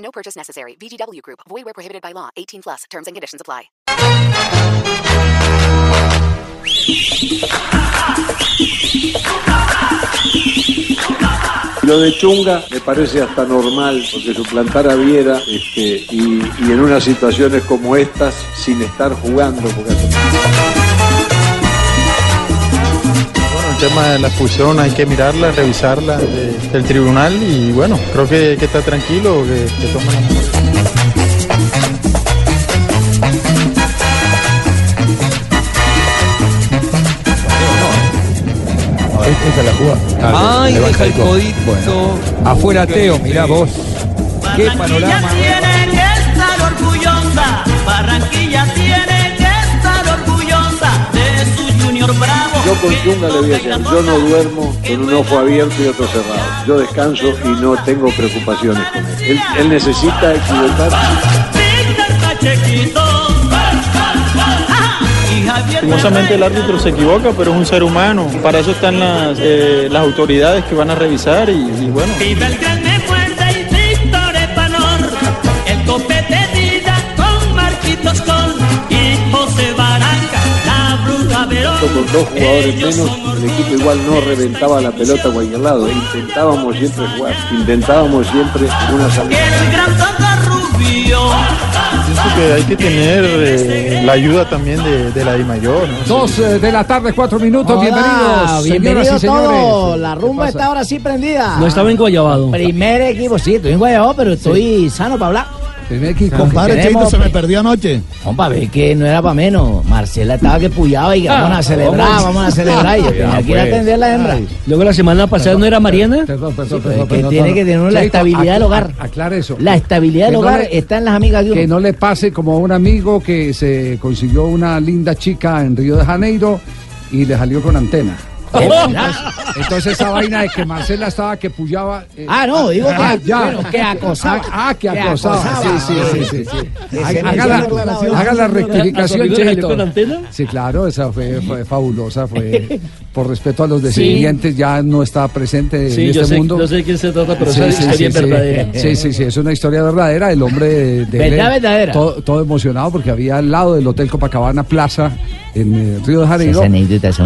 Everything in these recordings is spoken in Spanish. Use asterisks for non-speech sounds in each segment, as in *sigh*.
No purchase necessary. VGW Group. Void where prohibited by law. 18 plus. Terms and conditions apply. Lo de Chunga me parece hasta normal, porque suplantar a Viera este, y, y en unas situaciones como estas, sin estar jugando, porque tema de la expulsión hay que mirarla, revisarla de- del tribunal y bueno, creo que, que está tranquilo, que, que toma la Esa la jugada. Ay, deja el codito. Afuera Teo, mirá vos. Qué panorama. tiene que estar orgullosa, Barranquilla tiene que estar orgullosa de su Junior Bravo. Yo con Chunga le voy a decir, yo no duermo con un ojo abierto y otro cerrado. Yo descanso y no tengo preocupaciones él. Necesita equivocarse. Lastimosamente el árbitro se equivoca, pero es un ser humano. Para eso están las, eh, las autoridades que van a revisar y bueno. Con dos jugadores menos, el equipo igual no reventaba la pelota a cualquier lado. Intentábamos siempre jugar, intentábamos siempre una salida. que hay que tener eh, la ayuda también de, de la Di Mayor. ¿no? Dos eh, de la tarde, cuatro minutos. Hola, bienvenidos, bienvenido señoras y señores. todo. La ¿Qué rumba está ahora sí prendida. No estaba en Guayabado. Primer equipo, sí, estoy en Guayabao, pero estoy sano para hablar. Primer equipo. Compadre, Cheito, se me perdió anoche. Compa, ve que no era para menos. Marcela estaba que puyaba y que vamos a celebrar, vamos a celebrar. Y yo *laughs* tenía que ir a atender la hembra. Luego la semana pasada no era Mariana. Perdón, perdón, Sí, perdón, que tiene que tener la estabilidad del hogar. Aclara eso. La estabilidad del Que hogar está en las amigas de uno. Que no le pase como a un amigo que se consiguió una linda chica en Río de Janeiro y le salió con antena. *laughs* Entonces esa vaina de que Marcela estaba que puyaba. eh, Ah, no, digo que, Ah, ya. bueno, que acosaba. Ah, ah, que Que acosaba. Sí, sí, sí, sí, Haga la, haga la ¿A tu rectificación, Cheito. Sí, claro, esa fue, fue fabulosa. Fue *laughs* por respeto a los descendientes, ya no está presente Sí, en yo este sé, mundo. yo sé de quién se trata, pero Sí, esa sí, historia sí, es sí. verdadera. Sí, sí, sí, es una historia verdadera. El hombre de, de Verdad, él, verdadera. Todo, todo emocionado porque había al lado del Hotel Copacabana Plaza en eh, Río de Janeiro.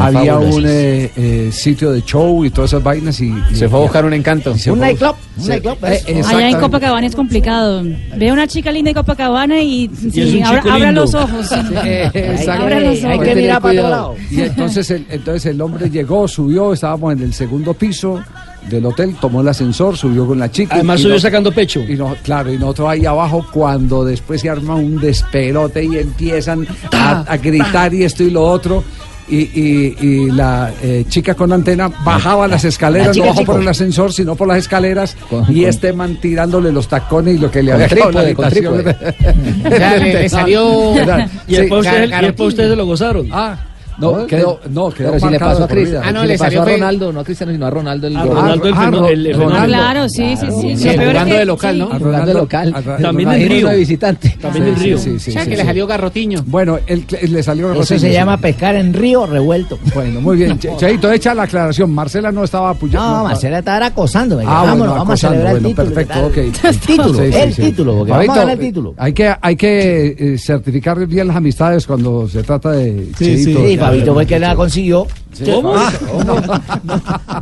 Había un eh, eh, sitio de show y todas esas vainas. Y, y- Se fue a buscar un encanto. y Un nightclub, nightclub. eh. Allá en. Copacabana es complicado. Ve una chica linda en Copacabana y, sí, un abra, los ojos. sí. *laughs* Exacto. Abra los Hay que ojos. mirar para otro lado. Y entonces el, entonces el hombre llegó, subió, estábamos en el segundo piso del hotel, tomó el ascensor, subió con la chica. Además subió no- sacando pecho. Y no, claro, y nosotros ahí abajo cuando después se arma un despelote y empiezan a, a gritar y esto y lo otro. Y, y- y la eh, chica con antena bajaba las La escaleras, chica no bajó chico. por el ascensor, sino por las escaleras. Con- y con- este man tirándole los tacones y lo que le había quedado la habitación. *laughs* Ya le- le salió- Y Sí, se lo gozaron. Ah, no, quedó, no, quedó Pero si le pasó a Cristiano. Ah, no, Si le salió a fue- Ronaldo, no a Cristiano, sino a Ronaldo el A gol. Ronaldo el Ah, el- el Ronaldo. fenómeno. Claro, sí, sí, sí. Sí, jugando que- de local, sí. ¿no? A Jugando de local. a También en Río. de visitante. También Sí, Río. sí, sí, o sea, que le salió garrotiño. Bueno, él, le salió Eso Rosillo, se llama pescar en río revuelto. Bueno, muy bien. Che- Cheito, echa la aclaración. Marcela no estaba apoyando. No, Marcela estaba acosándome. Ah, vámonos, bueno, vamos a celebrar el bueno, título. perfecto, ¿qué ok. *laughs* El título, el título, porque vamos a ganar el título. Hay que, hay que eh, certificar bien las amistades cuando se trata de Sí, Cheito. Sí, Fabito fue el que la consiguió. ¿Cómo? *laughs*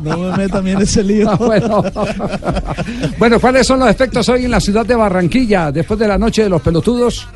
No me meta también ese lío. Ah, bueno. *laughs* bueno, ¿cuáles son los efectos hoy en la ciudad de Barranquilla después de la noche de los pelotudos?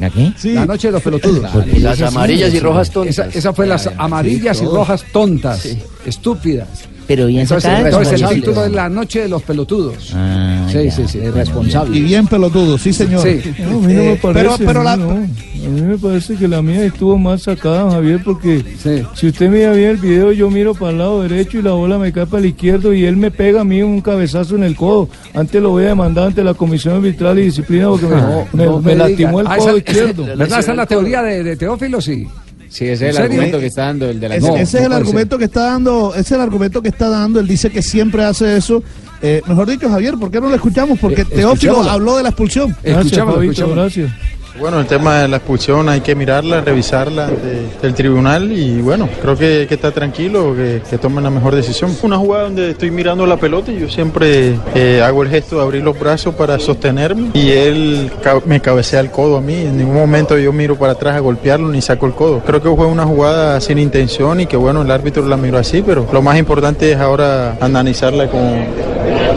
¿Aquí? Sí. La noche de los pelotudos. Las amarillas y rojas tontas. Esa, esa fue las amarillas y rojas tontas, estúpidas. Pero bien Entonces, sacada. entonces el responsable. título es La noche de los pelotudos. Ah, Sí, ya, sí, sí. irresponsable. Y bien pelotudo, sí, señor. Sí. No, a mí no me Eh, parece. pero, pero la, no. A mí me parece que la mía estuvo más sacada, Javier, porque Sí. si usted mira bien el video, yo miro para el lado derecho y la bola me cae para el izquierdo y él me pega a mí un cabezazo en el codo. Antes lo voy a demandar ante la Comisión Arbitral y Disciplina porque me, No, me- no me me lastimó el Ah, codo esa- izquierdo. ¿Verdad? Esa es la teoría de, de Teófilo, sí. Sí, ese ¿En es el argumento que está dando el de la Ese, No, ese es el argumento que está dando, ese es el argumento que está dando. Él dice que siempre hace eso. Eh, mejor dicho, Javier, ¿por qué no lo escuchamos? Porque Eh, Teófilo habló de la expulsión. Gracias, Escuchámoslo, Fabito, escuchámoslo. gracias. Bueno, el tema de la expulsión hay que mirarla, revisarla de- del tribunal y bueno, creo que, está tranquilo, que, tomen la mejor decisión. Una jugada donde estoy mirando la pelota y yo siempre eh, hago el gesto de abrir los brazos para sostenerme y él me cabecea el codo a mí. En ningún momento yo miro para atrás a golpearlo ni saco el codo. Creo que fue una jugada sin intención y que bueno, el árbitro la miró así, pero lo más importante es ahora analizarla con,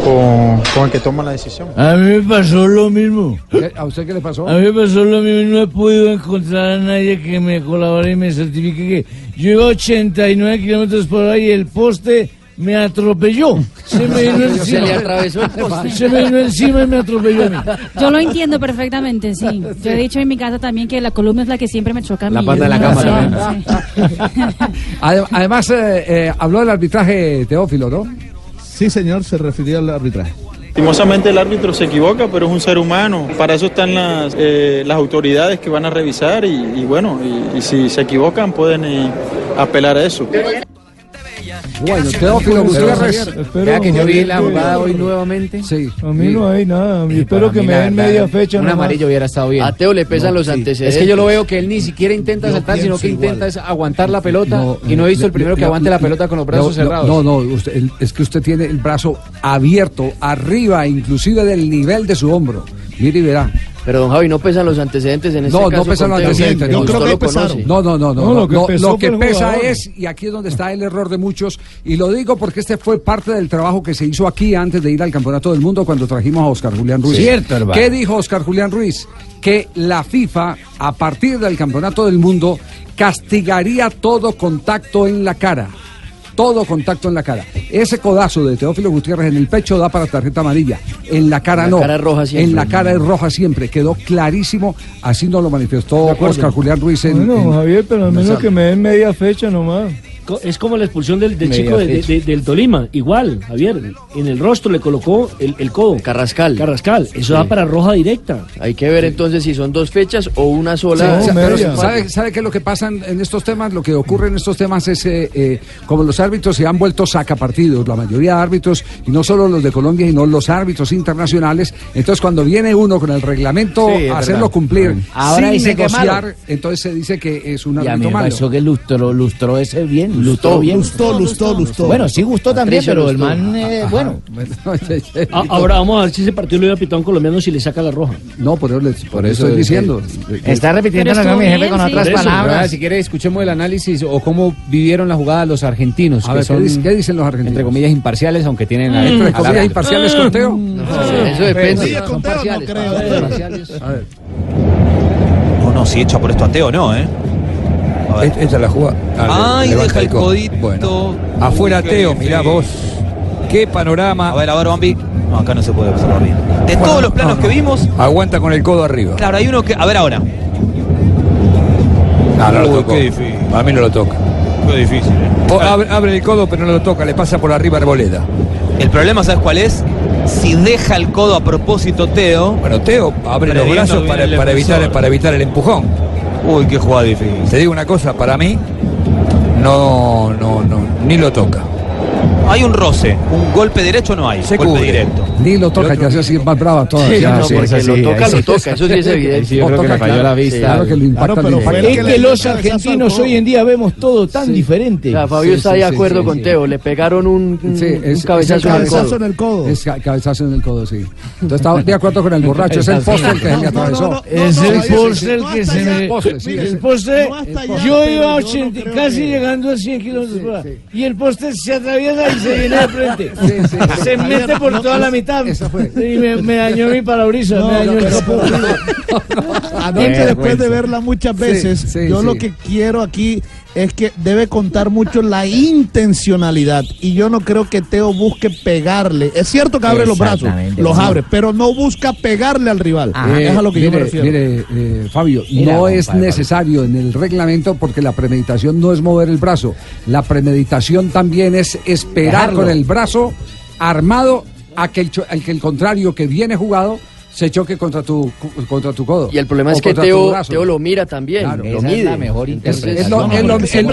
con, con el que toma la decisión. A mí me pasó lo mismo. ¿Qué- ¿A usted qué le pasó? A mí me pasó lo mismo y no he podido encontrar a nadie que me colabore y me certifique que yo iba a 89 kilómetros por hora y el poste me atropelló. Se me vino *laughs* Se encima. le atravesó el poste. *laughs* Se me vino encima y me atropelló a mí. Yo lo entiendo perfectamente, sí. Yo he dicho en mi casa también que la columna es la que siempre me choca a mí. La pata de la No cama sé, también. *laughs* sí. Ade- Además, eh, eh, habló del arbitraje Teófilo, ¿no? Sí, señor, se refirió al arbitraje. Lastimosamente el árbitro se equivoca, pero es un ser humano. Para eso están las, eh, las autoridades que van a revisar y, y bueno, y, y si se equivocan pueden eh, apelar a eso. Bueno, Teófilo Gutiérrez. Espero, Vea que yo vi la jugada hoy nuevamente. Sí. A mí no hay nada. a mí espero que me den media fecha. Un amarillo hubiera estado bien. A Teo le pesan los antecedentes. Es que yo lo veo que él ni siquiera intenta saltar, sino que intenta es aguantar la pelota No, y no he visto el primero que le- aguante la pelota con los brazos cerrados. No, no, usted- el- es que usted tiene el brazo abierto, arriba, inclusive del nivel de su hombro. Mire y verá. Pero don Javi, no pesan los antecedentes en este No, caso. no pesan los antecedentes, Yo no. creo que pesaron. No, no, no, no. No, lo que Lo, pesa es, y aquí es donde está el error de muchos, y lo digo porque este fue parte del trabajo que se hizo aquí antes de ir al Campeonato del Mundo cuando trajimos a Oscar Julián Ruiz. Cierto, hermano. ¿Qué dijo Oscar Julián Ruiz? Que la FIFA, a partir del Campeonato del Mundo, castigaría todo contacto en la cara. Todo contacto en la cara. Ese codazo de Teófilo Gutiérrez en el pecho da para tarjeta amarilla. En la cara En la no. cara es roja siempre. En la cara es roja siempre. Quedó clarísimo. Así nos lo manifestó Oscar Julián Ruiz en, Bueno, en- Javier, pero al menos que me den media fecha nomás. Co- Es como la expulsión del, del chico de- del Tolima, igual, Javier. En el rostro le colocó el, el codo. Carrascal. Carrascal. Eso da para roja directa. Hay que ver entonces si son dos fechas o una sola. Sí, No, pero media. ¿sabe, ¿Sabe qué es lo que pasa en, en estos temas? Lo que ocurre en estos temas es, eh, eh, como los árbitros se han vuelto sacapartidos, la mayoría de árbitros, y no solo los de Colombia, sino los árbitros internacionales, entonces cuando viene uno con el reglamento Sí, a hacerlo verdad. cumplir Ahora sin que negociar, entonces se dice que es un árbitro malo. pareció que lustró, lustró ese bien. Lustró bien. Lustó, lustó, lustó. Bueno, sí gustó también, pero el lustó. man, eh, bueno. *laughs* A- ahora vamos a ver si ese partido lo iba a pitar un colombiano si le saca la roja. no, por eso, les- por eso estoy diciendo. Está repitiendo Pero lo que estuvo mi jefe con sí. otras eso, palabras. Si quiere, escuchemos el análisis o cómo vivieron la jugada los argentinos, A que ver, ¿qué, dicen los argentinos? entre comillas, imparciales, aunque tienen... a- Entre comillas imparciales con Teo. Eso depende. Sí, con Teo no creo. A ver. No, no, si echa por esto a Teo, no, ¿eh? A ver. Esta es la jugada. Ah, Ay, deja el codito. Bueno. Afuera Uy, Teo, mirá vos. Qué panorama. A ver, a ver, Bambi. No, acá no se puede observar bien. De todos los planos que vimos, Aguanta con el codo arriba. claro, hay uno que. A ver ahora. No, no lo tocó. qué difícil. A mí no lo toca. Qué difícil, ¿eh? O abre, abre el codo, pero no lo toca. Le pasa por arriba Arboleda. El problema, ¿sabes cuál es? Si deja el codo a propósito Teo. Bueno, Teo abre los brazos que para, viene el para evitar, defensor. para evitar el empujón. Uy, qué jugada difícil. Te digo una cosa, para mí, no, no, no, ni lo toca. Hay un roce. Un golpe derecho no hay. Se golpe cubre. directo. Ni lo toca, ya se así es más brava todavía. no, sí, porque eso lo sí, toca, lo sí. toca, eso sí es evidente. Sí, yo creo que le falló la vista. Claro que lo impacta. Claro, lo pero fue impacta. el Es que los cabezazo argentinos hoy en día vemos todo tan diferente. O sea, Fabio Sí, está sí, de sí, acuerdo sí, con sí. Teo. Le pegaron un, un- Sí, un es- es cabezazo en el codo. en el codo. Es ca- cabezazo en el codo, sí. Entonces está de acuerdo con el *laughs* borracho. Es el poste el que se le atravesó. Es el poste el que se me... Sí, el sí. poste, yo iba a yo no 80, creo casi llegando a 100 kilómetros por hora. sí. Y el poste se atraviesa se *laughs* viene de frente. sí. Se mete por toda la mitad. Fue. Y me, me dañó mi parabrisas, No, me dañó no, el. Anoche, después de verla muchas veces, sí, yo sí. lo que quiero aquí es que debe contar mucho la intencionalidad. Y yo no creo que Teo busque pegarle. Es cierto que abre los brazos, los sí. abre, pero no busca pegarle al rival. Eh, es a lo que yo me mire, refiero. mire, eh, Fabio, Mira, no es necesario en el reglamento porque la premeditación no es mover el brazo. La premeditación también es esperar Dejarlo. con el brazo armado a que el, cho- al que el contrario que viene jugado se choque contra tu contra tu codo. Y el problema es que Teo. Teo lo mira también, Claro. lo Esa es mide. la mejor Entonces, Es lo, es es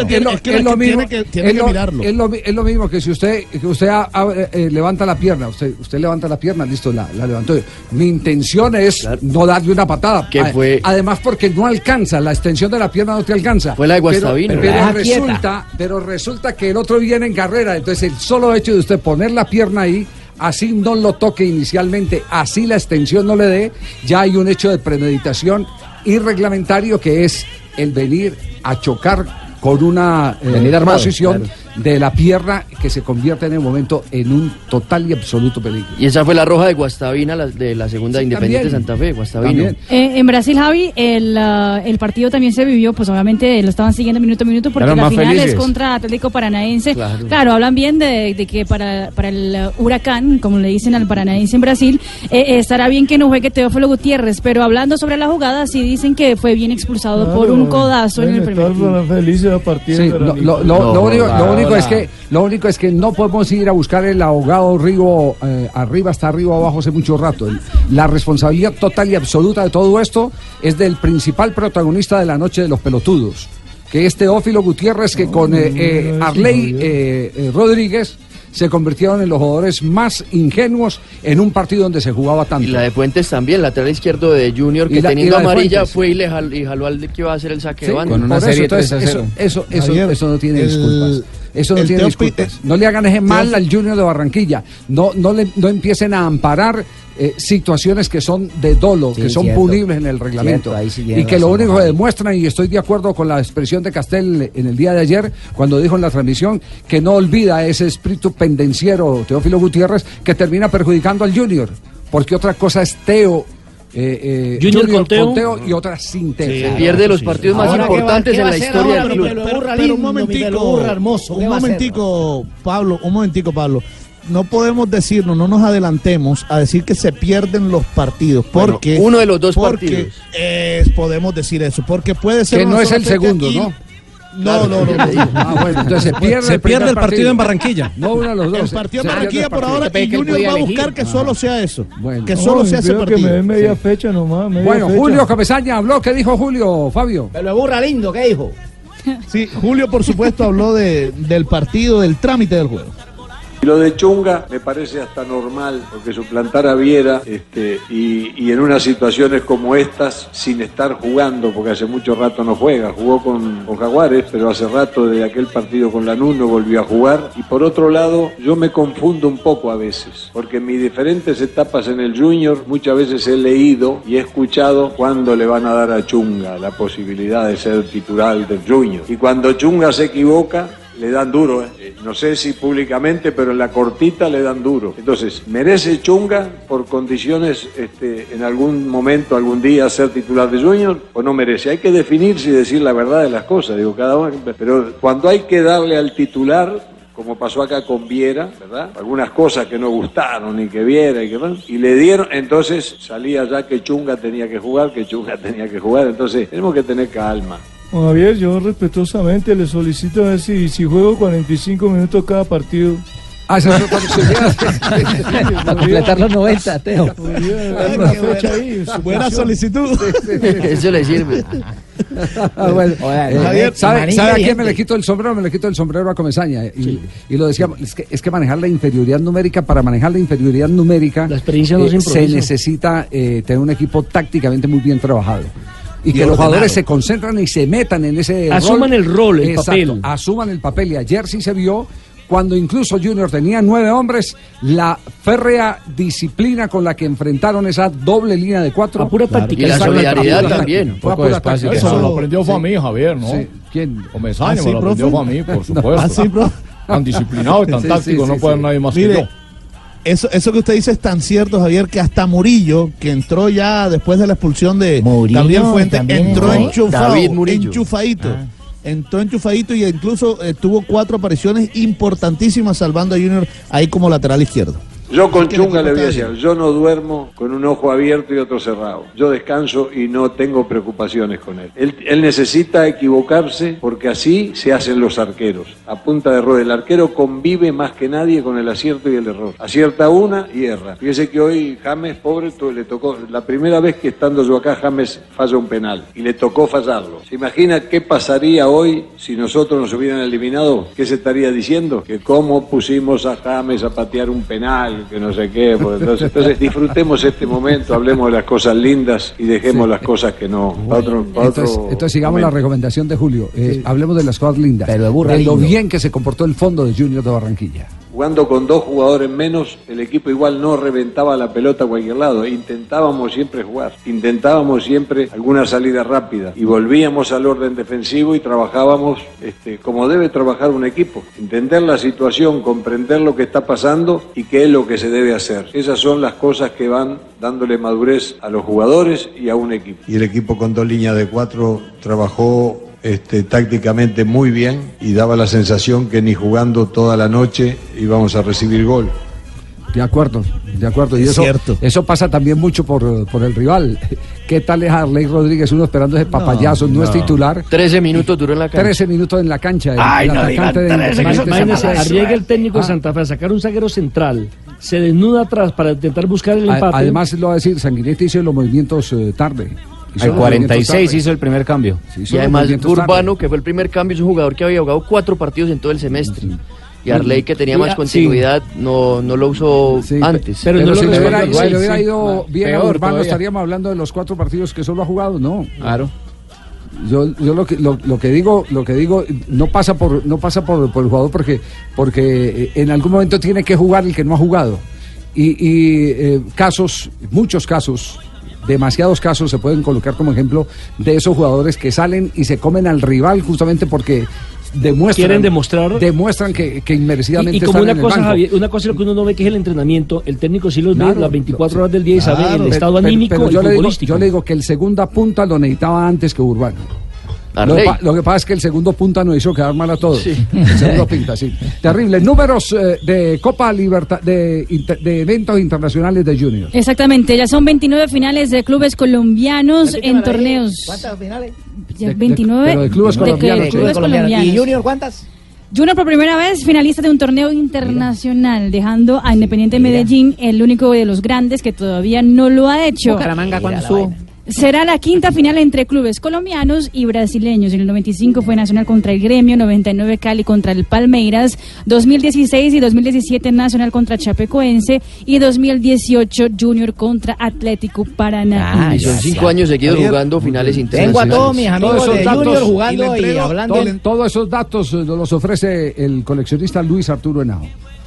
mismo que- tiene es que lo- mirarlo. es lo mi- es lo mismo que si usted que usted ah, ah, eh, levanta la pierna, usted usted levanta la pierna, listo, la, la levantó. Mi intención es no darle una patada. Que A- fue- Además porque no alcanza, la extensión de la pierna no te alcanza. Fue la de Guastavino. Pero, deja resulta, pero resulta que el otro viene en carrera, entonces el solo hecho de usted poner la pierna ahí Así no lo toque inicialmente, así la extensión no le dé, ya hay un hecho de premeditación irreglamentario que es el venir a chocar con una eh, Venir armado, posición claro. De la pierna que se convierte en el momento en un total y absoluto peligro. Y esa fue la roja de Guastavina, la- de la segunda Sí, Independiente también. Santa Fe, Guastavino. Eh, en Brasil, Javi, el, ah, el partido también se vivió, pues obviamente lo estaban siguiendo minuto a minuto porque Claro, la final felices. es contra Atlético Paranaense. Claro. Claro, hablan bien de, de que para, para el ah, huracán, como le dicen al Paranaense en Brasil, eh, eh, estará bien que no juegue Teófilo Gutiérrez, pero hablando sobre la jugada, sí dicen que fue bien expulsado por un codazo en el primer a partir Sí, lo, lo- lo- lo único, lo único es que lo único es que no podemos ir a buscar el ahogado río eh, arriba hasta arriba abajo hace mucho rato. La responsabilidad total y absoluta de todo esto es del principal protagonista de la noche de los pelotudos, que es Teófilo Gutiérrez, que con eh, eh, Arley eh, eh, Rodríguez se convirtieron en los jugadores más ingenuos en un partido donde se jugaba tanto. Y la de Fuentes también, lateral izquierdo de Junior, que la- teniendo amarilla Fuentes. fue y, le jal- y jaló al que iba a hacer el saque de banda. por eso, entonces, eso, eso, eso, Javier, eso no tiene el- disculpas. Eso no el tiene disculpas. No le hagan ese mal al Junior de Barranquilla. No, no, le, no empiecen a amparar eh, situaciones que son de dolo, Sí, que son cierto. punibles en el reglamento. Cierto, sí y que lo único que demuestran, y estoy de acuerdo con la expresión de Castel en el día de ayer, cuando dijo en la transmisión que no olvida ese espíritu pendenciero Teófilo Gutiérrez que termina perjudicando al Junior. Porque otra cosa es Teo. Eh, eh, Junior con Teo. y otra sin. Se pierde los partidos más Ahora, ¿qué va- importantes qué en va la historia ahora? del club. Pero, pero- pero un momentico, un momentico, Pablo, un momentico, Pablo. No podemos decirnos, no nos adelantemos a decir que se pierden los partidos, Bueno, porque uno de los dos porque, partidos. eh, podemos decir eso, porque puede ser Que no es el segundo, ¿no? No, no, no, no. Ah, bueno, entonces se *laughs* pierde, Se el, pierde el partido en Barranquilla. No uno de los dos. El partido en Barranquilla por ahora y Junior va a buscar que solo sea eso. Bueno. Que solo sea ese partido. que me den media fecha nomás. media Bueno, fecha. Julio Cabezaña habló. ¿Qué dijo Julio, Fabio? Pero es burra lindo, ¿qué dijo? Sí, Julio, por supuesto, habló de, del partido, del trámite del juego. Y lo de Chunga me parece hasta normal, porque suplantar a Viera este, y, y en unas situaciones como estas, sin estar jugando, porque hace mucho rato no juega, jugó con, con Jaguares, pero hace rato de aquel partido con Lanús no volvió a jugar. Y por otro lado, yo me confundo un poco a veces, porque en mis diferentes etapas en el Junior muchas veces he leído y he escuchado cuándo le van a dar a Chunga la posibilidad de ser titular del Junior. Y cuando Chunga se equivoca, le dan duro, ¿eh? No sé si públicamente, pero en la cortita le dan duro. Entonces, ¿merece Chunga por condiciones este, en algún momento, algún día ser titular de Junior o no merece? Hay que definirse y decir la verdad de las cosas, digo, cada uno. Pero cuando hay que darle al titular, como pasó acá con Viera, ¿verdad? Algunas cosas que no gustaron y que Viera y que más, y le dieron, entonces salía ya que Chunga tenía que jugar, que Chunga *laughs* tenía que jugar, entonces tenemos que tener calma. Javier, yo respetuosamente le solicito a ver si, si juego 45 minutos cada partido. Ah, esa es otra posibilidad. Para completar los 90, Teo. Buena solicitud. Eso le sirve. Ah, bueno. Eh, Javier, ¿Sabe, a quién me le quito el sombrero? Me le quito el sombrero a Comesaña. Y, y lo decíamos, es que, es que manejar la inferioridad numérica, para manejar la inferioridad numérica, La experiencia no eh, se se necesita eh, tener un equipo tácticamente muy bien trabajado. Y, Y que los ordenado. jugadores se concentran y se metan en ese Asuman el rol, el Exacto, papel. Asuman el papel. Y ayer sí se vio cuando incluso Junior tenía nueve hombres, la férrea disciplina con la que enfrentaron esa doble línea de cuatro. A pura táctica. Y la solidaridad también. Fue a Poco táctica. que Eso lo aprendió fue a mí, Javier, ¿no? Sí. ¿Quién? Comesaña ¿Ah, me sí, lo aprendió profe? fue a mí, por *laughs* supuesto. ¿Ah? Tan disciplinado y tan Sí, táctico, sí, no puede haber nadie más que Mire, yo. Eso, eso que usted dice es tan cierto, Javier, que hasta Murillo, que entró ya después de la expulsión de Murillo Gabriel también entró entró. enchufado, enchufadito. entró enchufadito y incluso eh, tuvo cuatro apariciones importantísimas salvando a Junior ahí como lateral izquierdo. Yo con Chunga le voy a decir, yo no duermo con un ojo abierto y otro cerrado. Yo descanso y no tengo preocupaciones con él. Él, él necesita equivocarse porque así se hacen los arqueros. A punta de rueda, el arquero convive más que nadie con el acierto y el error. Acierta una y erra. Fíjese que hoy James, pobre, le tocó, la primera vez que estando yo acá, James falla un penal y le tocó fallarlo. ¿Se imagina qué pasaría hoy si nosotros nos hubieran eliminado? ¿Qué se estaría diciendo? Que cómo pusimos a James a patear un penal, que no sé qué. pues, entonces, entonces disfrutemos este momento, hablemos de las cosas lindas y dejemos las cosas que no. Otro- otro Entonces, entonces sigamos la recomendación de Julio. Eh, Hablemos de las cosas lindas. Pero de lo bien que se comportó el fondo de Junior de Barranquilla. Jugando con dos jugadores menos, el equipo igual no reventaba la pelota a cualquier lado. Intentábamos siempre jugar, intentábamos siempre alguna salida rápida y volvíamos al orden defensivo y trabajábamos este, como debe trabajar un equipo. Entender la situación, comprender lo que está pasando y qué es lo que se debe hacer. Esas son las cosas que van dándole madurez a los jugadores y a un equipo. y el equipo con dos líneas de cuatro trabajó este, tácticamente muy bien y daba la sensación que ni jugando toda la noche íbamos a recibir gol. De acuerdo, de acuerdo. Y Es eso, cierto. eso pasa también mucho por, por el rival. *laughs* ¿Qué tal es Arley Rodríguez? Uno esperando ese papayazo, no, es no. titular. 13 minutos duró en la cancha. 13 minutos en la cancha. el- Ay, el no atacante digan de 13 Independiente Imagínese, Santa Fe. arriesga el técnico de Ah, Santa Fe a sacar un zaguero central, se desnuda atrás para intentar buscar el a- empate. Además, lo va a decir, Sanguinetti hizo los movimientos eh, tarde. Hizo Al los movimientos 46 tarde. hizo el primer cambio. Y además Urbano, que fue el primer cambio, es un jugador que había jugado cuatro partidos en todo el semestre. Y Arley, que tenía más sí. continuidad, no, no lo usó antes. Pero, si, le hubiera, si le hubiera Sí. ido bien a Urbano, todavía. estaríamos hablando de los cuatro partidos que solo ha jugado, ¿no? Claro. Yo, yo lo que lo, lo que digo, lo que digo no pasa por no pasa por, por el jugador porque porque eh, en algún momento tiene que jugar el que no ha jugado. Y, y, eh, casos, muchos casos, demasiados casos se pueden colocar como ejemplo de esos jugadores que salen y se comen al rival justamente porque demuestran Quieren demostrar- demuestran que, que inmerecidamente Y, y como están una en el cosa, banco. Javier, una cosa es lo que uno no ve que es el entrenamiento, el técnico sí los ve las 24 horas del día y sabe el estado pero- anímico pero y yo le, digo, futbolístico. yo le digo que el segunda punta lo necesitaba antes que Urbano. Lo que, lo pasa es que el segundo punta nos hizo quedar mal a todos. El segundo pinta, sí. Terrible. Números eh, de Copa Libertad, de, eventos internacionales de Junior. Exactamente, ya son 29 finales de clubes colombianos en torneos. ¿Cuántas finales? Ya De- de- 29 pero de clubes colombianos, de sí. clubes colombianos. ¿Y Junior cuántas? Junior por primera vez finalista de un torneo internacional, dejando a Independiente Medellín el único de los grandes que todavía no lo ha hecho. Bucaramanga cuando. Será la quinta final entre clubes colombianos y brasileños. En el 95 fue Nacional contra el Gremio, 99 Cali contra el Palmeiras, 2016 y 2017 Nacional contra Chapecoense y 2018 Junior contra Atlético Paranaense. Ah, y son cinco años seguidos jugando finales Tengo a internacionales. todos mis amigos Todos de esos Junior datos- jugando y hablando. Todo- todos esos datos eh, los ofrece el coleccionista Luis Arturo Henao.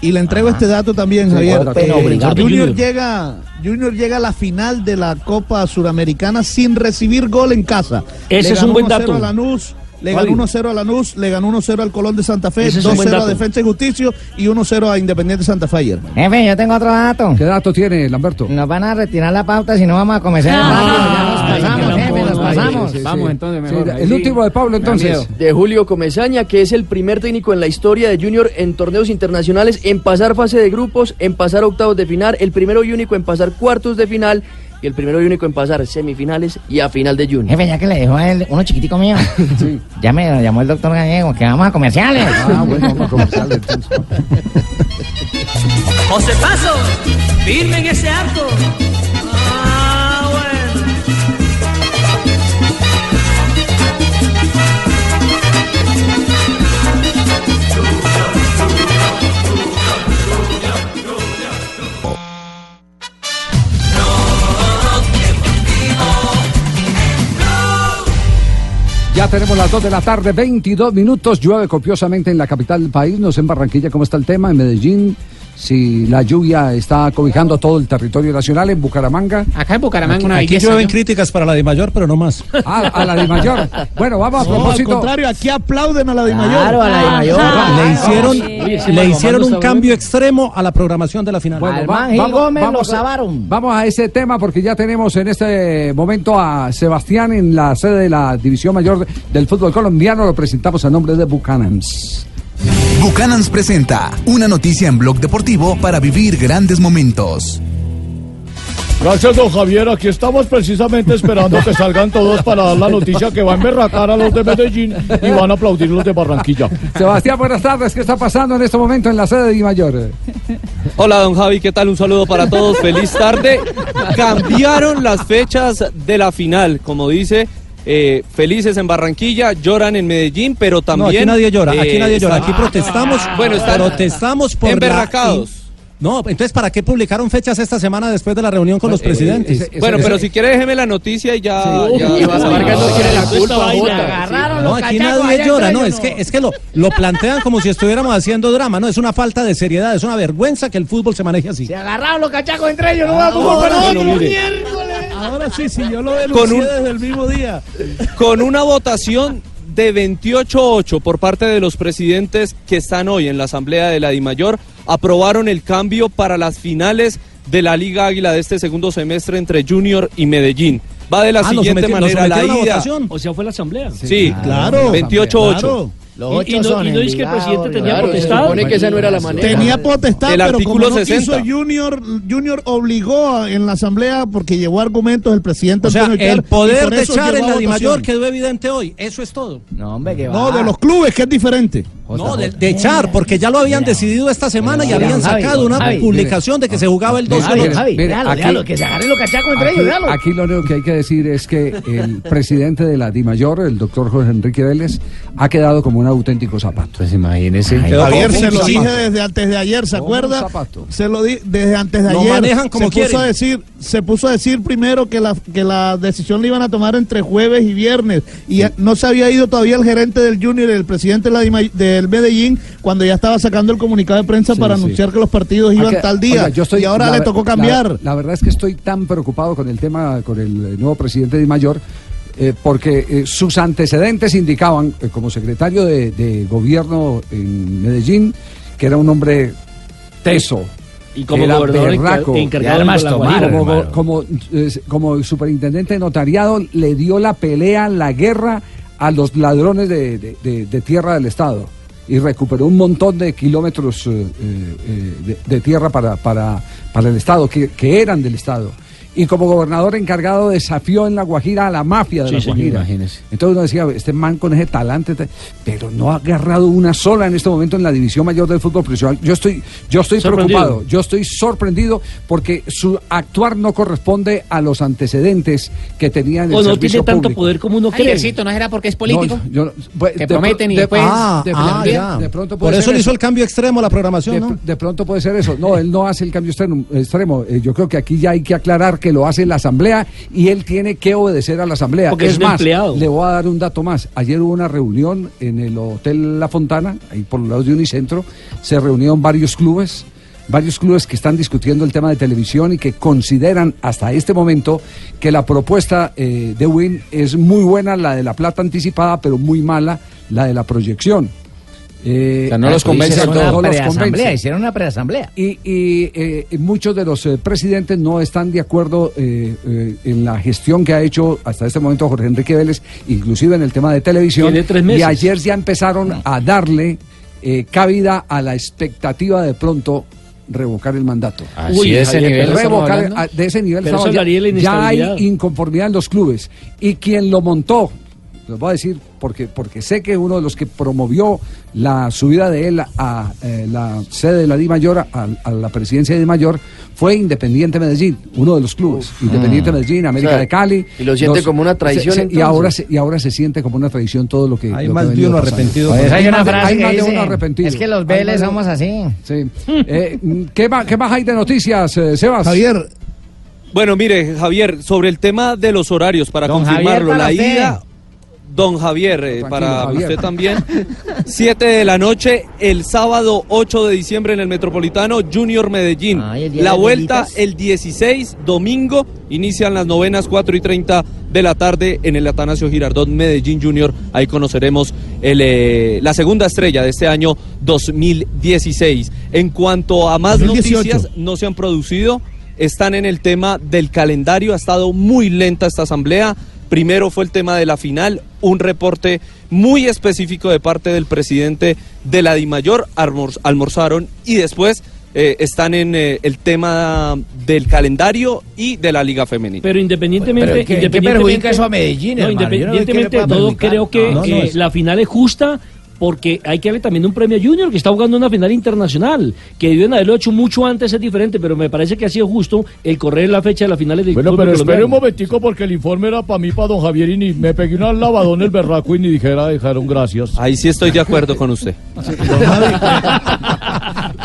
Y le entrego este dato también, Sí, Javier. cuatro, Eh. Junior, llega, Junior llega a la final de la Copa Suramericana sin recibir gol en casa. Ese Le es un buen 1-0 dato. a Lanús, le ganó 1-0 a Lanús, le ganó 1-0 al Colón de Santa Fe, Ese es un buen 2-0 a. Defensa y Justicia y 1-0 a Independiente Santa Fe ayer. Jefe, yo tengo otro dato. ¿Qué dato tiene, Lamberto? Nos van a retirar la pauta si no vamos a comenzar Ah. Ya nos pasamos, jefe, nos pasamos. Sí, sí, Vamos sí. entonces Sí, mejor. el último de Pablo, entonces. de Julio Comesaña, que es el primer técnico en la historia de Junior en torneos internacionales en pasar fase de grupos, en pasar octavos de final, el primero y único en pasar cuartos de final y el primero y único en pasar semifinales y a final de Junior. Jefe, ya que le dejó a él uno chiquitico mío. *laughs* Ya me llamó el doctor Gallego, que vamos a comerciales. Ah, bueno, vamos a *laughs* comenzar entonces. José Paso, firme en ese arco. Tenemos las 2 de la tarde, 22 minutos. Llueve copiosamente en la capital del país. No sé en Barranquilla cómo está el tema, en Medellín. Si la lluvia está cobijando todo el territorio nacional en Bucaramanga. Acá en Bucaramanga Aquí, una aquí llueven críticas para la de mayor, pero no más. Ah, a la de *laughs* mayor. Bueno, vamos a No, al propósito. contrario, aquí aplauden a la de mayor. Claro, a la de mayor. le hicieron, le hicieron un cambio extremo a la programación de la final. Bueno, va- vamos- Gómez lo vamos a-. Vamos a ese tema porque ya tenemos en este momento a Sebastián en la sede de la División Mayor del Fútbol Colombiano. Lo presentamos a nombre de Buchanans. Buchanans presenta una noticia en Blog Deportivo para vivir grandes momentos. Gracias, don Javier. Aquí estamos precisamente esperando que salgan todos para dar la noticia que va a emberracar a los de Medellín y van a aplaudir los de Barranquilla. Sebastián, buenas tardes. ¿Qué está pasando en este momento en la sede de Di Mayor? Hola, don Javi, ¿qué tal? Un saludo para todos. Feliz tarde. Cambiaron las fechas de la final, como dice. Eh, felices en Barranquilla, lloran en Medellín, pero No, también. aquí nadie llora, aquí eh, nadie llora. Aquí protestamos. Bueno, están protestamos por emberracados. No, entonces ¿para qué publicaron fechas esta semana después de la reunión con los Eh, presidentes? ese- bueno, pero si quiere déjeme la noticia y ya. ya- Y Vargas no tiene la culpa. Agarraron No, los aquí cachacos nadie llora, no, es que, es que lo, lo plantean como si estuviéramos haciendo drama, no, es una falta de seriedad, es una vergüenza que el fútbol se maneje así. Se agarraron los cachacos entre ellos, no vamos Ahora, con bueno, otro. Ahora sí, sí, yo lo Con denuncié un- desde el mismo día. con una votación de 28-8 por parte de los presidentes que están hoy en la Asamblea de la DIMAYOR, aprobaron el cambio para las finales de la Liga Águila de este segundo semestre entre Junior y Medellín. Va de la Ah, siguiente manera, la ida. votación. O sea, fue la asamblea. Sí, Claro, 28-8. claro. Los Y- y ocho no- son y no dice que el presidente tenía Claro, se potestad. supone que esa no era la manera. Tenía potestad, El pero como artículo no 60. quiso Junior, Junior obligó a- en la asamblea porque llevó argumentos el presidente O sea, Antonio el y poder de echar en la. DIMAYOR quedó evidente hoy, eso es todo. No, hombre, que No, va. de los clubes, que es diferente. No, de, de echar, porque ya lo habían decidido esta semana y Mira, habían Javi, sacado una Javi, publicación de que se jugaba el 2 Javi, mire, Javi, mire, déjalo, aquí- déjalo, que se agarren los cachacos entre Aquí, ellos, aquí lo único que hay que decir es que el *laughs* presidente de la DIMAYOR, el doctor Jorge Enrique Vélez, ha quedado como un auténtico zapato. Pues imagínese. Javier como se lo zapato. dije desde antes de ayer, ¿se acuerda? zapato. Se lo di desde antes de Lo ayer. manejan como se puso a decir, se puso a decir primero que la que la decisión la iban a tomar entre jueves y viernes y no se había ido todavía el gerente del Junior, el presidente de la Dima- del Medellín cuando ya estaba sacando el comunicado de prensa Sí, para sí. anunciar que los partidos iban tal día oiga, yo estoy- y ahora la le tocó cambiar. La, verdad es que estoy tan preocupado con el tema, con el eh, nuevo presidente de Mayor, eh, porque eh, sus antecedentes indicaban, eh, como secretario de, de gobierno en Medellín, que era un hombre teso. Y como era gobernador encargado de la Guajira. como, como, como superintendente de notariado le dio la pelea, la guerra a los ladrones de, de- de- de tierra del Estado y recuperó un montón de kilómetros eh, eh, eh, de, de tierra para, para, para el Estado, que, que eran del Estado. Y como gobernador encargado desafió en La Guajira a la mafia de Sí, La señor, Guajira. imagínese. Entonces uno decía, este man con ese talante, te- pero no ha agarrado una sola en este momento en la división mayor del fútbol profesional. Yo estoy, yo estoy preocupado, yo estoy sorprendido porque su actuar no corresponde a los antecedentes que tenía en el O no servicio tiene tanto público. poder como uno cree. Javiercito, ¿no será porque es político? No, yo no- pues, Que de pro- prometen y de- después- Ah, de, ah, de- ya. de pronto Por eso le hizo eso. el cambio extremo a la programación, De, ¿no? de pronto puede ser eso. No, él no hace el cambio extremo. extremo. Eh, yo creo que aquí ya hay que aclarar que lo hace la Asamblea y él tiene que obedecer a la Asamblea. Porque es más, empleado. le voy a dar un dato más. Ayer hubo una reunión en el Hotel La Fontana, ahí por los lados de Unicentro. Se reunieron varios clubes. Varios clubes que están discutiendo el tema de televisión y que consideran hasta este momento que la propuesta eh, de Win es muy buena, la de la plata anticipada, pero muy mala la de la proyección. Eh, O sea, no los aquí convence hicieron a todos. no los preasamblea, convence. hicieron una preasamblea. Y, y, eh, muchos de los eh, presidentes no están de acuerdo eh, eh, en la gestión que ha hecho hasta este momento Jorge Enrique Vélez, inclusive en el tema de televisión. Tiene tres Y meses. ayer ya empezaron a darle eh, cabida a la expectativa de pronto revocar el mandato. Así Uy, de ese Javier, nivel revocar, de ese nivel Pero estamos eso hablando. daría la ya hay inconformidad en los clubes y quien lo montó les voy a decir porque porque sé que uno de los que promovió la subida de él a eh, la sede de la Di Mayor a, a la presidencia de Di Mayor fue Independiente Medellín uno de los clubes Independiente Medellín América O sea, de Cali y lo siente como una traición, se- se- y ahora se, y ahora se siente como una traición todo lo que Hay lo más de uno arrepentido. Pues hay una más de- frase hay que más de uno arrepentido. es que los Vélez somos así. Sí. Eh, ¿qué, más, ¿Qué más hay de noticias, eh, Sebas? Javier, Bueno, mire, Javier, sobre el tema de los horarios, para Don confirmarlo, Javier, para la usted. ida Don Javier, eh, para Javier. usted también. *laughs* 7 de la noche, el sábado 8 de diciembre en el Metropolitano, Junior Medellín. el día la vuelta el 16, domingo, inician las novenas 4 y 30 de la tarde en el Atanasio Girardot Medellín Junior. Ahí conoceremos el, eh, la segunda estrella de este año 2016. En cuanto a más 2018. noticias, no se han producido. Están en el tema del calendario. Ha estado muy lenta esta asamblea. Primero fue el tema de la final, un reporte muy específico de parte del presidente de la DIMAYOR, almor- almorzaron y después eh, están en eh, el tema del calendario y de la Liga Femenina. Pero independientemente, Pero ¿qué- qué independientemente perjudica eso a Medellín, no, no de todo, creo que No, no, eh, es- la final es justa porque hay que darle también un premio a Junior que está jugando una final internacional. Que deben haberlo hecho mucho antes es diferente, pero me parece que ha sido justo el correr la fecha de las finales del Bueno, pero espere un colombiano. momentico porque el informe era para mí, para don Javier, y ni me pegué una lavadón el berraco y ni dijera, dejaron gracias. Ahí sí estoy de acuerdo con usted.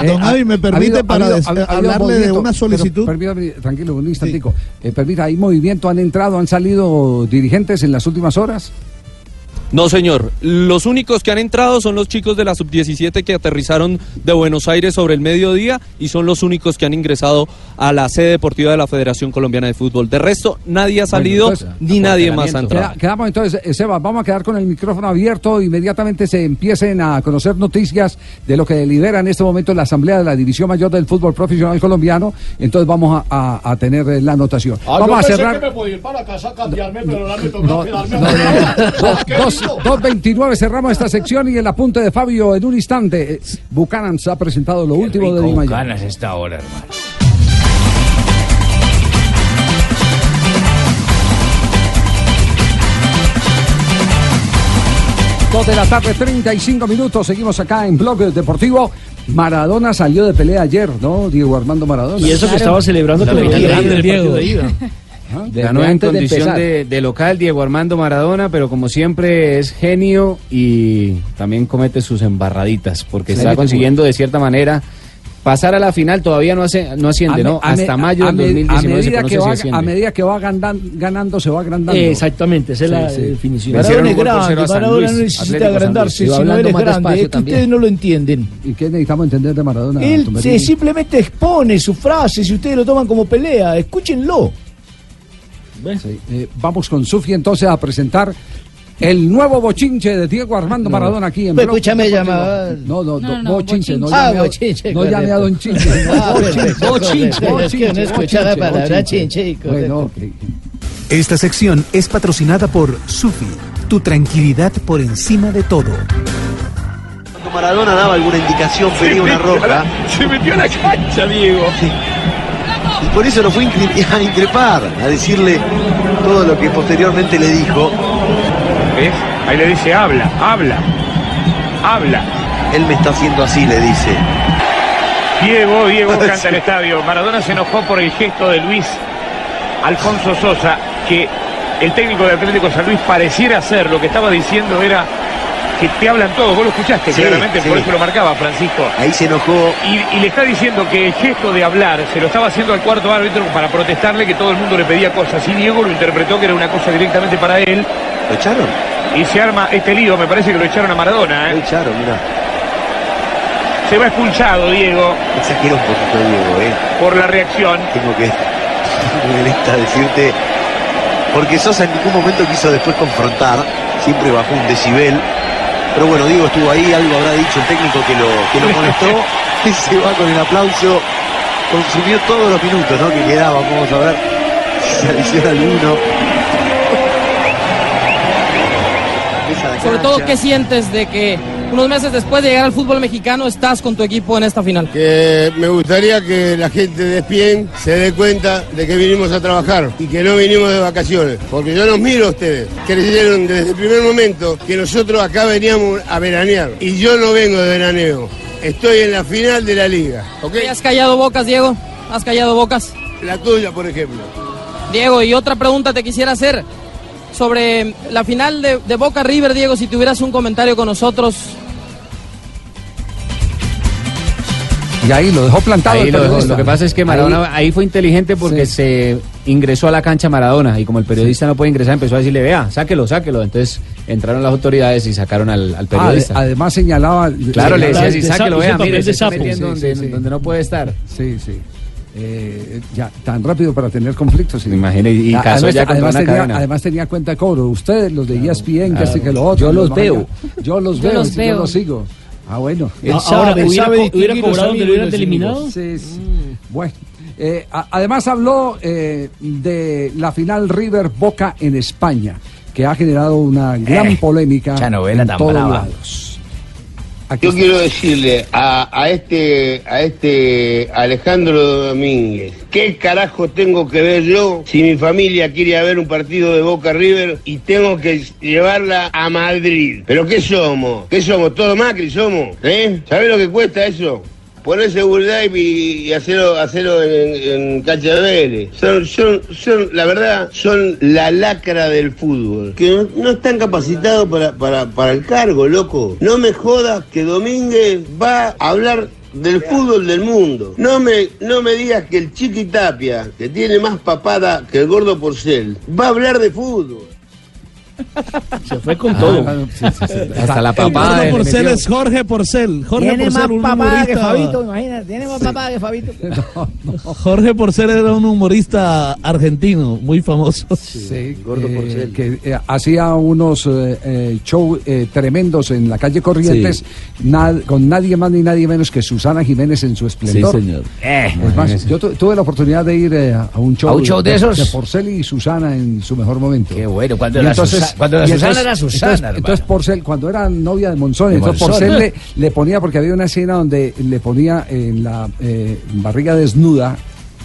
Don Javi, *laughs* ¿me permite para hablarle de una solicitud? permítame, tranquilo, un instantico. Eh, permita, ¿hay movimiento? ¿Han entrado, han salido dirigentes en las últimas horas? No, señor. Los únicos que han entrado son los chicos de la sub-17 que aterrizaron de Buenos Aires sobre el mediodía y son los únicos que han ingresado a la sede deportiva de la Federación Colombiana de Fútbol. De resto, nadie ha salido Bueno, entonces, ni nadie más ha entrado. Queda- quedamos entonces, eh, Seba, vamos a quedar con el micrófono abierto. Inmediatamente se empiecen a conocer noticias de lo que delibera en este momento la Asamblea de la División Mayor del Fútbol Profesional Colombiano. Entonces vamos a, a- a tener eh, la anotación. Ah, vamos yo a pensé cerrar. que me podía ir para casa a cambiarme, pero ahora me toca No, quedarme no. *laughs* 2.29 cerramos esta sección y el apunte de Fabio en un instante. Buchanan se ha presentado lo último de Di Mayor. esta hora, hermano. Dos de la tarde, 35 minutos. Seguimos acá en Blog Deportivo. Maradona salió de pelea ayer, ¿no? Diego Armando Maradona. Y eso que estaba celebrando La final grande el partido Diego. de ida. *laughs* Ganó en condición de, de local Diego Armando Maradona, pero como siempre es genio y también comete sus embarraditas, porque Sí, está consiguiendo de cierta manera pasar a la final. Todavía no, hace, no asciende, A ¿no? a Hasta mayo a del me- 2019 se a medida, que si va, asciende. a medida que va gandan- ganando, se va agrandando. Exactamente, esa es la Sí, sí. definición. Maradona es grande, Maradona no necesita agrandarse, si no es más grande, es que también. ustedes no lo entienden. ¿Y qué necesitamos entender de Maradona? Él se simplemente expone sus frases y ustedes lo toman como pelea, escúchenlo. Sí, eh, vamos con Sufi entonces a presentar el nuevo bochinche de Diego Armando Maradona aquí en Pues escúchame, llamaba- No, no, No, no, no, bochinche, no bochinche. Ah, llame a- bochinche, No llame a. Don Chinche. no, Ah, bochinche, bochinche. Es que no bochinche, escucha la bochinche, palabra chinche, Bueno, correcto. ok. Esta sección es patrocinada por Sufi, tu tranquilidad por encima de todo. Cuando Maradona daba alguna indicación, pedía una roja. Se metió a la cancha, Diego. Y por eso lo fue *laughs* a increpar, a decirle todo lo que posteriormente le dijo. ¿Ves? Ahí le dice, habla, habla, habla. Él me está haciendo así, le dice. Diego, Diego *laughs* canta el estadio. Maradona se enojó por el gesto de Luis Alfonso Sosa, que el técnico de Atlético San Luis pareciera hacer. Lo que estaba diciendo era que te hablan todos. Vos lo escuchaste Sí, claramente, por eso lo marcaba Francisco. Ahí se enojó. Y, y le está diciendo que el gesto de hablar se lo estaba haciendo al cuarto árbitro para protestarle que todo el mundo le pedía cosas. Y Diego lo interpretó que era una cosa directamente para él. ¿Lo echaron? Y se arma este lío, me parece que lo echaron a Maradona. ¿eh? Lo echaron, mira. Se va expulsado Diego Exagera un poquito, Diego, ¿eh? por la reacción. Tengo que, *laughs* molesta decirte. Porque Sosa en ningún momento quiso después confrontar. Siempre bajó un decibel. Pero bueno, Diego estuvo ahí, algo habrá dicho el técnico que lo, que lo molestó. *laughs* Y se va con el aplauso. Consumió todos los minutos, ¿no? Que quedaban. Vamos a ver si se adiciona alguno. Sobre todo. ¿qué sientes de que unos meses después de llegar al fútbol mexicano estás con tu equipo en esta final? Que me gustaría que la gente de Espien se dé cuenta de que vinimos a trabajar y que no vinimos de vacaciones. Porque yo los miro a ustedes. Creyeron desde el primer momento que nosotros acá veníamos a veranear. Y yo no vengo de veraneo. Estoy en la final de la liga. ¿ok? ¿Y ¿Has callado bocas, Diego? ¿Has callado bocas? La tuya, por ejemplo. Diego, y otra pregunta te quisiera hacer sobre la final de, de Boca River, Diego, si tuvieras un comentario con nosotros. Y ahí lo dejó plantado. Ahí el lo, dejó. periodista. Lo que pasa es que Maradona ahí, fue inteligente porque se ingresó a la cancha Maradona y como el periodista no puede ingresar empezó a decirle, vea, sáquelo, sáquelo. Entonces entraron las autoridades y sacaron al, al Ah, periodista. ade- además señalaba. claro, le decía así, sáquelo, vea, mire, se está metiendo Sí, donde, sí, sí. donde no puede estar. Sí, sí. Eh, ya, tan rápido para tener conflictos. sí. Y Ah, además, ya además tenía, cadena. además tenía cuenta de cobro. Ustedes, los de E ESPN, que este que lo otro. Yo los veo. Yo los Yo veo, los sí, veo. yo los sigo. Ah, bueno. Él Ahora, sabe- hubiera sabe co- hubiera cobrado donde lo hubieran y eliminado. Sí, sí. Bueno. eh, a- además habló eh, de la final River Boca en España, que ha generado una gran Eh, polémica en todos lados. Yo quiero decirle a, a este a este Alejandro Domínguez, ¿qué carajo tengo que ver yo si mi familia quiere ir a ver un partido de Boca River y tengo que llevarla a Madrid? ¿Pero qué somos? ¿Qué somos? ¿Todo Macri somos? ¿Eh? ¿Sabés lo que cuesta eso? Poner seguridad y, y hacerlo, hacerlo en, en de. Son, son, son, la verdad, son la lacra del fútbol. Que no, no están capacitados para, para, para el cargo, loco. No me jodas que Domínguez va a hablar del fútbol del mundo. No me, no me digas que el Chiqui Tapia, que tiene más papada que el gordo Porcel, va a hablar de fútbol. Se fue con todo. Hasta la El papada. gordo le Porcel es Jorge Porcel. Jorge Tiene Porcel, más un papada que Fabito, imagínate. Tiene más papada que Fabito. *laughs* Jorge Porcel era un humorista argentino muy famoso. Sí, eh, que eh, hacía unos eh, eh, show eh, tremendos en la calle Corrientes nad- con nadie más ni nadie menos que Susana Jiménez en su esplendor. Sí, señor. Eh, Es más, yo tu- tuve la oportunidad de ir eh, a un show, ¿A un show de esos? de Porcel y Susana en su mejor momento. Qué bueno, cuando Y la Susa- cuando y Susana era Susana, Entonces, entonces Porcel, cuando era novia de Monzón, De entonces Monzón. Porcel le, le ponía, porque había una escena donde le ponía en la eh, barriga desnuda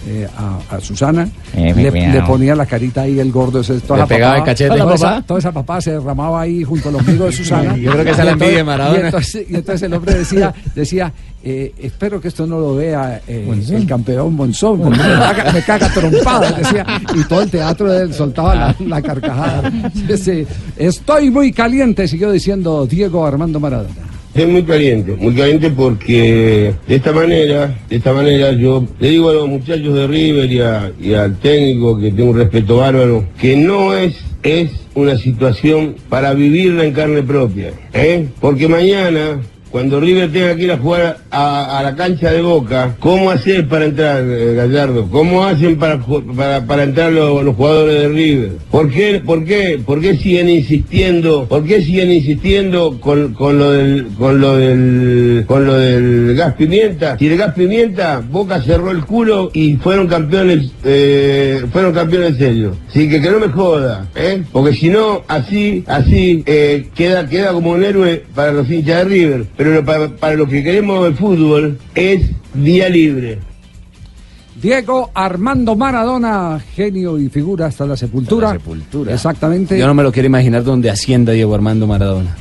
eh, a, a Susana, Eh, le, ponía la carita ahí el gordo, ese, toda Le la pegaba el cachete. Toda, ¿La esa, papá? toda esa papada se derramaba ahí junto al ombligo de Susana. Yo creo que esa es la envidia de Maradona. Y entonces, y entonces el hombre decía, decía eh, espero que esto no lo vea el campeón Monzón, porque me caga, me caga trompada, decía, y todo el teatro de él soltaba la, la carcajada. Estoy muy caliente, siguió diciendo Diego Armando Maradona. Es muy caliente, muy caliente porque de esta manera, de esta manera yo le digo a los muchachos de River y al técnico que tengo un respeto bárbaro, que no es, es una situación para vivirla en carne propia, ¿eh? Porque mañana, cuando River tenga que ir a jugar a, la cancha de Boca, ¿cómo hacer para entrar, eh, Gallardo? ¿Cómo hacen para, para, para entrar los, los jugadores de River? ¿Por qué, por qué, por qué siguen insistiendo, por qué siguen insistiendo con, con lo del, con lo del, con lo del gas pimienta? Si el gas pimienta, Boca cerró el culo y fueron campeones, eh, fueron campeones serios. Así que que no me joda, ¿eh? Porque si no, así, así, eh, queda, queda como un héroe para los hinchas de River. Lo- para, para los que queremos el fútbol es día libre. Diego Armando Maradona, genio y figura hasta la sepultura. Hasta la sepultura. Exactamente. Yo no me lo quiero imaginar donde ascienda Diego Armando Maradona.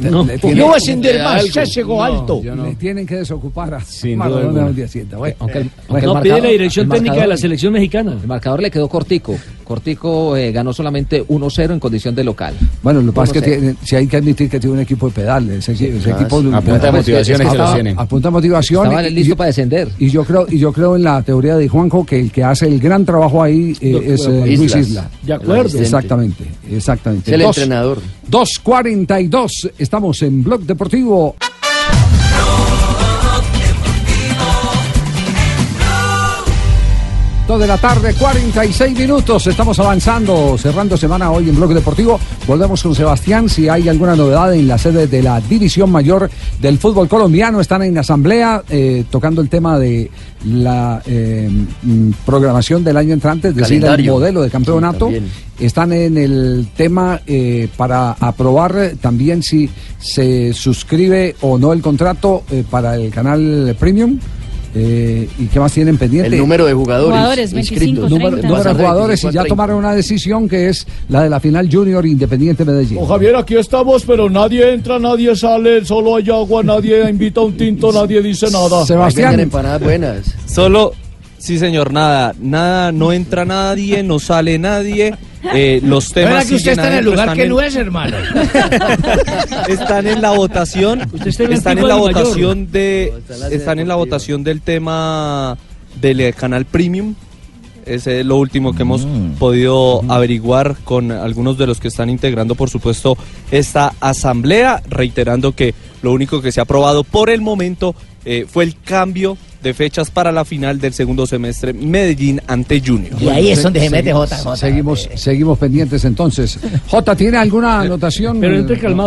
Le- No, no va a ascender más, ya llegó alto. Le tienen que desocupar a Sin duda Maradona. Bueno, Aunque el- eh, aunque el pide la dirección técnica de la selección mexicana. El marcador le quedó cortico. Cortico eh, ganó solamente 1-0 en condición de local. Bueno, lo que pasa es que 1-0. tiene- si hay que admitir que tiene un equipo de pedales. Ese, ese Ah, equipo. A punta de motivación es que Estaba- tienen. A punta de motivación. Estaba y- listo y- para descender. Y yo creo, y yo creo en la teoría de Juanjo que el que hace el gran trabajo ahí eh, es eh. Luis Islas. Isla. De acuerdo. Exactamente, exactamente. Es el Dos- entrenador. 2.42, estamos en Blog Deportivo. Dos de la tarde, 46 minutos. Estamos avanzando, cerrando semana hoy en Blog Deportivo. Volvemos con Sebastián. Si hay alguna novedad en la sede de la División Mayor del Fútbol Colombiano, están en asamblea eh, tocando el tema de la eh, mm, programación del año entrante, es decir, el modelo de campeonato. Sí, están en el tema eh, para aprobar también si se suscribe o no el contrato para el canal Premium. Eh, ¿Y qué más tienen pendiente? El número de jugadores, Jugadores, 25, inscritos. número, 30. número de jugadores y 25 a ya 30. tomaron una decisión que es la de la final Junior Independiente Medellín. Oh, Javier, aquí estamos, pero nadie entra, nadie sale, solo hay agua, nadie invita un tinto, nadie dice nada. Sebastián, empanadas buenas. Solo, sí señor, nada, nada, no entra nadie, no sale nadie. Eh, los temas ¿Verdad que usted está en el lugar que en- no es, hermano? *laughs* están en la votación está en el están en la votación de están en la votación del tema del eh, canal premium. Ese es lo último que hemos podido averiguar con algunos de los que están integrando, por supuesto, esta asamblea, reiterando que lo único que se ha aprobado por el momento eh, fue el cambio de fechas para la final del segundo semestre Medellín ante Junior. Seguimos- Seguimos, seguimos pendientes entonces. Jota, ¿tiene alguna anotación?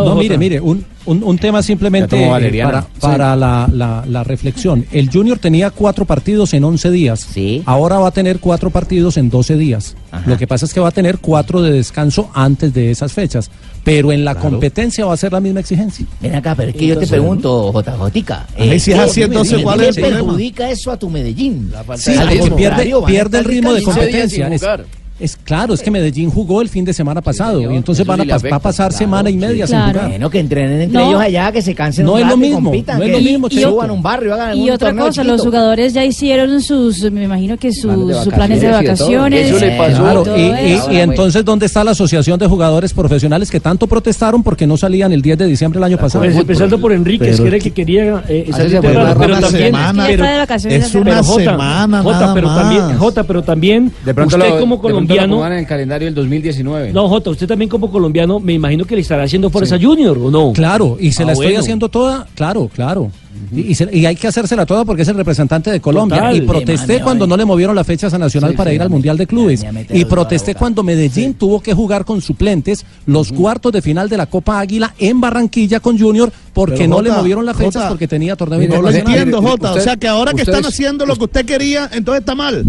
No, mire, mire, un, un, un tema simplemente tomó eh, para, Sí. para la, la- la reflexión. El Junior tenía cuatro partidos en 11 días. Ahora va a tener cuatro partidos en 12 días. Lo que pasa es que va a tener cuatro de descanso antes de esas fechas. Pero en la competencia va a ser la misma exigencia. Ven acá, pero es que yo te pregunto, JJ. Ahí si es así, entonces, ¿cuál es el ¿Qué problema? perjudica eso a tu Medellín? Sí, Al porque pierde, pierde el ritmo de 15 días sin competencia. Es, es claro, es que Medellín jugó el fin de semana pasado y entonces Eso van a, sí le afecta, va a pasar claro, semana y media sí. sin Claro. jugar. Bueno, que entrenen entre No. ellos allá, que se cansen No un es lo mismo, compitan, no es lo mismo, y Cheito. suban un barrio, hagan Y otra cosa, chiquito. los jugadores ya hicieron sus, me imagino que sus Planes de de vacaciones vacaciones. Claro, todo y, y- eso. y entonces, ¿dónde está la Asociación de Jugadores Profesionales que tanto protestaron porque no salían el 10 de diciembre del año pasado? Pues empezando por Enríquez, que era es el que quería eh, salir una pero también Es de Es una semana Jota, pero también. Jota, pero también De pronto usted lo- de como lo colombiano pongan en el calendario del 2019. No, Jota, usted también como colombiano, me imagino que le estará haciendo fuerza Junior, ¿o no? Claro, y se Ah, la estoy bueno. haciendo toda, claro, claro. Y, y se- y hay que hacérsela toda porque es el representante de Colombia. Total. y protesté Sí, cuando no le movieron la fecha a Nacional Sí, para sí, ir al me- Mundial de Clubes. Y protesté cuando Medellín tuvo que jugar con suplentes los cuartos de final de la Copa Águila en Barranquilla con Junior porque Pero, no le movieron las fechas Jota, porque tenía torneo No lo entiendo, Jota. o sea, que ahora que ustedes- están haciendo lo que usted quería, entonces está mal.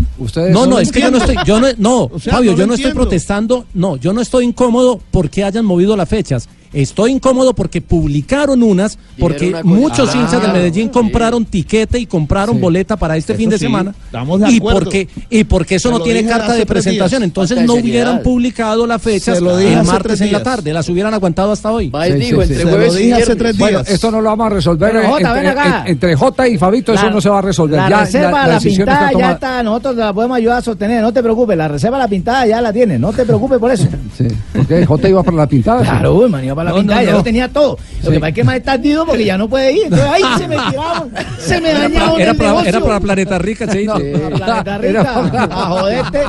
No, no, es que yo no estoy, yo no, no, *laughs* O sea, Fabio, no yo no estoy protestando, no, yo no estoy incómodo porque hayan movido las fechas. Estoy incómodo porque publicaron unas, porque una muchos Ah, hinchas del Medellín compraron tiquete y compraron Sí. boleta para este Eso fin de sí, semana. estamos de y acuerdo. porque y porque eso Se no tiene carta de presentación, días. entonces no de hubieran publicado las fechas Se lo dije el martes en la tarde, las hubieran aguantado hasta hoy. Sí, sí, sí. Se lo dije hace tres días. Bueno, esto no lo vamos a resolver Pero, Jota, ven entre, entre Jota y Fabito, eso La- no se va a resolver. La ya, reserva, la, pintada está ya está, nosotros la podemos ayudar a sostener, no te preocupes, la reserva, la pintada ya la tienes, no te preocupes por eso. *laughs* Sí, porque Jota iba para la pintada. Claro, man, iba para la No, pintada, no, ya no. lo tenía todo. Lo que pasa es que más está porque ya no puede ir. Entonces, ahí se me *laughs* tiraron, se me Era dañaron era para- negocio. era para Planeta Rica, Cheito. Planeta *laughs* Era Rica, a joderte.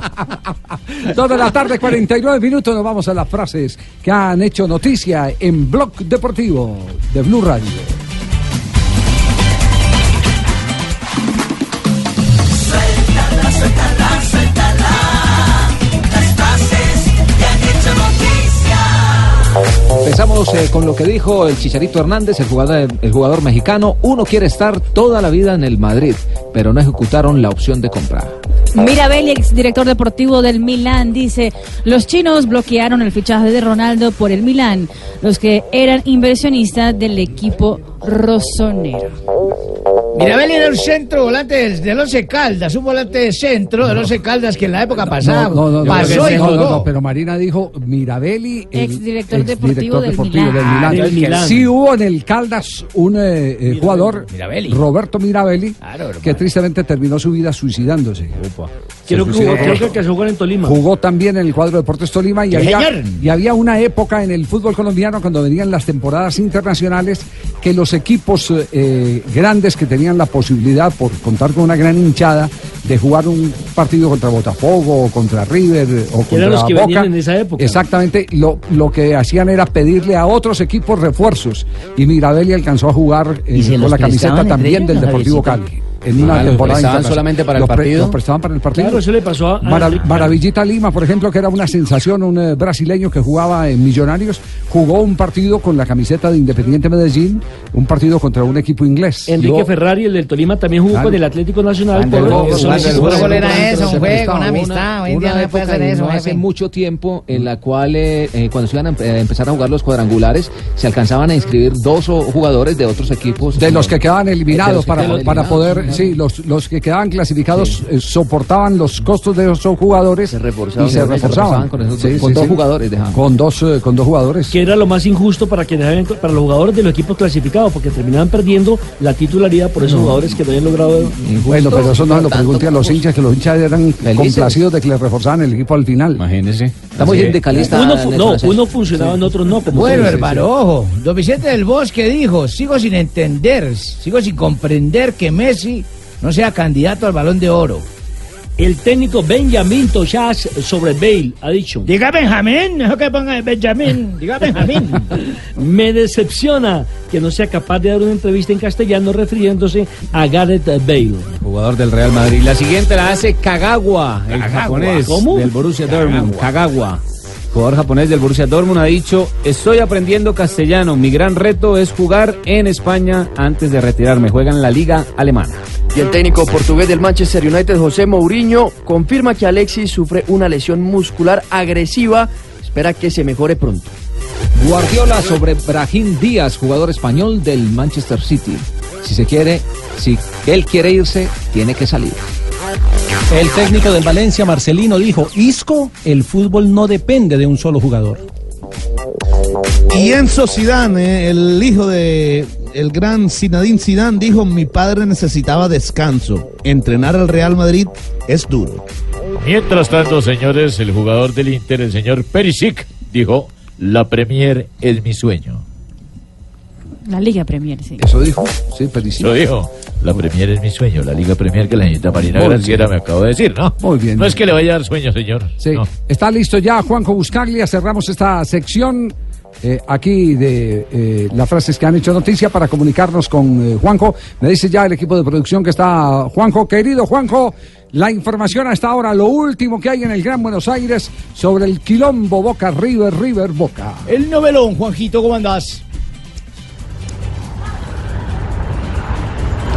*laughs* Dos de la tarde, 49 minutos, nos vamos a las frases que han hecho noticia en Blog Deportivo de Blue Radio. Empezamos eh, con lo que dijo el Chicharito Hernández, el jugador, el jugador mexicano. Uno quiere estar toda la vida en el Madrid, pero no ejecutaron la opción de comprar. Mirabelli, ex director deportivo del Milán, dice, los chinos bloquearon el fichaje de Ronaldo por el Milán, los que eran inversionistas del equipo rosonero. Mirabelli era un centro volante del, del Once Caldas, un volante de centro del Once Caldas que en la época pasada No, no, no, pasó y jugó. pero Marina dijo Mirabelli, el Exdirector exdirector deportivo del deportivo Milán. del Ah, del Milán. Sí hubo en el Caldas un eh, eh, jugador, Mirabelli. Roberto Mirabelli, que tristemente terminó su vida suicidándose. Creo que jugó, creo que a jugar en Tolima. Jugó también en el cuadro de Deportes Tolima y había, señor. y había una época en el fútbol colombiano cuando venían las temporadas internacionales que los equipos eh, grandes que tenían la posibilidad por contar con una gran hinchada de jugar un partido contra Botafogo o contra River eh, o contra eran los que Boca. venían en esa época. Exactamente, lo, lo que hacían era pedirle a otros equipos refuerzos y Mirabelli alcanzó a jugar eh, ¿Y se con la camiseta también ellos, del Deportivo? Cali. En una Ah, ¿los temporada prestaban solamente para el partido? los prestaban para el partido. Claro, eso le pasó a... a- Mara- Maravillita Lima, por ejemplo, que era una sensación, un eh, brasileño que jugaba en Millonarios, jugó un partido con la camiseta de Independiente Medellín, un partido contra un equipo inglés. Enrique Luego- Ferrari, el del Tolima, también jugó Claro. con el Atlético Nacional. Por- el por- era eso, un juego, una amistad, hoy en una día no se puede época hacer y eso, no hace mucho tiempo en la cual eh, eh, cuando se iban a, empe- a empezar a jugar los cuadrangulares se alcanzaban a inscribir dos o- jugadores de otros equipos de los que quedaban eliminados para, poder Sí, los, los que quedaban clasificados eh, soportaban los costos de esos jugadores y se reforzaban. Se reforzaban. reforzaban con esos dos- con dos jugadores dejaban. Con dos, eh, con dos jugadores. Que era lo más injusto para quienes habían- para los jugadores de los equipos clasificados, porque terminaban perdiendo la titularidad por esos No. jugadores que no habían logrado. Bueno, pero eso no se lo pregunte a los hinchas, que los hinchas eran Felices. complacidos de que les reforzaban el equipo al final. Imagínese. Estamos sindicalistas Uno, fu- no, uno funcionaba en otros no. Como Bueno, hermano, ojo. Don Vicente del Bosque dijo, sigo sin entender, sigo sin comprender que Messi no sea candidato al Balón de Oro. El técnico Benjamin Toshas sobre Bale ha dicho. Diga Benjamín, no que ponga Benjamín, diga Benjamín. *laughs* Me decepciona que no sea capaz de dar una entrevista en castellano refiriéndose a Gareth Bale. Jugador del Real Madrid. La siguiente la hace Kagawa, el Kagawa. japonés ¿Cómo? del Borussia Dortmund. Kagawa. Jugador japonés del Borussia Dortmund ha dicho, estoy aprendiendo castellano, mi gran reto es jugar en España antes de retirarme. Juega en la liga alemana. Y el técnico portugués del Manchester United, José Mourinho, confirma que Alexis sufre una lesión muscular agresiva. Espera que se mejore pronto. Guardiola sobre Brahim Díaz, jugador español del Manchester City. Si se quiere, si él quiere irse, tiene que salir. El técnico del Valencia, Marcelino, dijo, Isco, el fútbol no depende de un solo jugador. Y Enzo Zidane, el hijo de el gran Zinedine Zidane, dijo, mi padre necesitaba descanso. Entrenar al Real Madrid es duro. Mientras tanto, señores, el jugador del Inter, el señor Perisic, dijo, la Premier es mi sueño. La Liga Premier, sí. Eso dijo, sí, Perisic. Lo dijo, la Premier es mi sueño, la Liga Premier que la señorita Marina Muy Granciera bien. me acabo de decir, ¿no? Muy bien. No es que le vaya a dar sueño, señor. Sí. No. Está listo ya Juanjo Buscaglia. Cerramos esta sección eh, aquí de eh, las frases que han hecho noticia para comunicarnos con eh, Juanjo. Me dice ya el equipo de producción que está Juanjo. Querido Juanjo, la información hasta ahora, lo último que hay en el Gran Buenos Aires sobre el quilombo Boca River, River Boca. El novelón, Juanjito, ¿cómo andás?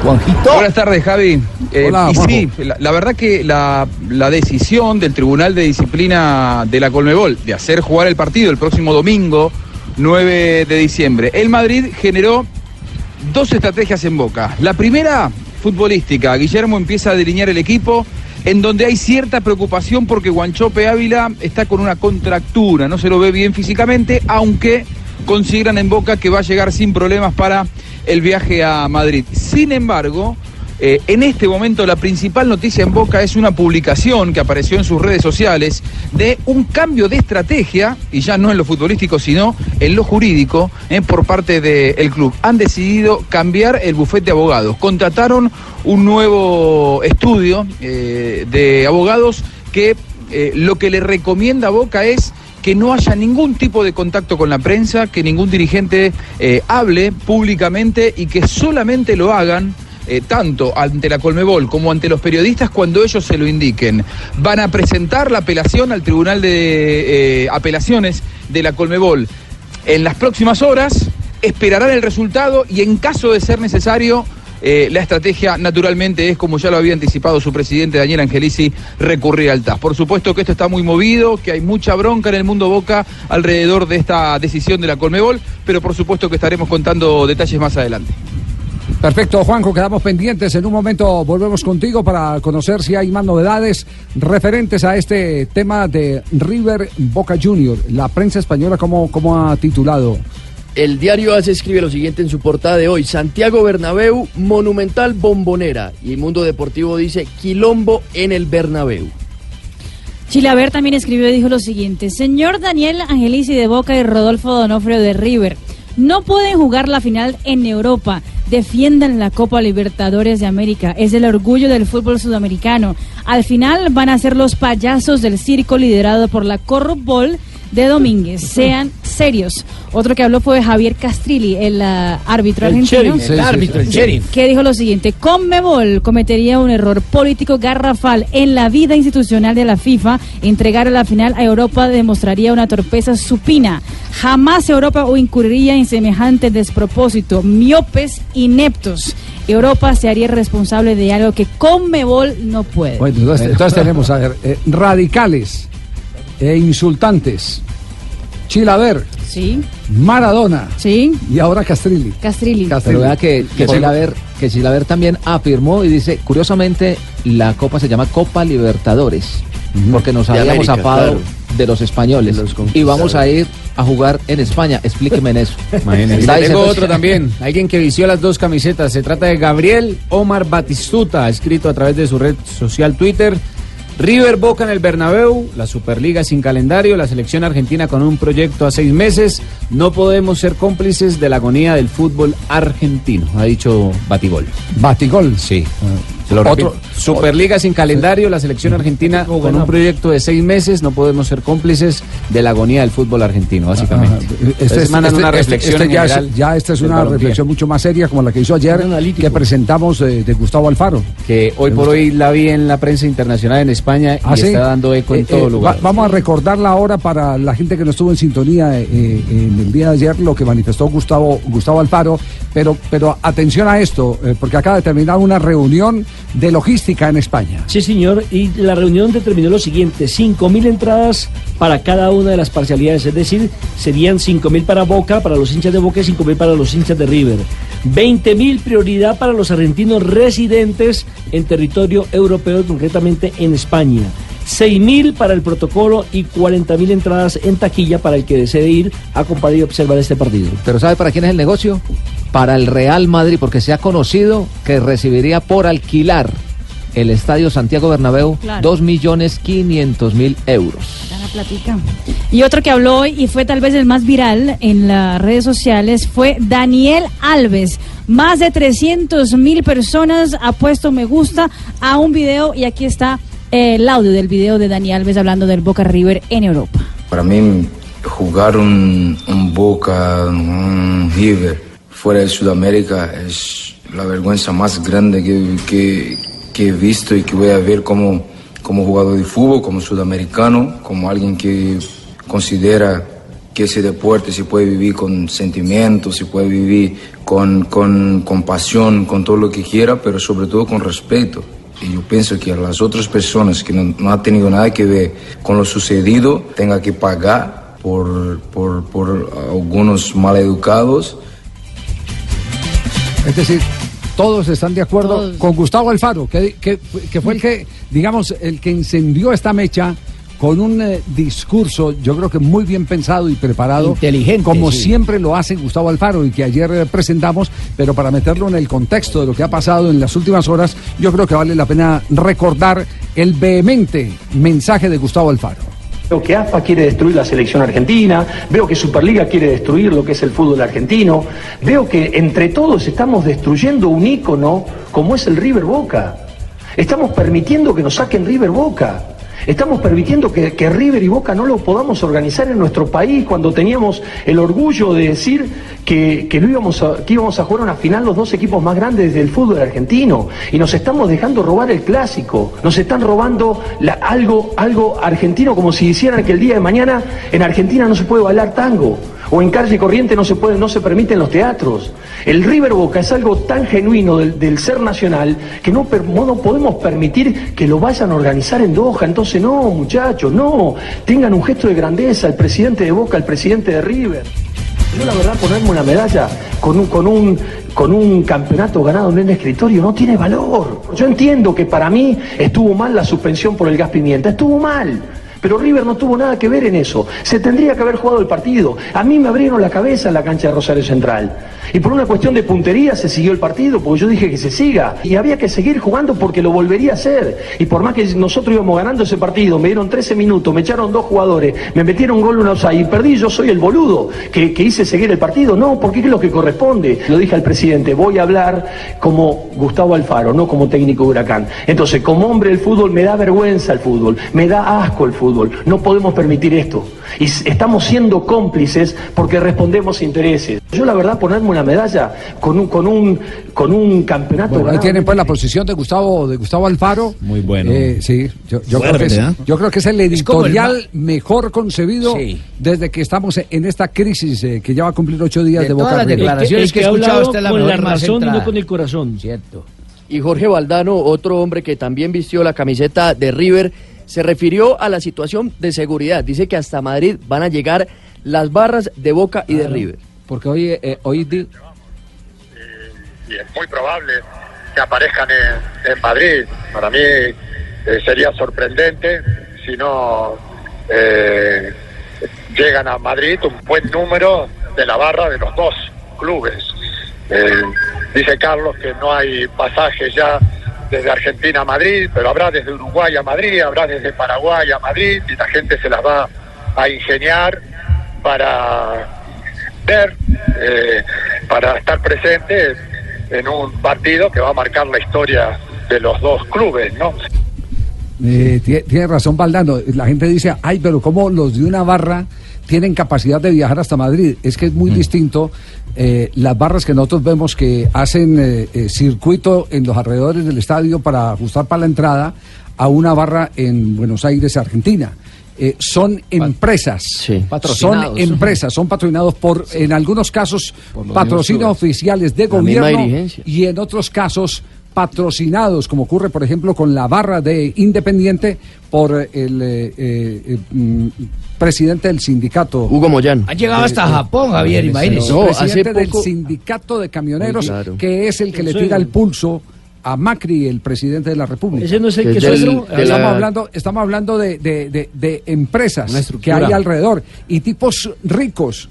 Juanjito. Buenas tardes, Javi. Eh, Hola, y sí, la, la verdad que la, la decisión del Tribunal de Disciplina de la Colmebol de hacer jugar el partido el próximo domingo, 9 de diciembre, el Madrid generó dos estrategias en Boca. La primera, futbolística. Guillermo empieza a delinear el equipo en donde hay cierta preocupación porque Guanchope Ávila está con una contractura, no se lo ve bien físicamente, aunque consideran en Boca que va a llegar sin problemas para el viaje a Madrid. Sin embargo, eh, en este momento la principal noticia en Boca es una publicación que apareció en sus redes sociales de un cambio de estrategia, y ya no en lo futbolístico, sino en lo jurídico, eh, por parte del club. Han decidido cambiar el bufete de abogados. Contrataron un nuevo estudio eh, de abogados que lo que le recomienda a Boca es que no haya ningún tipo de contacto con la prensa, que ningún dirigente eh, hable públicamente y que solamente lo hagan eh, tanto ante la Colmebol como ante los periodistas cuando ellos se lo indiquen. Van a presentar la apelación al Tribunal de eh, Apelaciones de la Colmebol en las próximas horas, esperarán el resultado y en caso de ser necesario, eh, la estrategia naturalmente es, como ya lo había anticipado su presidente Daniel Angelici, recurrir al TAS. Por supuesto que esto está muy movido, que hay mucha bronca en el mundo Boca alrededor de esta decisión de la Colmebol, pero por supuesto que estaremos contando detalles más adelante. Perfecto, Juanjo, quedamos pendientes. En un momento volvemos contigo para conocer si hay más novedades referentes a este tema de River Boca Junior. La prensa española, ¿cómo, cómo ha titulado? El diario AS escribe lo siguiente en su portada de hoy. Santiago Bernabéu, monumental bombonera. Y el Mundo Deportivo dice, quilombo en el Bernabéu. Chilaver también escribió y dijo lo siguiente: Señor Daniel Angelici de Boca y Rodolfo Donofrio de River, no pueden jugar la final en Europa. Defiendan la Copa Libertadores de América. Es el orgullo del fútbol sudamericano. Al final van a ser los payasos del circo liderado por la Corrupbol de Domínguez. Sean serios. Otro que habló fue Javier Castrilli, el ah, árbitro El argentino. sheriff, el árbitro, el sheriff. Que dijo lo siguiente: Conmebol cometería un error político garrafal en la vida institucional de la FIFA. Entregar a la final a Europa demostraría una torpeza supina. Jamás Europa o incurriría en semejante despropósito. Miopes ineptos. Europa se haría responsable de algo que Conmebol no puede. Bueno, entonces, entonces tenemos, a ver, eh, radicales e insultantes. Chilaver. Sí. Maradona. Sí. Y ahora Castrilli. Castrilli. Pero vea que, que Chilaver, que Chilaver también afirmó y dice, curiosamente, la copa se llama Copa Libertadores, porque nos De habíamos América, claro. de los españoles y vamos a ir a jugar en España. Explíqueme en eso. *laughs* Tengo diciendo- otro también. *laughs* Alguien que vistió las dos camisetas. Se trata de Gabriel Omar Batistuta, escrito a través de su red social Twitter. River Boca en el Bernabéu, la Superliga sin calendario, la selección argentina con un proyecto a seis meses. No podemos ser cómplices de la agonía del fútbol argentino, ha dicho Batigol. Batigol. Sí. Se lo Otro-. Superliga sin calendario, la selección argentina con un proyecto de seis meses. No podemos ser cómplices de la agonía del fútbol argentino, básicamente. Este Entonces es- mandan este- una este- reflexión este ya, general es, ya esta es una reflexión mucho más seria como la que hizo ayer que presentamos eh, de Gustavo Alfaro. que hoy por hoy la vi en la prensa internacional en España y ¿Ah, sí? está dando eco en Eh, todo eh, lugar. va- vamos a recordarla ahora para la gente que no estuvo en sintonía eh, en el día de ayer, lo que manifestó Gustavo, Gustavo Alfaro. Pero, pero atención a esto, eh, porque acaba de terminar una reunión de logística en España. Sí, señor, y la reunión determinó lo siguiente, 5.000 entradas para cada una de las parcialidades, es decir, serían 5.000 para Boca, para los hinchas de Boca y 5.000 para los hinchas de River. 20.000 prioridad para los argentinos residentes en territorio europeo, concretamente en España. 6.000 para el protocolo y 40.000 entradas en taquilla para el que desee ir a acompañar y observar este partido. Pero ¿sabe para quién es el negocio? Para el Real Madrid, porque se ha conocido que recibiría por alquilar el Estadio Santiago Bernabéu Claro. 2 millones 500 mil euros. Gana platica. Y otro que habló hoy y fue tal vez el más viral en las redes sociales fue Daniel Alves. Más de 300 mil personas ha puesto me gusta a un video y aquí está eh, el audio del video de Daniel Alves hablando del Boca River en Europa. Para mí, jugar un, un Boca, un River fuera de Sudamérica es la vergüenza más grande que, que, que he visto y que voy a ver como, como jugador de fútbol, como sudamericano, como alguien que considera que ese deporte se puede vivir con sentimientos, se puede vivir con, con, con pasión, con todo lo que quiera, pero sobre todo con respeto. Y yo pienso que a las otras personas que no, no han tenido nada que ver con lo sucedido tenga que pagar por, por, por algunos maleducados. Es decir, todos están de acuerdo con Gustavo Alfaro, que, que- que fue el que, digamos, el que encendió esta mecha con un eh, discurso, yo creo que muy bien pensado y preparado. Inteligente, Como sí. siempre lo hace Gustavo Alfaro y que ayer eh, presentamos, pero para meterlo en el contexto de lo que ha pasado en las últimas horas, yo creo que vale la pena recordar el vehemente mensaje de Gustavo Alfaro. Veo que AFA quiere destruir la selección argentina, veo que Superliga quiere destruir lo que es el fútbol argentino, veo que entre todos estamos destruyendo un ícono como es el River Boca. Estamos permitiendo que nos saquen River Boca. Estamos permitiendo que, River y Boca no lo podamos organizar en nuestro país cuando teníamos el orgullo de decir que, íbamos a, que a jugar una final los dos equipos más grandes del fútbol argentino. Y nos estamos dejando robar el clásico. Nos están robando algo, algo argentino como si hicieran que el día de mañana en Argentina no se puede bailar tango. O en calle corriente no se puede, no se permiten los teatros. El River Boca es algo tan genuino del, ser nacional que no, no podemos permitir que lo vayan a organizar en Doha. Entonces, no, muchachos, no. Tengan un gesto de grandeza, el presidente de Boca, el presidente de River. Yo la verdad ponerme una medalla con un, con un, con un campeonato ganado en el escritorio no tiene valor. Yo entiendo que para mí estuvo mal la suspensión por el gas pimienta, estuvo mal. Pero River no tuvo nada que ver en eso. Se tendría que haber jugado el partido. A mí me abrieron la cabeza en la cancha de Rosario Central. Y por una cuestión de puntería se siguió el partido, porque yo dije que se siga. Y había que seguir jugando porque lo volvería a hacer. Y por más que nosotros íbamos ganando ese partido, me dieron 13 minutos, me echaron dos jugadores, me metieron un gol, una offside y perdí, yo soy el boludo que, que hice seguir el partido. No, porque es lo que corresponde. Lo dije al presidente, voy a hablar como Gustavo Alfaro, no como técnico de Huracán. Entonces, como hombre del fútbol, me da vergüenza el fútbol, me da asco el fútbol. No podemos permitir esto. Y estamos siendo cómplices porque respondemos intereses. Yo, la verdad, ponerme una medalla con un, con un, con un campeonato Bueno, ahí tienen pues la posición de Gustavo de Gustavo Alfaro. Muy bueno. Eh, sí, yo, yo creo Fuerte, que es, ¿eh? yo creo que es el editorial mejor concebido Sí. desde que estamos en esta crisis eh, que ya va a cumplir ocho días de, De Boca todas las River. declaraciones El que, que he ha escuchado, es la con la razón y no con el corazón. Cierto. Y Jorge Valdano, otro hombre que también vistió la camiseta de River, se refirió a la situación de seguridad. Dice que hasta Madrid van a llegar las barras de Boca y de River. Porque hoy, eh, hoy di- y es muy probable que aparezcan en, en Madrid. Para mí eh, sería sorprendente si no eh, llegan a Madrid un buen número de la barra de los dos clubes. Eh, dice Carlos que no hay pasajes ya desde Argentina a Madrid, pero habrá desde Uruguay a Madrid, habrá desde Paraguay a Madrid y la gente se las va a ingeniar para ver, eh, para estar presente en un partido que va a marcar la historia de los dos clubes, ¿no? Eh, tie- tiene razón Valdano. La gente dice, ay, pero ¿cómo los de una barra tienen capacidad de viajar hasta Madrid? Es que es muy distinto eh, las barras que nosotros vemos que hacen eh, eh, circuito en los alrededores del estadio para ajustar para la entrada a una barra en Buenos Aires, Argentina. Eh, son empresas, son Patrocinados. empresas, son patrocinados por, en algunos casos, patrocinios oficiales de gobierno y en otros casos patrocinados, como ocurre por ejemplo con la barra de Independiente por el eh, eh, mm, presidente del sindicato. Hugo Moyano. Han llegado hasta Japón, Javier, imagínese. No, hace presidente del sindicato de camioneros, claro. que es el que El le tira el pulso a Macri, el presidente de la República. ¿Ese no es el Que que es del- suegro? de estamos la- hablando, estamos hablando de, de- de- de empresas que hay alrededor y tipos ricos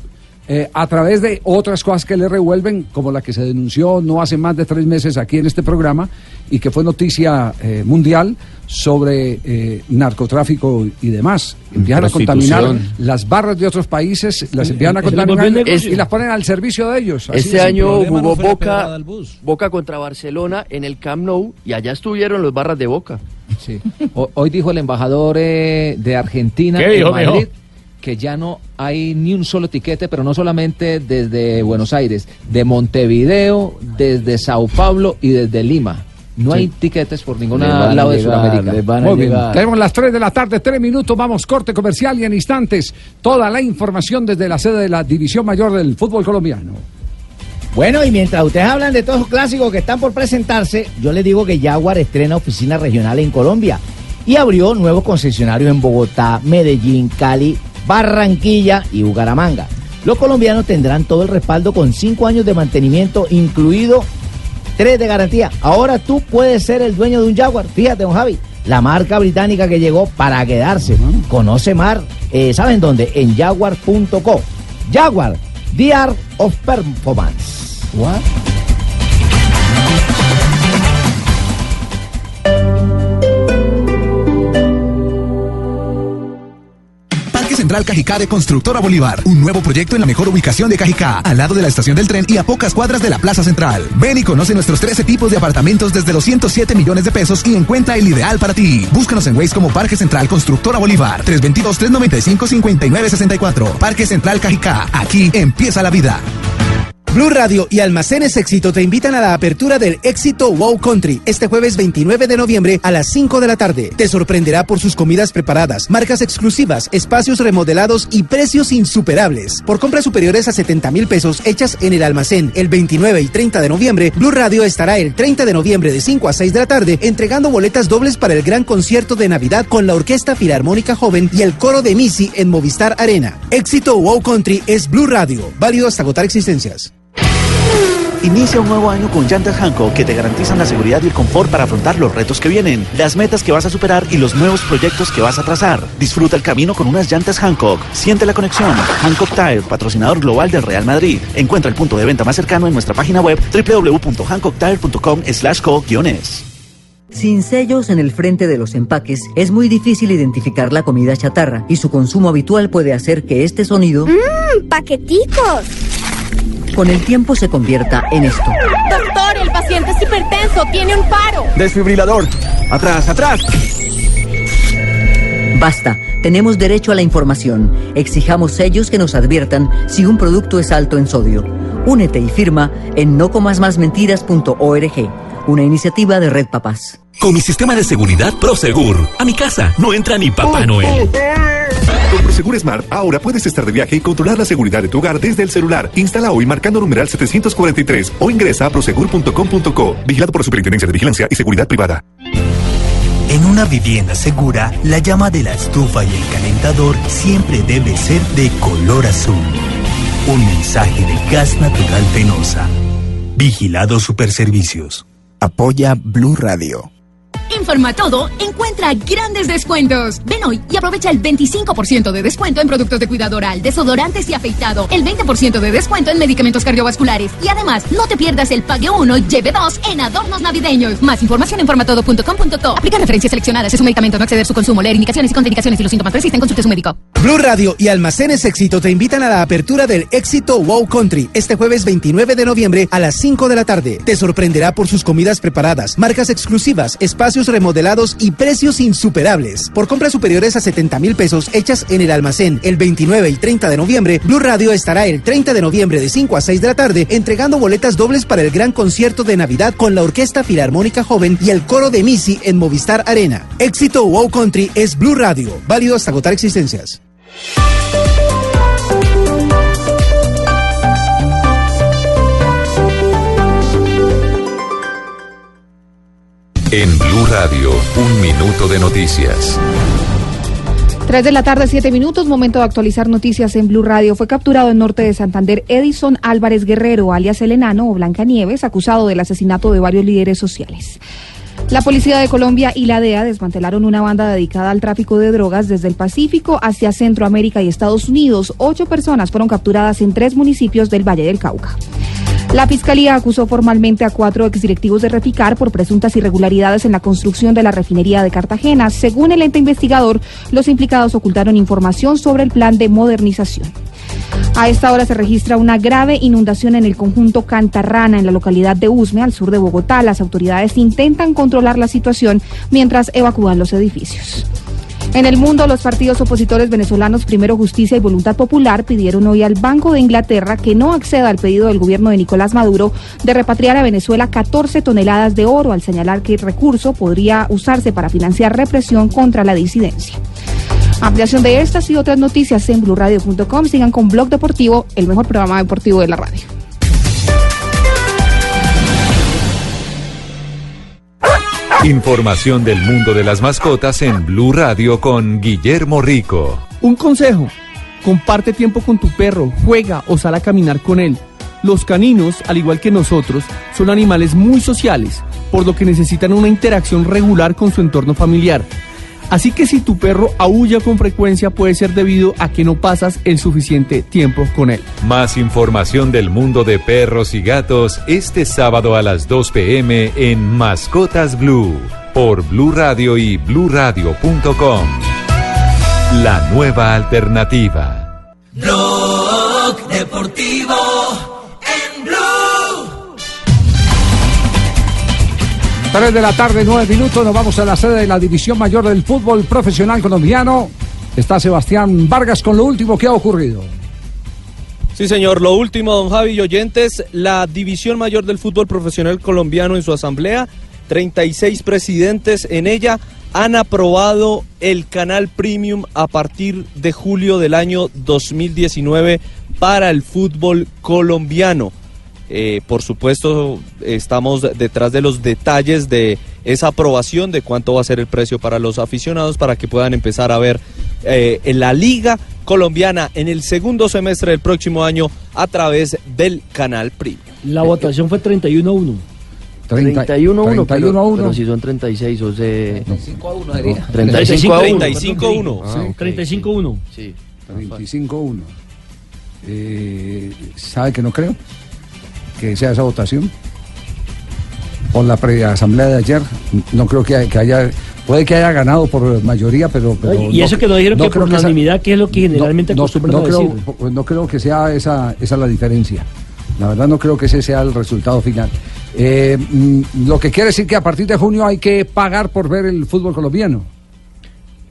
eh, a través de otras cosas que le revuelven, como la que se denunció no hace más de tres meses aquí en este programa y que fue noticia eh, mundial sobre eh, narcotráfico y demás. Empiezan a contaminar las barras de otros países, las empiezan a contaminar y las ponen al servicio de ellos. Así Este es. año jugó Boca, Boca contra Barcelona en el Camp Nou y allá estuvieron los barras de Boca. Sí. Hoy dijo el embajador eh, de Argentina ¿Qué en dijo, Madrid mijo? Que ya no hay ni un solo tiquete, pero no solamente desde Buenos Aires, de Montevideo, desde Sao Paulo y desde Lima. No Sí. hay tiquetes por ningún lado de Sudamérica. Muy bien. Tenemos las 3 de la tarde, 3 minutos, vamos corte comercial y en instantes toda la información desde la sede de la División Mayor del Fútbol Colombiano. Bueno, y mientras ustedes hablan de todos los clásicos que están por presentarse, yo les digo que Jaguar estrena oficina regional en Colombia y abrió nuevos concesionarios en Bogotá, Medellín, Cali, Barranquilla y Bucaramanga. Los colombianos tendrán todo el respaldo con cinco años de mantenimiento, incluido tres de garantía. Ahora tú puedes ser el dueño de un Jaguar. Fíjate, don Javi, la marca británica que llegó para quedarse. Conoce más, eh, ¿saben dónde? En jaguar.co. Jaguar, The Art of Performance. Parque Central Cajicá de Constructora Bolívar. Un nuevo proyecto en la mejor ubicación de Cajicá, al lado de la estación del tren y a pocas cuadras de la Plaza Central. Ven y conoce nuestros 13 tipos de apartamentos desde los 107 millones de pesos y encuentra el ideal para ti. Búscanos en Waze como Parque Central Constructora Bolívar. 322-395-5964. Parque Central Cajicá. Aquí empieza la vida. Blue Radio y Almacenes Éxito te invitan a la apertura del Éxito Wow Country este jueves 29 de noviembre a las 5 de la tarde. Te sorprenderá por sus comidas preparadas, marcas exclusivas, espacios remodelados y precios insuperables. Por compras superiores a 70 mil pesos hechas en el almacén el 29 y 30 de noviembre, Blue Radio estará el 30 de noviembre de 5 a 6 de la tarde entregando boletas dobles para el gran concierto de Navidad con la Orquesta Filarmónica Joven y el coro de Missy en Movistar Arena. Éxito Wow Country es Blue Radio, válido hasta agotar existencias. Inicia un nuevo año con llantas Hankook que te garantizan la seguridad y el confort para afrontar los retos que vienen, las metas que vas a superar y los nuevos proyectos que vas a trazar. Disfruta el camino con unas llantas Hankook. Siente la conexión. Hankook Tire, patrocinador global del Real Madrid. Encuentra el punto de venta más cercano en nuestra página web www.hancocktire.com slash co-es. Sin sellos en el frente de los empaques, es muy difícil identificar la comida chatarra y su consumo habitual puede hacer que este sonido, ¡Mmm! ¡Paqueticos! Con el tiempo, se convierta en esto. Doctor, el paciente es hipertenso, tiene un paro. Desfibrilador. Atrás, atrás. Basta, tenemos derecho a la información. Exijamos sellos que nos adviertan si un producto es alto en sodio. Únete y firma en nocomasmasmentiras.org, una iniciativa de Red Papás. Con mi sistema de seguridad Prosegur, a mi casa no entra ni Papá Noel. Con Prosegur Smart, ahora puedes estar de viaje y controlar la seguridad de tu hogar desde el celular. Instala hoy marcando numeral 743 o ingresa a prosegur.com.co. Vigilado por la Superintendencia de Vigilancia y Seguridad Privada. En una vivienda segura, la llama de la estufa y el calentador siempre debe ser de color azul. Un mensaje de gas natural Fenosa. Vigilado Superservicios. Apoya Blue Radio. En Farmatodo encuentra grandes descuentos. Ven hoy y aprovecha el 25% de descuento en productos de cuidado oral, desodorantes y afeitado, el 20% de descuento en medicamentos cardiovasculares y además no te pierdas el pague 1 lleve 2 en adornos navideños. Más información en formatodo.com.co. Aplica referencias seleccionadas. Es un medicamento no exceder su consumo. Leer indicaciones y contraindicaciones si los síntomas persisten, consulte a su médico. Blue Radio y Almacenes Éxito te invitan a la apertura del Éxito Wow Country este jueves 29 de noviembre a las 5 de la tarde. Te sorprenderá por sus comidas preparadas, marcas exclusivas, espacios remodelados y precios insuperables. Por compras superiores a 70 mil pesos hechas en el almacén el 29 y 30 de noviembre, Blue Radio estará el 30 de noviembre de 5 a 6 de la tarde entregando boletas dobles para el gran concierto de Navidad con la Orquesta Filarmónica Joven y el coro de Missy en Movistar Arena. Éxito Wow Country es Blue Radio, válido hasta agotar existencias. En Blue Radio, un minuto de noticias. 3 de la tarde, 7 minutos, momento de actualizar noticias en Blue Radio. Fue capturado en norte de Santander Edison Álvarez Guerrero, alias El Enano o Blanca Nieves, acusado del asesinato de varios líderes sociales. La Policía de Colombia y la DEA desmantelaron una banda dedicada al tráfico de drogas desde el Pacífico hacia Centroamérica y Estados Unidos. Ocho personas fueron capturadas en tres municipios del Valle del Cauca. La Fiscalía acusó formalmente a cuatro exdirectivos de Reficar por presuntas irregularidades en la construcción de la refinería de Cartagena. Según el ente investigador, los implicados ocultaron información sobre el plan de modernización. A esta hora se registra una grave inundación en el conjunto Cantarrana, en la localidad de Usme, al sur de Bogotá. Las autoridades intentan controlar la situación mientras evacúan los edificios. En el mundo, los partidos opositores venezolanos Primero Justicia y Voluntad Popular pidieron hoy al Banco de Inglaterra que no acceda al pedido del gobierno de Nicolás Maduro de repatriar a Venezuela 14 toneladas de oro, al señalar que el recurso podría usarse para financiar represión contra la disidencia. Ampliación de estas y otras noticias en blurradio.com. Sigan con Blog Deportivo, el mejor programa deportivo de la radio. Información del mundo de las mascotas en Blue Radio con Guillermo Rico. Un consejo, comparte tiempo con tu perro, juega o sal a caminar con él. Los caninos, al igual que nosotros, son animales muy sociales, por lo que necesitan una interacción regular con su entorno familiar. Así que si tu perro aúlla con frecuencia puede ser debido a que no pasas el suficiente tiempo con él. Más información del mundo de perros y gatos este sábado a las 2 pm en Mascotas Blue por Blue Radio y bluradio.com. La nueva alternativa. Blog Deportivo 3 de la tarde, 9 minutos, nos vamos a la sede de la División Mayor del Fútbol Profesional Colombiano. Está Sebastián Vargas con lo último que ha ocurrido. Sí, señor. Lo último, don Javi y oyentes, la División Mayor del Fútbol Profesional Colombiano en su asamblea, 36 presidentes en ella, han aprobado el canal Premium a partir de julio del año 2019 para el fútbol colombiano. Eh, por supuesto, estamos detrás de los detalles de esa aprobación, de cuánto va a ser el precio para los aficionados, para que puedan empezar a ver eh, en la liga colombiana en el segundo semestre del próximo año a través del canal Premium. La votación fue 31-1. 31 1 31 a 1. Pero si son 36, o sea... 35 a 1 sería. 35 a 1. 35 a 1. Ah, ok. 35-1. Sí. 25-1. Eh, ¿Sabe que no creo? Que sea esa votación. Por la preasamblea de ayer, no creo que, que haya. Puede que haya ganado por mayoría, pero. pero y eso que nos dijeron que creo por unanimidad, que es lo que generalmente no, acostumbran no a creo, decir. no creo que sea esa, esa la diferencia. La verdad no creo que ese sea el resultado final. Eh, mm, lo que quiere decir que a partir de junio hay que pagar por ver el fútbol colombiano.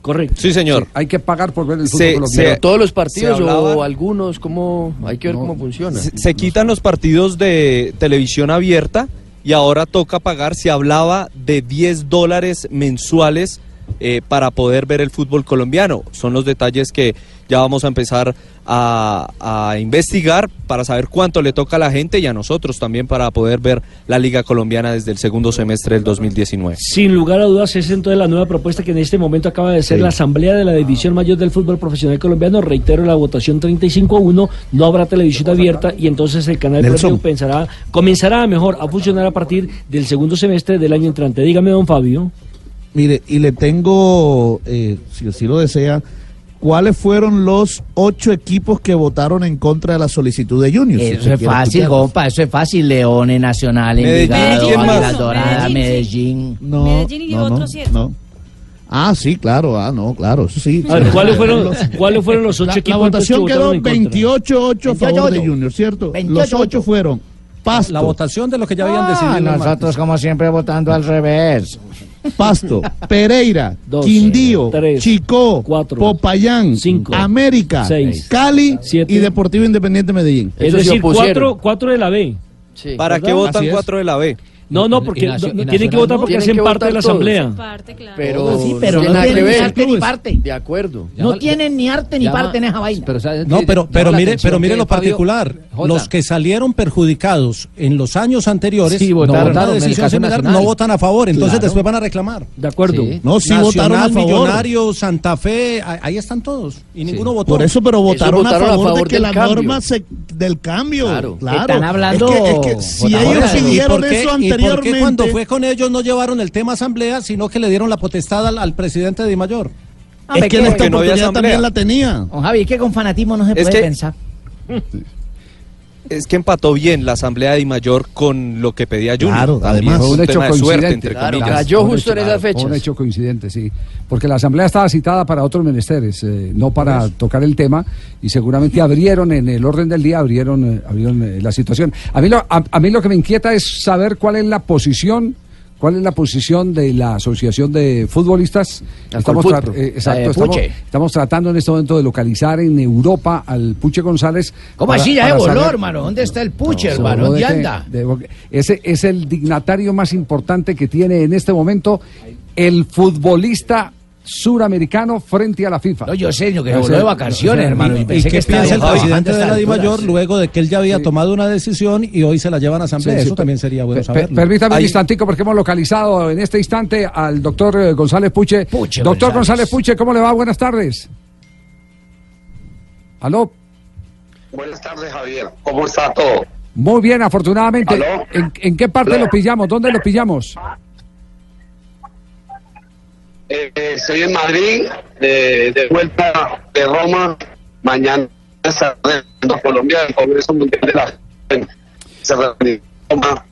Correcto. Sí, señor. hay que pagar por ver el fútbol Se- colombiano. se- ¿Todos los partidos hablaba- o algunos? ¿cómo? Hay que ver cómo funciona. Se, se quitan los partidos de televisión abierta y ahora toca pagar, se hablaba de 10 dólares mensuales eh, para poder ver el fútbol colombiano. Son los detalles que ya vamos a empezar a, a investigar para saber cuánto le toca a la gente y a nosotros también para poder ver la Liga Colombiana desde el segundo semestre del 2019. Sin lugar a dudas, es entonces la nueva propuesta que en este momento acaba de ser Sí. la Asamblea de la División Mayor del Fútbol Profesional Colombiano. Reitero la votación 35 a 1, no habrá televisión abierta y entonces el canal propio pensará, comenzará mejor a funcionar a partir del segundo semestre del año entrante. Dígame, don Fabio. Mire, y le tengo, eh, si así lo desea, ¿cuáles fueron los ocho equipos que votaron en contra de la solicitud de Junior? Si Eso usted es quiere fácil, compa, eso es fácil. Leones, Nacional, Medellín, Envigado, Doradas, Medellín, sí. Medellín. No, Medellín y no, no, otros siete. no. Ah, sí, claro, ah, no, claro, eso sí. A ver. ¿cuáles fueron, ¿cuáles fueron los ocho La, la equipos votación que quedó votaron en contra? 28-8 a favor de Junior, ¿cierto? Los 28. ocho fueron Pasto. La votación de lo que ya habían Ah, decidido. nosotros como siempre votando al revés. Pasto, *laughs* Pereira, Dos, Quindío, tres, Chicó, Popayán, cinco, América, seis, Cali siete. y Deportivo Independiente Medellín. Es decir, cuatro, cuatro de la B. ¿Para ¿Verdad? qué votan cuatro de la B? No, no, porque Nacio- no- tienen que Nacional votar no. porque hacen que parte de la asamblea. Pero, Sí, pero no no tienen ni arte ni parte. De acuerdo. No tienen ni arte ni parte en esa vaina. No, pero, pero mire, pero mire lo particular. Los que salieron perjudicados en los años anteriores Sí, no votaron. votaron decisión caso similar, nacional. no votan a favor, entonces Claro. después van a reclamar. De acuerdo. Sí. No, sí votaron a favor. Millonarios, Santa Fe, ahí están todos y ninguno votó. Por eso, pero votaron, votaron a a favor, de que la norma se, del cambio. Claro. Están hablando- si ellos ¿y pidieron por qué- ¿Y por anteriormente. qué cuando fue con ellos no llevaron el tema a asamblea, sino que le dieron la potestad al, al presidente de Mayor? Es que en esta oportunidad también la tenía. Don Javi, es que con fanatismo no se Es puede que- pensar. Es que empató bien la Asamblea de Mayor con lo que pedía Junior. Claro, además. Fue un hecho tema de suerte, coincidente. entre Claro, comillas. fue un hecho- fue Un hecho coincidente, sí. Porque la asamblea estaba citada para otros menesteres, eh, no para tocar el tema, y seguramente abrieron en el orden del día, abrieron, eh, abrieron eh, la situación. A mí, lo, a, a mí lo que me inquieta es saber cuál es la posición. ¿Cuál es la posición de la Asociación de Futbolistas? La Estamos, tra- eh, exacto, de estamos, tratando en este momento de localizar en Europa al Puche González. ¿Cómo para- así? Ya voló, hermano. ¿Dónde está el puche, hermano? ¿Dónde anda? de- ese es el dignatario más importante que tiene en este momento el futbolista suramericano frente a la FIFA. No, yo sé, yo que se voló de vacaciones, hermano, y ¿Y pensé que qué piensa el presidente de la DIMAYOR luego de que él ya había tomado una decisión y hoy se la llevan a asamblea? Sí, sí, Eso también sería bueno saberlo. Permítame un instantico porque hemos localizado en este instante al doctor eh, González Puche. doctor González. González Puche, ¿cómo le va? Buenas tardes. ¿Aló? Buenas tardes, Javier. ¿Cómo está todo? Muy bien, afortunadamente. ¿Aló? ¿En, en qué parte Aló. lo pillamos? ¿Dónde lo pillamos? Eh, estoy en Madrid, de, de vuelta de Roma. Mañana en Colombia, el Congreso Mundial de la. Se reunirá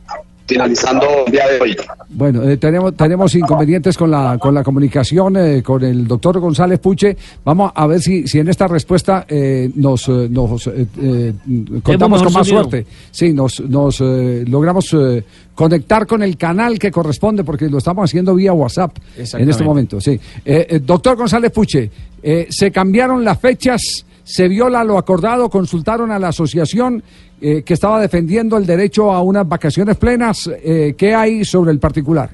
finalizando el día de hoy. Bueno, eh, tenemos, tenemos inconvenientes con la, con la comunicación eh, con el doctor González Puche. Vamos a ver si, si en esta respuesta eh, nos, eh, nos eh, eh, contamos con más sonido. suerte. Sí, nos, nos eh, logramos eh, conectar con el canal que corresponde porque lo estamos haciendo vía WhatsApp en este Exactamente. momento. Sí. Eh, eh, doctor González Puche, eh, se cambiaron las fechas, se viola lo acordado, consultaron a la asociación eh, que estaba defendiendo el derecho a unas vacaciones plenas. Eh, ¿Qué hay sobre el particular?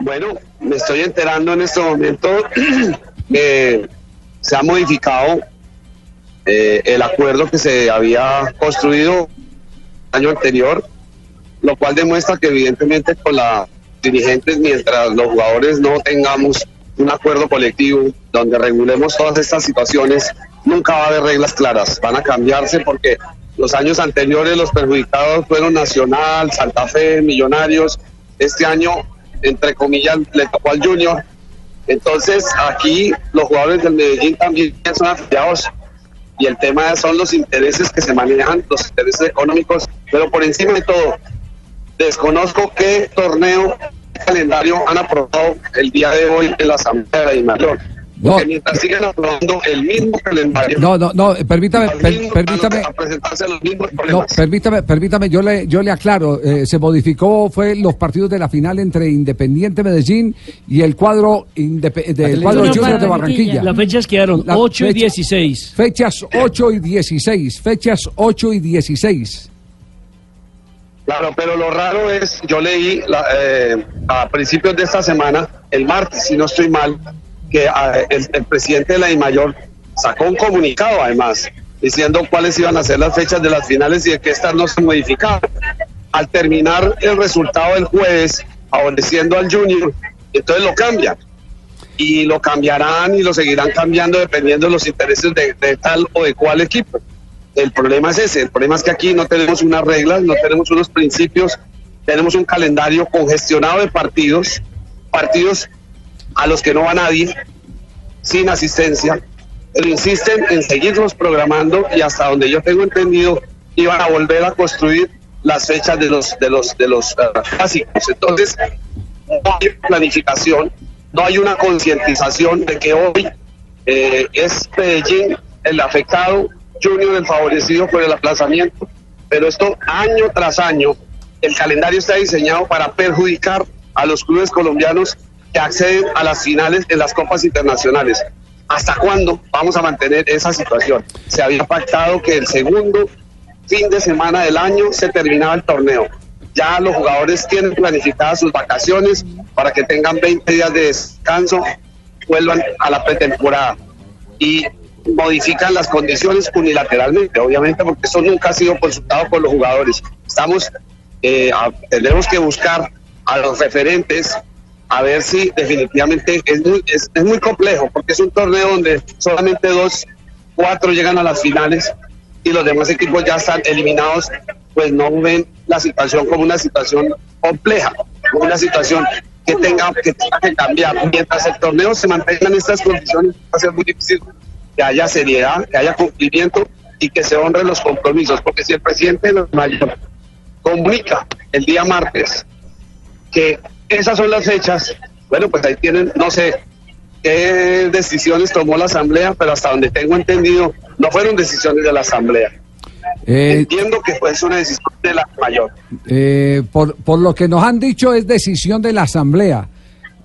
Bueno, me estoy enterando en este momento *clears throat* que se ha modificado eh, el acuerdo que se había construido el año anterior, lo cual demuestra que evidentemente con las dirigentes, mientras los jugadores no tengamos un acuerdo colectivo donde regulemos todas estas situaciones, nunca va a haber reglas claras, van a cambiarse porque los años anteriores los perjudicados fueron Nacional, Santa Fe, Millonarios, este año, entre comillas, le tocó al Junior. Entonces, aquí los jugadores del Medellín también son afiliados y el tema son los intereses que se manejan, los intereses económicos, pero por encima de todo, desconozco qué torneo, calendario han aprobado el día de hoy en la Asamblea de la Porque mientras sigan aprobando el mismo calendario, No, no, no, permítame, per- permítame. van a presentarse los mismos No, problemas. permítame, permítame, yo le, yo le aclaro, eh, se modificó, fue los partidos de la final entre Independiente Medellín y el cuadro del cuadro Junior Junior de Barranquilla. Las fechas quedaron La 8 y fecha- 16. Fechas 8 y 16, fechas 8 y 16. Claro, pero lo raro es, yo leí la- eh, a principios de esta semana, el martes, si no estoy mal, que ah, el, el presidente de la DIMAYOR sacó un comunicado además diciendo cuáles iban a ser las fechas de las finales y de que estas no se modificaban. Al terminar el resultado del jueves, favoreciendo al Junior, entonces lo cambian. Y lo cambiarán y lo seguirán cambiando dependiendo de los intereses de, de tal o de cual equipo. El problema es ese, el problema es que aquí no tenemos unas reglas, no tenemos unos principios, tenemos un calendario congestionado de partidos, partidos a los que no va nadie, sin asistencia, pero insisten en seguirlos programando y hasta donde yo tengo entendido iban a volver a construir las fechas de los de los de los ah, clásicos. Entonces, no hay planificación, no hay una concientización de que hoy eh, es Medellín el afectado, Junior el favorecido por el aplazamiento, pero esto año tras año el calendario está diseñado para perjudicar a los clubes colombianos acceden a las finales en las copas internacionales. ¿Hasta cuándo vamos a mantener esa situación? Se había pactado que el segundo fin de semana del año se terminaba el torneo. Ya los jugadores tienen planificadas sus vacaciones para que tengan 20 días de descanso, vuelvan a la pretemporada y modifican las condiciones unilateralmente, obviamente, porque eso nunca ha sido consultado por los jugadores. Estamos, eh, tendremos que buscar a los referentes a ver si definitivamente es muy, es, es muy complejo, porque es un torneo donde solamente dos, cuatro llegan a las finales y los demás equipos ya están eliminados, pues no ven la situación como una situación compleja, como una situación que tenga que, tenga que cambiar. Mientras el torneo se mantenga en estas condiciones, va a ser muy difícil que haya seriedad, que haya cumplimiento y que se honren los compromisos, porque si el presidente de los mayores comunica el día martes que esas son las fechas, bueno, pues ahí tienen, no sé qué decisiones tomó la Asamblea, pero hasta donde tengo entendido, no fueron decisiones de la Asamblea. Eh, Entiendo que fue una decisión de la mayor. Eh, por, por lo que nos han dicho es decisión de la Asamblea.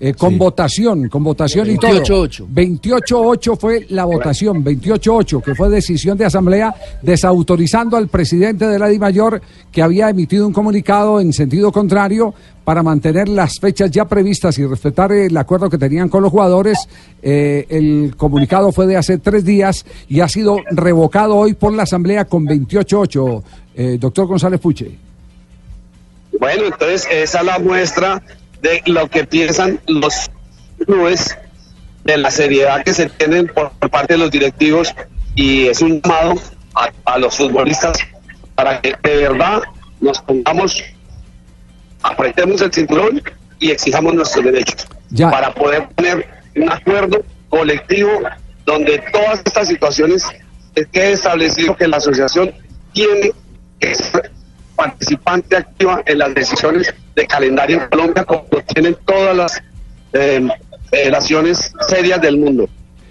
Eh, con votación, con votación y todo. 28-8. 28-8 fue la votación, 28-8, que fue decisión de Asamblea desautorizando al presidente de la DIMAYOR que había emitido un comunicado en sentido contrario para mantener las fechas ya previstas y respetar el acuerdo que tenían con los jugadores. Eh, el comunicado fue de hace tres días y ha sido revocado hoy por la Asamblea con 28-8. Eh, doctor González Puche. Bueno, entonces esa es la muestra de lo que piensan los clubes, de la seriedad que se tienen por, por parte de los directivos y es un llamado a, a los futbolistas para que de verdad nos pongamos, apretemos el cinturón y exijamos nuestros derechos para poder tener un acuerdo colectivo donde todas estas situaciones quede establecido que la asociación tiene que ser participante activa en las decisiones de calendario en Colombia, como tienen todas las eh, federaciones serias del mundo.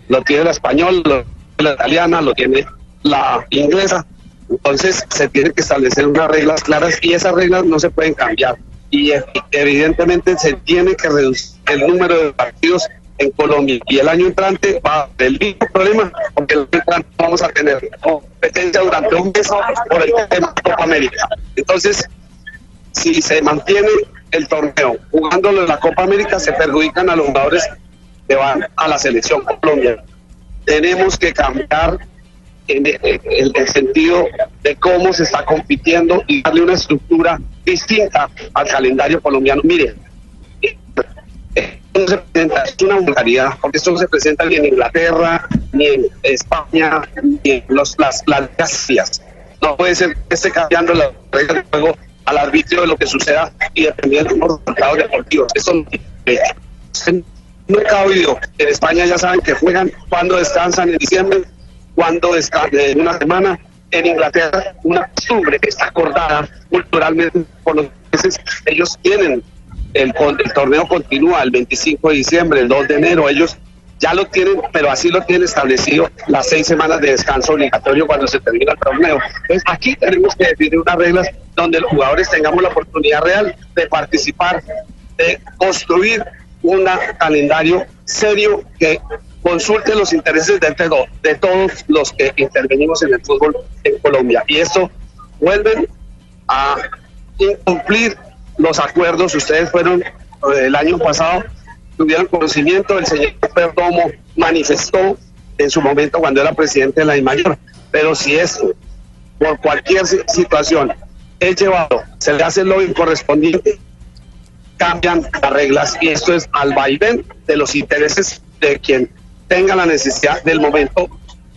Lo tiene la española, lo tiene la italiana, lo tiene la inglesa. Entonces se tienen que establecer unas reglas claras y esas reglas no se pueden cambiar. Y eh, evidentemente se tiene que reducir el número de partidos en Colombia. Y el año entrante va a haber el mismo problema, porque el año entrante vamos a tener competencia durante un mes por el tema de Copa América. Entonces, si se mantiene el torneo jugándolo en la Copa América, se perjudican a los jugadores que van a la selección Colombia. Tenemos que cambiar en el, el- sentido de cómo se está compitiendo y darle una estructura distinta al calendario colombiano. Mire, no se presenta, es una vulgaridad, porque esto no se presenta ni en Inglaterra, ni en España, ni en los, las, las ligas. No puede ser que esté cambiando la regla de juego al arbitrio de lo que suceda y dependiendo de los resultados deportivos. Eso no ha oído. En España ya saben que juegan cuando descansan en diciembre, cuando descansan en una semana. En Inglaterra, una costumbre que está acordada culturalmente por los países, ellos tienen el, el torneo continúa el 25 de diciembre, el 2 de enero, ellos ya lo tienen, pero así lo tienen establecido las seis semanas de descanso obligatorio cuando se termina el torneo. Entonces aquí tenemos que definir unas reglas donde los jugadores tengamos la oportunidad real de participar, de construir un calendario serio que consulte los intereses de, todo- de todos los que intervenimos en el fútbol en Colombia. Y esto vuelven a incumplir los acuerdos. Ustedes fueron eh, el año pasado, tuvieron conocimiento, el señor Perdomo manifestó en su momento cuando era presidente de la DIMAYOR. Pero si esto, por cualquier si- situación, es llevado, se le hace lobby correspondiente, cambian las reglas y esto es al vaivén de los intereses de quien tenga la necesidad del momento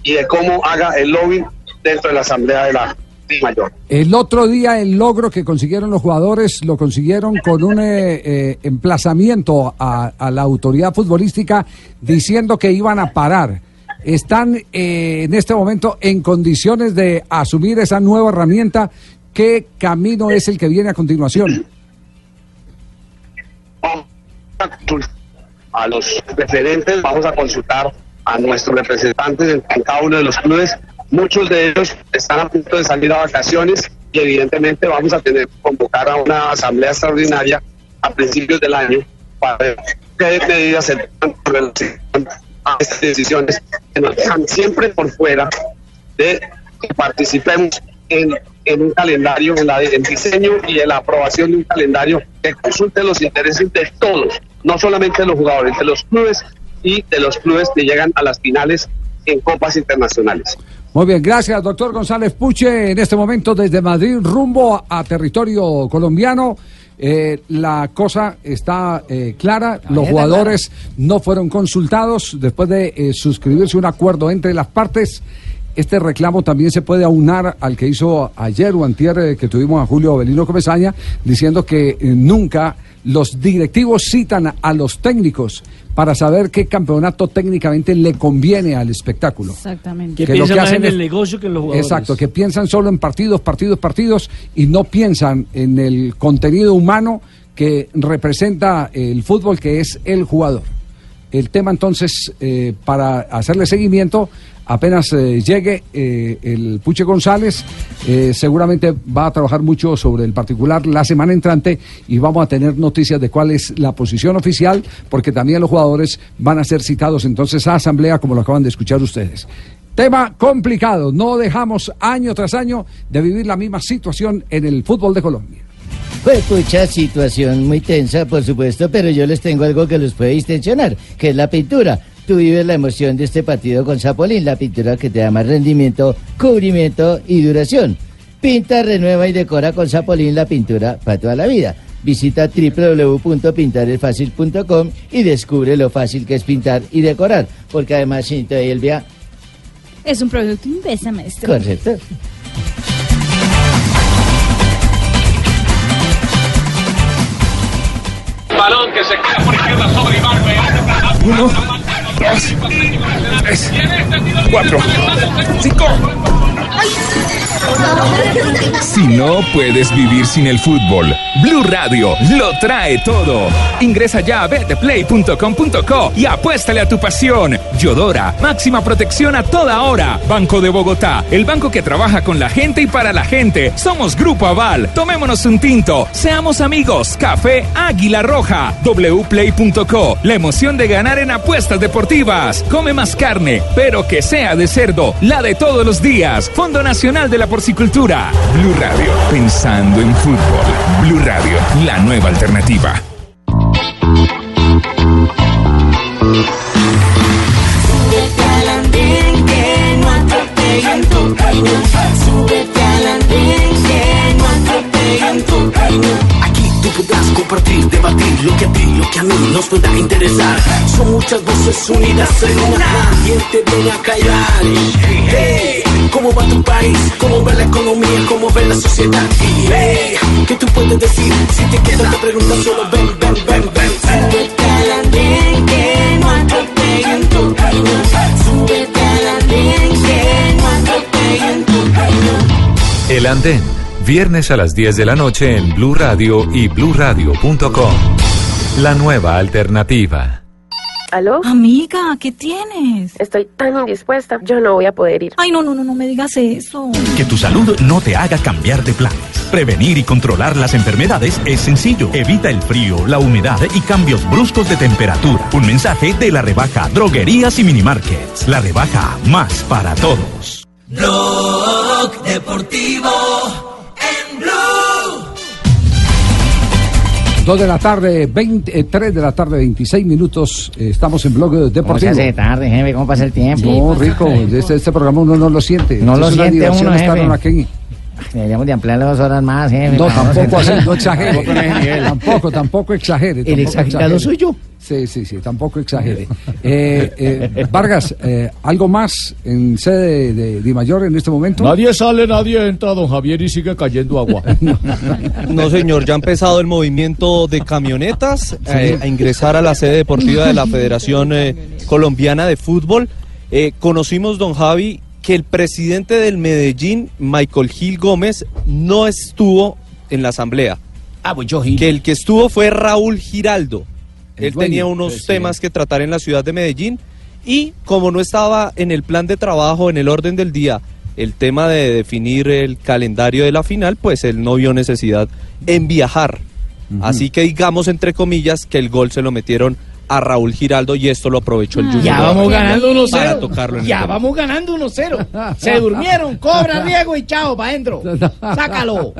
y de cómo haga el lobby dentro de la asamblea de la El otro día el logro que consiguieron los jugadores lo consiguieron con un eh, eh, emplazamiento a, a la autoridad futbolística diciendo que iban a parar. ¿Están eh, en este momento en condiciones de asumir esa nueva herramienta? ¿Qué camino es el que viene a continuación? a los referentes, vamos a consultar a nuestros representantes en, en cada uno de los clubes. Muchos de ellos están a punto de salir a vacaciones y evidentemente vamos a tener que convocar a una asamblea extraordinaria a principios del año para ver qué medidas se toman a estas decisiones que nos dejan siempre por fuera de que participemos en, un calendario, en el diseño y en la aprobación de un calendario que consulte los intereses de todos, no solamente de los jugadores, de los clubes y de los clubes que llegan a las finales en copas internacionales. Muy bien, gracias, doctor González Puche. En este momento, desde Madrid, rumbo a, territorio colombiano. Eh, la cosa está eh, clara. Los jugadores no fueron consultados después de eh, suscribirse un acuerdo entre las partes. Este reclamo también se puede aunar al que hizo ayer o antier eh, que tuvimos a Julio Belino Comesaña diciendo que eh, nunca los directivos citan a los técnicos para saber qué campeonato técnicamente le conviene al espectáculo. Que Exactamente. Que lo piensa que más hacen en el negocio que en los jugadores. Exacto, que piensan solo en partidos, partidos, partidos y no piensan en el contenido humano que representa el fútbol, que es el jugador. El tema entonces, eh, para hacerle seguimiento, apenas eh, llegue eh, el Puche González, eh, seguramente va a trabajar mucho sobre el particular la semana entrante y vamos a tener noticias de cuál es la posición oficial, porque también los jugadores van a ser citados entonces a asamblea, como lo acaban de escuchar ustedes. Tema complicado, no dejamos año tras año de vivir la misma situación en el fútbol de Colombia. Pues mucha situación muy tensa, por supuesto, pero yo les tengo algo que los puede distensionar, que es la pintura. Tú vives la emoción de este partido con Zapolín, la pintura que te da más rendimiento, cubrimiento y duración. Pinta, renueva y decora con Zapolín la pintura para toda la vida. Visita www.pintaresfacil.com y descubre lo fácil que es pintar y decorar, porque además, Cinto y Elvia, Es un producto Invesa, maestro. correcto. Balón que se queda por izquierda sobre Iván. Uno, dos, tres, cuatro, cinco. Si no puedes vivir sin el fútbol, Blue Radio lo trae todo. Ingresa ya a betplay.com.co y apuéstale a tu pasión. Yodora, máxima protección a toda hora. Banco de Bogotá, el banco que trabaja con la gente y para la gente. Somos Grupo Aval. Tomémonos un tinto. Seamos amigos. Café Águila Roja. wplay.co, la emoción de ganar en apuestas deportivas. Come más pero que sea de cerdo, la de todos los días. Fondo Nacional de la Porcicultura. Blue Radio, pensando en fútbol. Blue Radio, la nueva alternativa. Súbete al andén que no atropellen tu camino. Podrás compartir, debatir lo que a ti, lo que a mí nos pueda interesar. Son muchas voces unidas en una. ¿Quién te viene a callar? Hey, ¿cómo va tu país? ¿Cómo va la economía? ¿Cómo va la sociedad? Hey, ¿qué tú puedes decir? Si te quedas te preguntas solo ven, ven, ven, ven. Súbete al andén que no atropellen tu camino. Súbete al andén que no atropellen tu camino. El Andén, viernes a las 10 de la noche en Blue Radio y bluradio.com. La nueva alternativa. ¿Aló? Amiga, ¿qué tienes? Estoy tan indispuesta, yo no voy a poder ir. Ay, no, no, no, no me digas eso. Que tu salud no te haga cambiar de planes. Prevenir y controlar las enfermedades es sencillo. Evita el frío, la humedad y cambios bruscos de temperatura. Un mensaje de la rebaja Droguerías y Minimarkets. La rebaja más para todos. Blog Deportivo 2 de la tarde, 20, eh, 3 de la tarde, 26 minutos. eh, estamos en Blog ¿Cómo se Deportivo. hace tarde, jefe? ¿Cómo pasa el tiempo? No, rico, *laughs* este, este programa uno no lo siente. No Esto lo es una siente diversión uno, jefe. aquí. Deberíamos de ampliarle dos horas más, jefe. No, tampoco así, no *laughs* exagere. Tampoco. Tampoco, tampoco exagere. El tampoco exagerado exagere. soy yo. Sí, sí, sí, tampoco exagere. Eh, eh, Vargas, eh, ¿algo más en sede de, de Di Mayor en este momento? Nadie sale, nadie entra, don Javier, y sigue cayendo agua. *laughs* No, señor, ya ha empezado el movimiento de camionetas eh, a ingresar a la sede deportiva de la Federación eh, Colombiana de Fútbol. Eh, conocimos, don Javi, que el presidente del Medellín, Michael Gil Gómez, no estuvo en la asamblea. Ah, pues yo Gil. Que el que estuvo fue Raúl Giraldo. El Él dueño, tenía unos presidente. temas que tratar en la ciudad de Medellín y como no estaba en el plan de trabajo, en el orden del día, el tema de definir el calendario de la final, pues él no vio necesidad en viajar. Así que digamos, entre comillas, que el gol se lo metieron a Raúl Giraldo y esto lo aprovechó el Junior. Ya vamos ganando Para 1-0. tocarlo en el Ya vamos ganando 1-0. Se durmieron, cobra riego y chao, para adentro. Sácalo.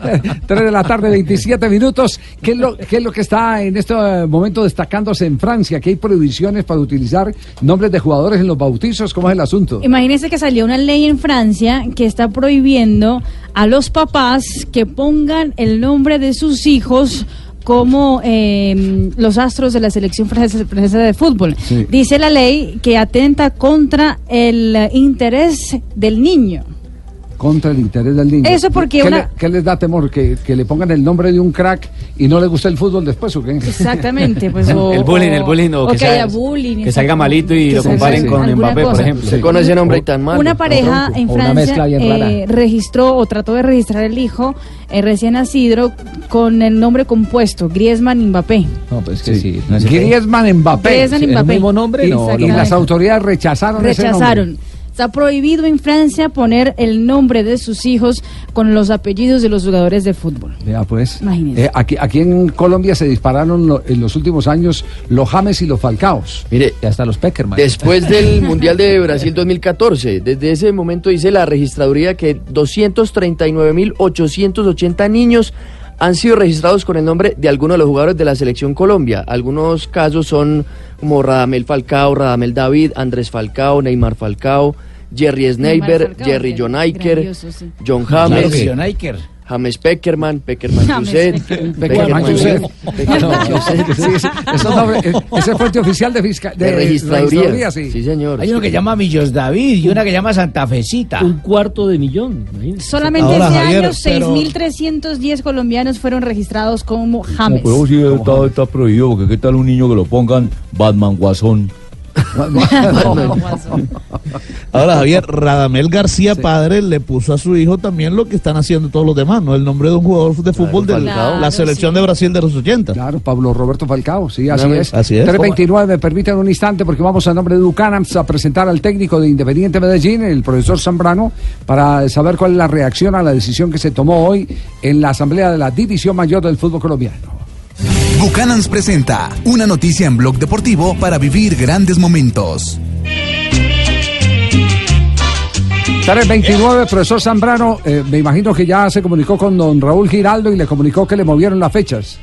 *laughs* 3 de la tarde, 27 minutos. ¿Qué es, lo, qué es lo que está en este eh, momento destacándose en Francia? Que hay prohibiciones para utilizar nombres de jugadores en los bautizos. ¿Cómo es el asunto? Imagínense que salió una ley en Francia que está prohibiendo a los papás que pongan el nombre de sus hijos como eh, los astros de la selección francesa, francesa de fútbol. Sí. Dice la ley que atenta contra el interés del niño. Contra el interés del niño. Eso porque ¿Qué, una- le- qué les da temor? ¿Que, que le pongan el nombre de un crack y no le gusta el fútbol después o qué? Exactamente, *laughs* pues o- El bullying, el bullying, o o que haya bullying, que salga malito y lo comparen con alguna Mbappé, por ejemplo. Se conoce nombre y tan mal. Una pareja en Francia eh, registró o trató de registrar el hijo eh, recién nacido con el nombre compuesto, Griezmann Mbappé. No, pues que sí. Griezmann Mbappé. Griezmann ¿El Mbappé. mismo nombre? Sí, No, y las autoridades rechazaron, ese nombre. Rechazaron. Está prohibido en Francia poner el nombre de sus hijos con los apellidos de los jugadores de fútbol. Ya pues. Imagínese. Eh, aquí, aquí en Colombia se dispararon lo- en los últimos años los James y los Falcaos. Mire, y hasta los Peckerman. Después *laughs* del Mundial de Brasil 2014, desde ese momento dice la registraduría que 239.880 niños han sido registrados con el nombre de algunos de los jugadores de la selección Colombia. Algunos casos son como Radamel Falcao, Radamel David, Andrés Falcao, Neymar Falcao, Jerry Sneiber, Falcao, Jerry John Iker, sí. John Claro James, que John Iker. James Peckerman, Peckerman Joseph, Peckerman. Joseph. Nombres, eh, ese fuente oficial de, fiscal, De registraduría. sí. Sí, señor. Hay uno que llama Millos David y una que llama Santa Fecita. Un cuarto de millón. imagínense. Solamente Ahora, este Javier, año, pero- 6.310 colombianos fueron registrados como James. No, pero sí está, está prohibido, porque qué tal un niño que lo pongan Batman Guasón. Ahora, Javier, Radamel García, padre, le puso a su hijo también lo que están haciendo todos los demás, ¿no? El nombre de un jugador de fútbol de Falcao. la selección de Brasil de los 80. Claro, Pablo Roberto Falcao, sí, así es. Así es. 329, me permiten un instante porque vamos a nombre de Ducanams a presentar al técnico de Independiente Medellín, el profesor Zambrano, para saber cuál es la reacción a la decisión que se tomó hoy en la Asamblea de la División Mayor del Fútbol Colombiano. Bucanans presenta una noticia en Blog Deportivo para vivir grandes momentos. 329, profesor Zambrano, eh, me imagino que ya se comunicó con don Raúl Giraldo y le comunicó que le movieron las fechas.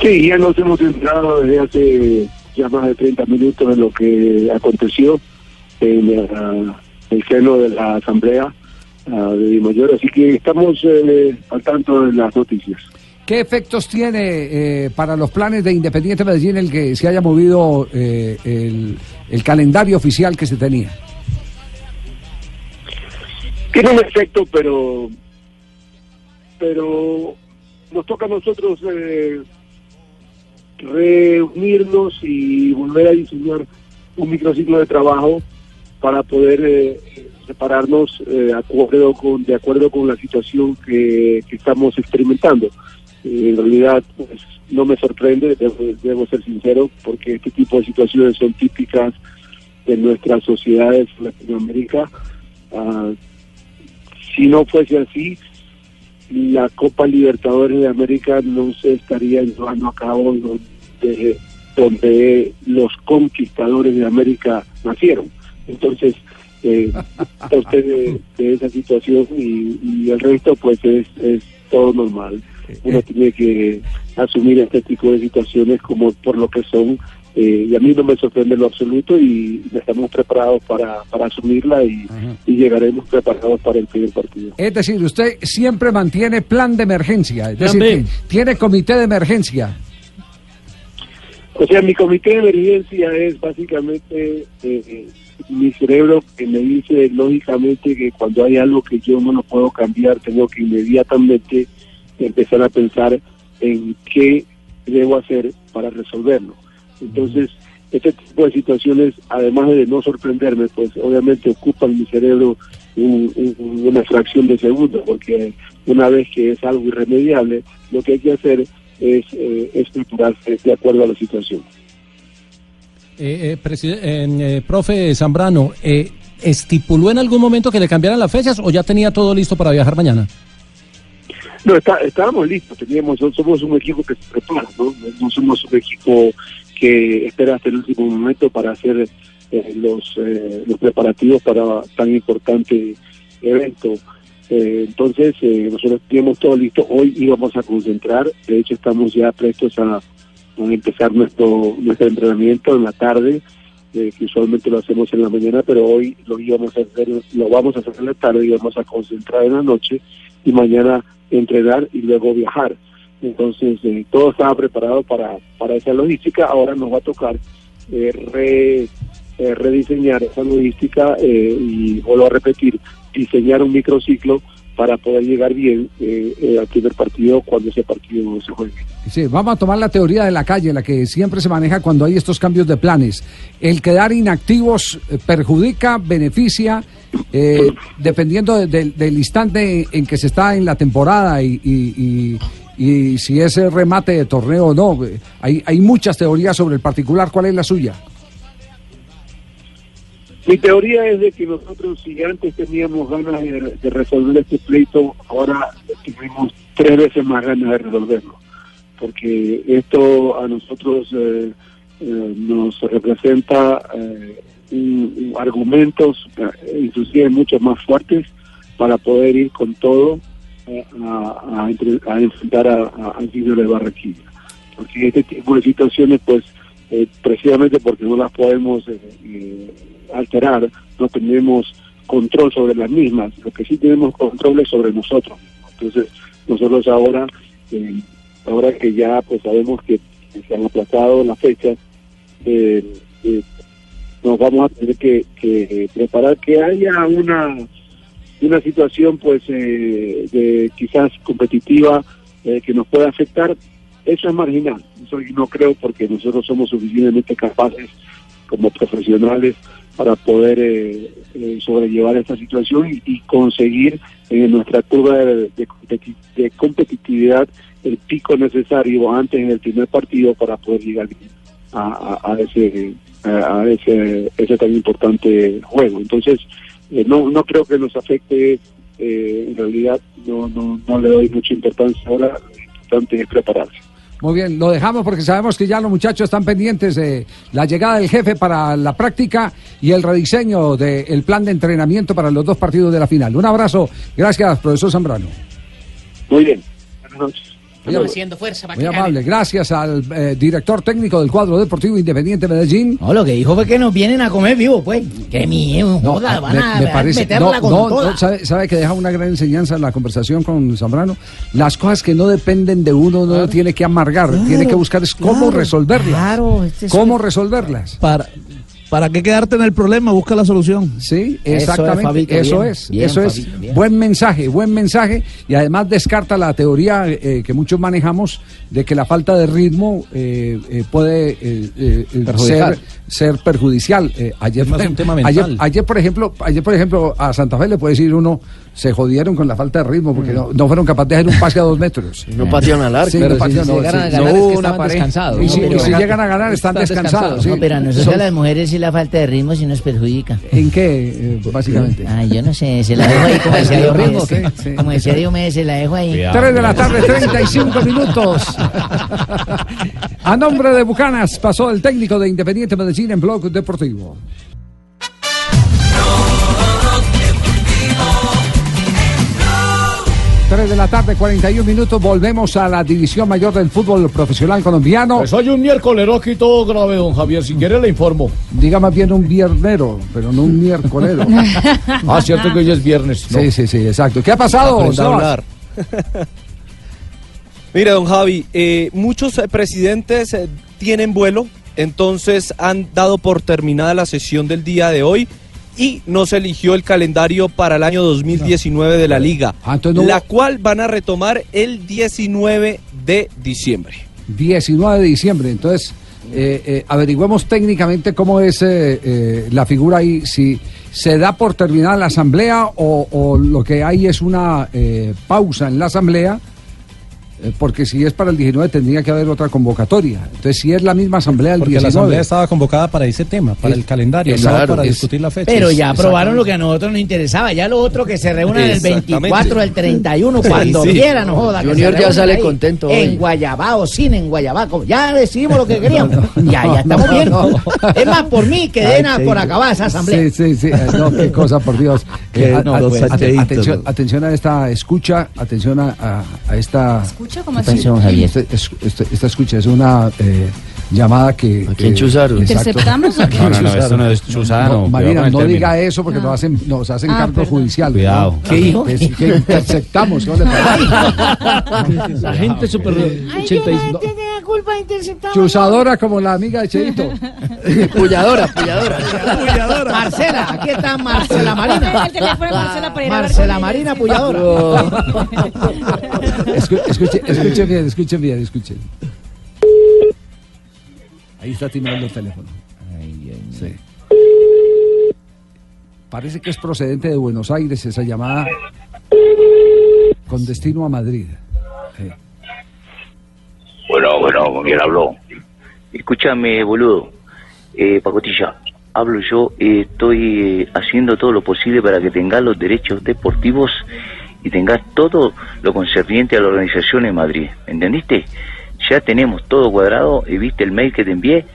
Sí, ya nos hemos entrado desde hace ya más de 30 minutos en lo que aconteció en el seno de la Asamblea ah, de Dimayor, así que estamos eh, al tanto de las noticias. ¿Qué efectos tiene eh, para los planes de Independiente Medellín el que se haya movido eh, el, calendario oficial que se tenía? Tiene un efecto, pero pero nos toca a nosotros eh, reunirnos y volver a diseñar un microciclo de trabajo para poder eh, separarnos eh, acuerdo con, de acuerdo con la situación que estamos experimentando. En realidad, pues, no me sorprende, debo, ser sincero, porque este tipo de situaciones son típicas de nuestras sociedades en. Ah, si no fuese así, la Copa Libertadores de América no se estaría llevando a cabo donde, donde los conquistadores de América nacieron. Entonces, eh, *laughs* usted de, de esa situación y, y el resto pues es, es todo normal. Uno tiene que asumir este tipo de situaciones como por lo que son. eh, y a mí no me sorprende en lo absoluto y estamos preparados para, para asumirla y, y llegaremos preparados para el primer partido. Es decir, usted siempre mantiene plan de emergencia, es decir, que tiene comité de emergencia. O sea, mi comité de emergencia es básicamente eh, mi cerebro que me dice lógicamente que cuando hay algo que yo no lo puedo cambiar, tengo que inmediatamente empezar a pensar en qué debo hacer para resolverlo. Entonces, este tipo de situaciones, además de no sorprenderme, pues obviamente ocupan mi cerebro un- un- una fracción de segundo, porque una vez que es algo irremediable, lo que hay que hacer es eh, estructurarse de acuerdo a la situación. Eh, eh, eh, profe Zambrano, eh, ¿estipuló en algún momento que le cambiaran las fechas o ya tenía todo listo para viajar mañana? No, está, estábamos listos, teníamos, somos un equipo que se prepara, ¿no? No somos un equipo que espera hasta el último momento para hacer eh, los, eh, los preparativos para tan importante evento. Eh, entonces, eh, nosotros teníamos todo listo, hoy íbamos a concentrar, de hecho estamos ya prestos a, a empezar nuestro, nuestro entrenamiento en la tarde, eh, que usualmente lo hacemos en la mañana, pero hoy lo íbamos a hacer, lo vamos a hacer en la tarde y vamos a concentrar en la noche y mañana entrenar y luego viajar. Entonces, eh, todo estaba preparado para, para esa logística. Ahora nos va a tocar eh, re- eh, rediseñar esa logística eh, y, vuelvo a repetir, diseñar un microciclo para poder llegar bien eh, eh, al primer partido cuando ese partido se juegue. Sí, vamos a tomar la teoría de la calle, la que siempre se maneja cuando hay estos cambios de planes. El quedar inactivos eh, perjudica, beneficia, eh, dependiendo de- del- instante en que se está en la temporada y, y- y- si es el remate de torneo o no. Hay, hay muchas teorías sobre el particular. ¿Cuál es la suya? Mi teoría es de que nosotros, si antes teníamos ganas de, de resolver este pleito, ahora tuvimos tres veces más ganas de resolverlo. Porque esto a nosotros eh, eh, nos representa eh, un- argumentos, eh, inclusive mucho más fuertes, para poder ir con todo a, a a enfrentar al Junior de Barranquilla. Porque este tipo de situaciones, pues, precisamente porque no las podemos alterar, no tenemos control sobre las mismas. Lo que sí tenemos control es sobre nosotros. Entonces, nosotros ahora, eh, ahora que ya pues sabemos que se han aplazado las fechas, eh, eh, nos vamos a tener que, que preparar que haya una una situación pues eh, de quizás competitiva eh, que nos pueda afectar eso es marginal eso no creo porque nosotros somos suficientemente capaces como profesionales para poder eh, eh, sobrellevar esta situación y, y conseguir en nuestra curva de, de de competitividad el pico necesario antes del primer partido para poder llegar a, a- ese a ese ese tan importante juego. Entonces eh, no no creo que nos afecte eh, en realidad no, no no le doy mucha importancia ahora lo importante es prepararse Muy bien, lo dejamos porque sabemos que ya los muchachos están pendientes de la llegada del jefe para la práctica y el rediseño del plan de entrenamiento para los dos partidos de la final. Un abrazo. Gracias, profesor Zambrano. Muy bien. Buenas noches. Estamos haciendo fuerza para Muy que amable. Gracias al eh, director técnico del cuadro deportivo Independiente Medellín. No, lo que dijo fue que nos vienen a comer vivo, pues. Que miedo, joda, ah, van me- a me parece- meterla no, con no, toda. no, sabe, sabe que deja una gran enseñanza en la conversación con Zambrano. Las cosas que no dependen de uno no tiene que amargar, Claro, tiene que buscar es cómo claro, resolverlas. claro, este es cómo un- resolverlas. Para, ¿Para qué quedarte en el problema? Busca la solución. Sí, Eso es, exactamente. Fabito, Eso bien, es, bien, eso es. Fabito. Buen mensaje, buen mensaje. Y además descarta la teoría eh, que muchos manejamos de que la falta de ritmo eh, eh, puede eh, eh, ser, ser perjudicial. Eh, ayer, Es más por un ejemplo- tema mental. ayer, ayer, por ejemplo, ayer, por ejemplo, a Santa Fe le puede decir uno, se jodieron con la falta de ritmo porque no, no fueron capaces de hacer un pase a dos metros. *laughs* No patearon al arco. Sí, Pero no si sí. a ganar No es que estaban descansados. Y si, No, y pero- si llegan a ganar, están, descansados. No, sí. pero a nosotros Son- a las mujeres sí la falta de ritmo sí nos perjudica. ¿En qué, eh, básicamente? Ah, yo no sé, se la dejo ahí como *laughs* decía ¿El ritmo Diomedes. qué? Sí. Como decía Diomedes, se la dejo ahí. 3 de la tarde, 35 minutos. *laughs* A nombre de Bucanas pasó el técnico de Independiente Medellín en Blog Deportivo. 3 de la tarde, 41 minutos. Volvemos a la división mayor del fútbol profesional colombiano. Pues soy un miércoles aquí todo grave, don Javier. Si quiere le informo. Diga más bien un viernero, pero no un miércolero. *laughs* ah, cierto que hoy es viernes. ¿no? Sí, sí, sí, exacto. ¿Qué ha pasado? Hablar. *laughs* Mire, don Javi, eh, muchos eh, presidentes eh, tienen vuelo, entonces han dado por terminada la sesión del día de hoy y no se eligió el calendario para el año 2019 de la liga, no la cual van a retomar el 19 de diciembre. 19 de diciembre. Entonces, eh, eh, averigüemos técnicamente cómo es eh, la figura ahí, si se da por terminada la asamblea o, o lo que hay es una pausa en la asamblea. Eh, Porque si es para el 19 tendría que haber otra convocatoria. Entonces, si es la misma asamblea del Porque la 19. asamblea estaba convocada para ese tema, para el calendario, no Claro, para es- discutir la fecha. Pero ya aprobaron lo que a nosotros nos interesaba. Ya lo otro que se reúnan el Exactamente. 24, el 31, Sí, cuando sí. quieran, no joda. Junior ya sale ahí, contento hoy. En Guayabá o sin en Guayabá. Ya decidimos lo que *laughs* queríamos. ya, ya estamos no, bien. no. Es más, por mí, que den a- por acabar esa asamblea. Sí, sí, sí. Eh, No, qué cosa, por Dios. Eh, a- a- atención, atención a esta escucha, atención a, a- a esta... ¿Escucha cómo Sí, así? pasó, Javier? Este- es- este- esta escucha es una eh, llamada que... ¿A quién chuzaron? ¿Interceptamos o qué? No, no, no, esto no es chuzada, no. Marina, no diga eso porque nos hacen, nos hacen Ah, cargo perdón. judicial. Cuidado. ¿Qué dijo? Que, que interceptamos. *laughs* La gente super 85. la culpa de interceptar. Chuzadora como la amiga de Cheito. *laughs* Pulladora, pulladora. Marcela, aquí está Marcela Marina. El teléfono de Marcela para ir Marina. Pulladora. *laughs* Escu- escuche- escuchen bien, escuchen bien, escuchen. Ahí está timbrando el teléfono. Sí. Parece que es procedente de Buenos Aires esa llamada con destino a Madrid. Sí. Bueno, bueno, ¿con quién habló? Escúchame, boludo. Eh, Pacotilla, hablo yo. eh, estoy eh, haciendo todo lo posible para que tengas los derechos deportivos y tengas todo lo concerniente a la organización en Madrid. ¿Entendiste? Ya tenemos todo cuadrado. y ¿Viste el mail que te envié?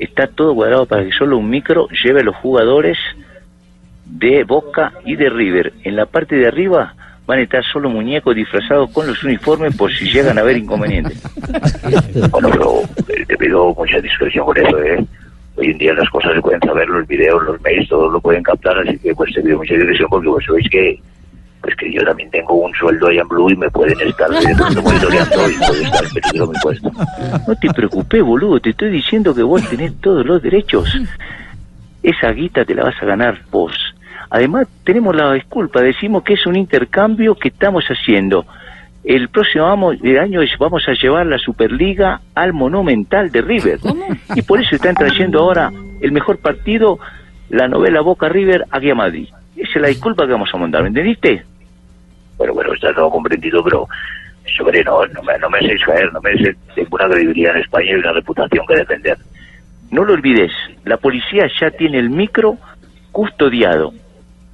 Está todo cuadrado para que solo un micro lleve a los jugadores de Boca y de River. En la parte de arriba van a estar solo muñecos disfrazados con los uniformes por si llegan a haber inconvenientes. Bueno, pero eh, te pido mucha discreción con eso, ¿eh? Hoy en día las cosas se pueden saber, los videos, los mails, todo lo pueden captar, así que pues te pido mucha discreción porque vos sabéis que pues que yo también tengo un sueldo allá en Blue y me pueden estar monitoreando y puede estar en peligro mi puesto. No te preocupes, boludo, te estoy diciendo que vos tenés todos los derechos. Esa guita te la vas a ganar vos. Además, tenemos la disculpa, decimos que es un intercambio que estamos haciendo. El próximo año es- vamos a llevar la Superliga al Monumental de River. Y por eso están trayendo ahora el mejor partido, la novela Boca River, aquí a Madrid. Esa es la disculpa que vamos a mandar, ¿me entendiste? Bueno, bueno, está todo comprendido, pero sobre no, no me, no me hacéis caer, no me hacéis, tengo una credibilidad en España y una reputación que defender. No lo olvides, la policía ya tiene el micro custodiado.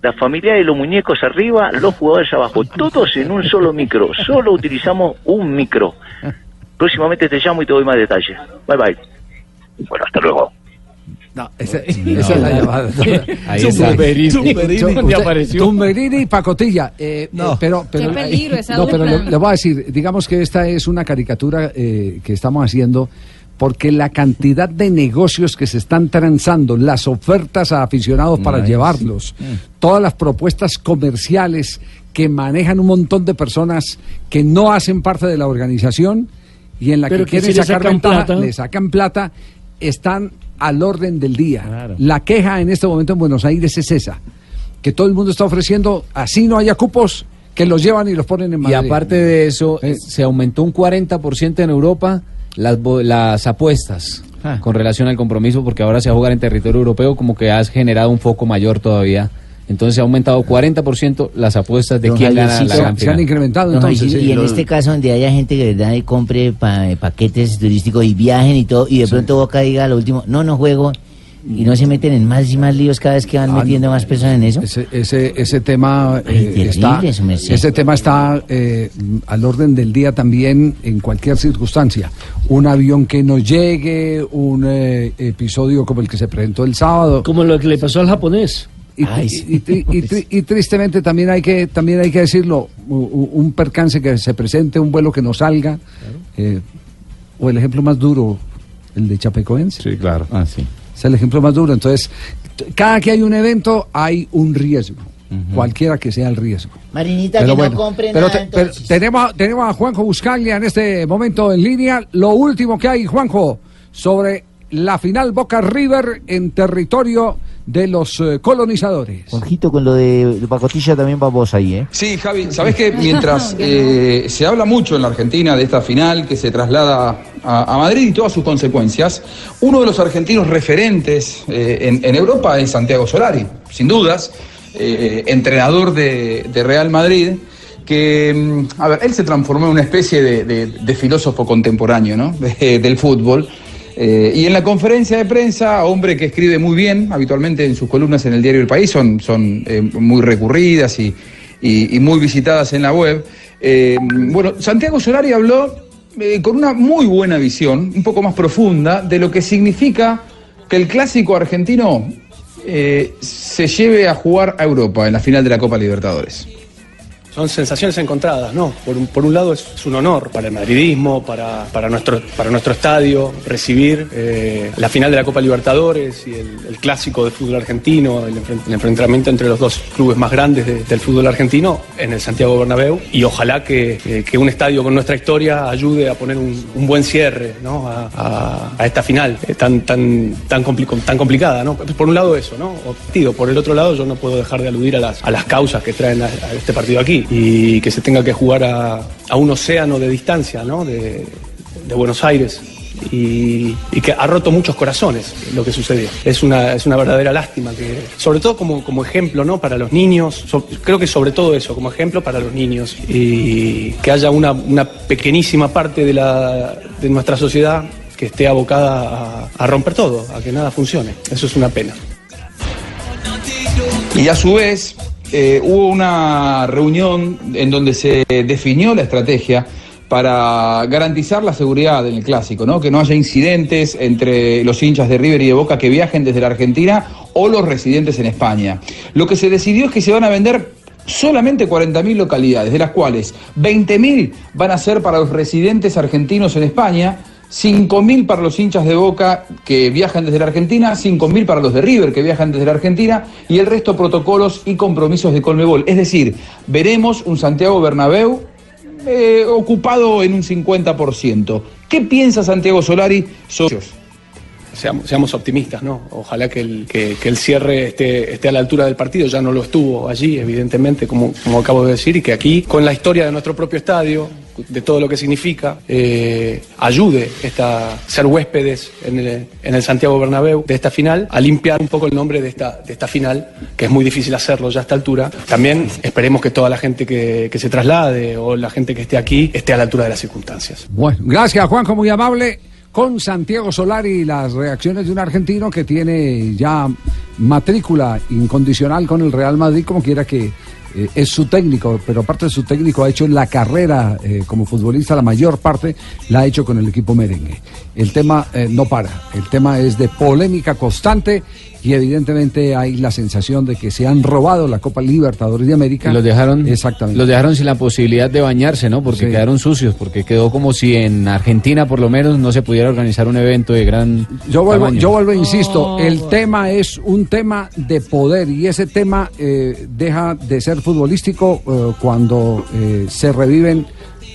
La familia de los muñecos arriba, los jugadores abajo, todos en un solo micro. Solo utilizamos un micro. Próximamente te llamo y te doy más detalles. Bye bye. Bueno, hasta luego. No, esa, esa es la llamada. *laughs* Ahí está. Tumberini. Tumberini. Usted- ¿Dónde apareció? Tumberini y Pacotilla. Eh, eh, pero, pero, Qué peligro esa no, pero le, le voy a decir, digamos que esta es una caricatura eh, que estamos haciendo porque la cantidad de negocios que se están transando, las ofertas a aficionados para llevarlos, sí. todas las propuestas comerciales que manejan un montón de personas que no hacen parte de la organización y en la Pero que que quieren sí le sacar sacan ventaja, plata. le sacan plata, están al orden del día. La queja en este momento en Buenos Aires es esa, que todo el mundo está ofreciendo, así no haya cupos, que los llevan y los ponen en Y Madrid. aparte de eso, se aumentó un 40% en Europa las, bo- las apuestas Ah. con relación al compromiso, porque ahora se va a jugar en territorio europeo, como que has generado un foco mayor todavía. Entonces se ha aumentado 40% las apuestas de Don quién gana la gran final. Don Javiercito, y en este caso donde haya gente que de verdad y compre pa- paquetes turísticos y viajen y todo, y de pronto Boca diga lo último, no, no juego, y no se meten en más y más líos cada vez que van metiendo más personas en eso. Ese, ese, ese tema eh, está, ese tema está eh, al orden del día también en cualquier circunstancia. Un avión que no llegue, un eh, episodio como el que se presentó el sábado. Como lo que le pasó al japonés. Y, y- y- y- y- y tristemente también hay que también hay que decirlo un percance que se presente un vuelo que no salga eh, o el ejemplo más duro el de Chapecoense. Sí, claro. Ah, sí. es el ejemplo más duro. Entonces cada que hay un evento hay un riesgo cualquiera que sea el riesgo. Marinita, Pero que bueno, no compre pero nada, te- pero tenemos, tenemos a Juanjo Buscaglia en este momento en línea. Lo último que hay, Juanjo, sobre la final Boca River en territorio de los eh, colonizadores. Juanjito, con lo de, pacotilla también va vos ahí, ¿eh? Sí, Javi, sabés que mientras *laughs* eh, se habla mucho en la Argentina de esta final que se traslada a, a Madrid y todas sus consecuencias, uno de los argentinos referentes eh, en, en Europa es Santiago Solari, sin dudas, eh, entrenador de, de Real Madrid, que, mm, a ver, él se transformó en una especie de, de- de filósofo contemporáneo ¿no? De- *laughs* del fútbol. Eh, y en la conferencia de prensa, hombre que escribe muy bien, habitualmente en sus columnas en el diario El País son, son eh, muy recurridas y, y- muy visitadas en la web. Eh, bueno, Santiago Solari habló con una muy buena visión, un poco más profunda, de lo que significa que el clásico argentino se lleve a jugar a Europa en la final de la Copa Libertadores. Son sensaciones encontradas, ¿no? Por un, por un lado es, un honor para el madridismo, para, para, nuestro, para nuestro estadio, recibir eh, la final de la Copa Libertadores y el, clásico del fútbol argentino, el, enfren- el enfrentamiento entre los dos clubes más grandes de- del fútbol argentino en el Santiago Bernabéu. Y ojalá que, que- que un estadio con nuestra historia ayude a poner un, buen cierre ¿no? a, a- esta final eh, tan, tan, tan, tan complicada. ¿no? Por un lado eso, ¿no? Objetivo. Por el otro lado yo no puedo dejar de aludir a las, a las causas que traen a este partido aquí y que se tenga que jugar a, a un océano de distancia ¿no? de, de Buenos Aires. Y, que ha roto muchos corazones lo que sucedió. Es una, es una verdadera lástima, que, sobre todo como, como ejemplo ¿no? para los niños, creo que sobre todo eso, como ejemplo para los niños, y que haya una, una pequeñísima parte de, la, de nuestra sociedad que esté abocada a romper todo, a que nada funcione. Eso es una pena. Y a su vez, eh, hubo una reunión en donde se definió la estrategia para garantizar la seguridad en el clásico, ¿no? Que no haya incidentes entre los hinchas de River y de Boca que viajen desde la Argentina o los residentes en España. Lo que se decidió es que se van a vender solamente 40.000 localidades, de las cuales 20.000 van a ser para los residentes argentinos en España, 5.000 para los hinchas de Boca que viajan desde la Argentina, 5.000 para los de River que viajan desde la Argentina y el resto protocolos y compromisos de Colmebol. Es decir, veremos un Santiago Bernabéu eh, ocupado en un 50%. ¿Qué piensa Santiago Solari? Seamos, optimistas, ¿no? Ojalá que el, que el cierre esté, esté a la altura del partido. Ya no lo estuvo allí, evidentemente, como, como acabo de decir, y que aquí, con la historia de nuestro propio estadio, de todo lo que significa, eh, ayude esta, ser huéspedes en el, en el Santiago Bernabéu de esta final, a limpiar un poco el nombre de esta, de esta final, que es muy difícil hacerlo ya a esta altura. También esperemos que toda la gente que, que se traslade o la gente que esté aquí esté a la altura de las circunstancias. Bueno, gracias Juanjo, muy amable. Con Santiago Solari, las reacciones de un argentino que tiene ya matrícula incondicional con el Real Madrid, como quiera que eh, es su técnico, pero aparte de su técnico ha hecho la carrera eh, como futbolista, la mayor parte la ha hecho con el equipo merengue. El tema eh, no para, el tema es de polémica constante y evidentemente hay la sensación de que se han robado la Copa Libertadores de América. Y los dejaron, Exactamente. los dejaron sin la posibilidad de bañarse, ¿no? Porque Sí. quedaron sucios, porque quedó como si en Argentina por lo menos no se pudiera organizar un evento de gran Yo vuelvo, tamaño. yo vuelvo, e insisto, el tema es un tema de poder y ese tema eh, deja de ser futbolístico eh, cuando eh, se reviven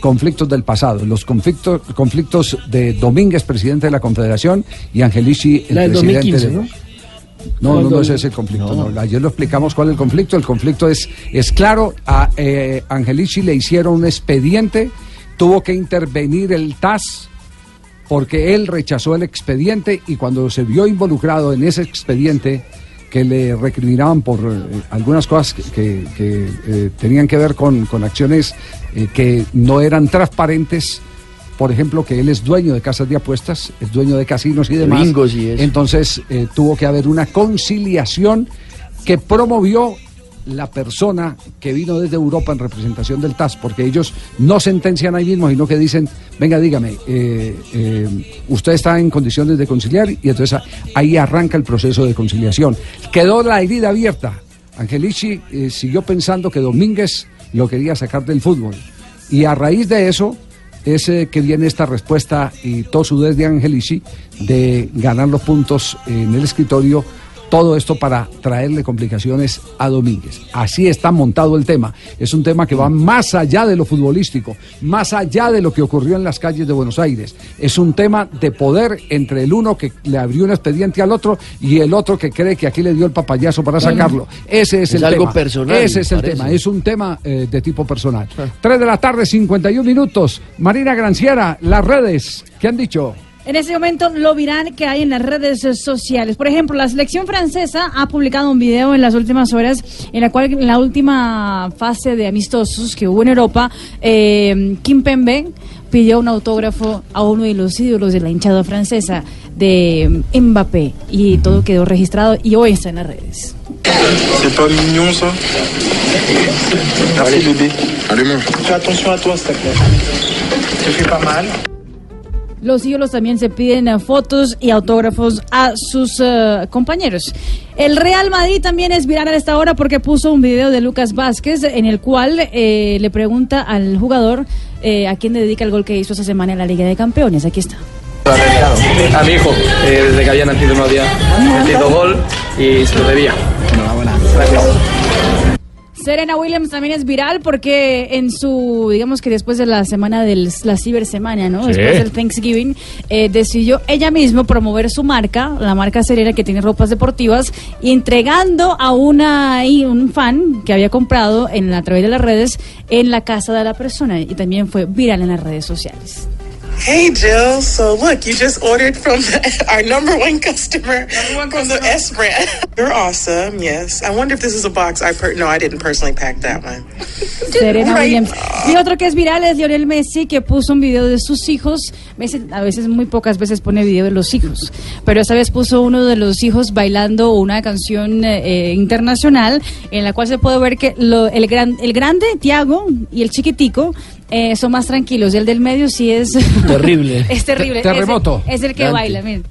conflictos del pasado, los conflictos, conflictos de Domínguez, presidente de la Confederación, y Angelici, el La presidente 2015, de- ¿no? No, No, no, el ese es el conflicto. no. Ayer lo explicamos cuál es el conflicto. El conflicto es, es claro. A eh, Angelici le hicieron un expediente, tuvo que intervenir el TAS porque él rechazó el expediente y cuando se vio involucrado en ese expediente que le recriminaban por eh, algunas cosas que, que- que, eh, tenían que ver con, con acciones eh, que no eran transparentes, por ejemplo, que él es dueño de casas de apuestas, es dueño de casinos y De demás. bingos y eso. Entonces tuvo que haber una conciliación que promovió la persona que vino desde Europa en representación del TAS, porque ellos no sentencian ahí mismo, sino que dicen, venga, dígame, eh, eh, usted está en condiciones de conciliar y entonces ahí arranca el proceso de conciliación. Quedó la herida abierta, Angelici eh, siguió pensando que Domínguez lo quería sacar del fútbol. Y a raíz de eso es que viene esta respuesta y tosudez de Angelici de ganar los puntos en el escritorio. Todo esto para traerle complicaciones a Domínguez. Así está montado el tema. Es un tema que va más allá de lo futbolístico, más allá de lo que ocurrió en las calles de Buenos Aires. Es un tema de poder entre el uno que le abrió un expediente al otro y el otro que cree que aquí le dio el papayazo para sacarlo. Ese es, Es el algo tema. personal, Ese es el parece. tema. Es un tema eh, de tipo personal. 3 de la tarde, 51 minutos. Marina Granciera, las redes, ¿qué han dicho? En este momento lo viral que hay en las redes sociales. Por ejemplo, la selección francesa ha publicado un video en las últimas horas en la cual en la última fase de amistosos que hubo en Europa, eh, Kim Pembe pidió un autógrafo a uno de los ídolos de la hinchada francesa de Mbappé y todo quedó registrado y hoy está en las redes. C'est pas mignon ça Merci bébé. Allez Fais attention à toi s'il te plaît. Te fais pas mal. Los ídolos también se piden eh, fotos y autógrafos a sus eh, compañeros. El Real Madrid también es viral a esta hora porque puso un video de Lucas Vázquez en el cual eh, le pregunta al jugador eh, a quién dedica el gol que hizo esta semana en la Liga de Campeones. Aquí está. A mi hijo, eh, desde que había nacido no había metido gol y se lo debía. Enhorabuena. Gracias. Serena Williams también es viral porque en su, digamos que después de la semana de la cibersemana, ¿no? Sí. Después del Thanksgiving, eh, decidió ella misma promover su marca, la marca Serena que tiene ropas deportivas, y entregando a una y un fan que había comprado en a través de las redes en la casa de la persona y también fue viral en las redes sociales. Hey Jill, so look, you just ordered from *laughs* our number one customer from the S brand. *laughs* You're awesome, yes. I wonder if this is a box I per- no, I didn't personally pack that one. *laughs* Serena Right. Williams. Y otro que es viral es Lionel Messi, que puso un video de sus hijos. Messi a veces, muy pocas veces pone video de los hijos, pero esta vez puso uno de los hijos bailando una canción eh, internacional en la cual se puede ver que lo- el, gran, el grande, Tiago, y el chiquitico eh, son más tranquilos. El del medio sí es... *laughs* Terrible. *laughs* es terrible. Te- terremoto. Es el, es el que baila, miren.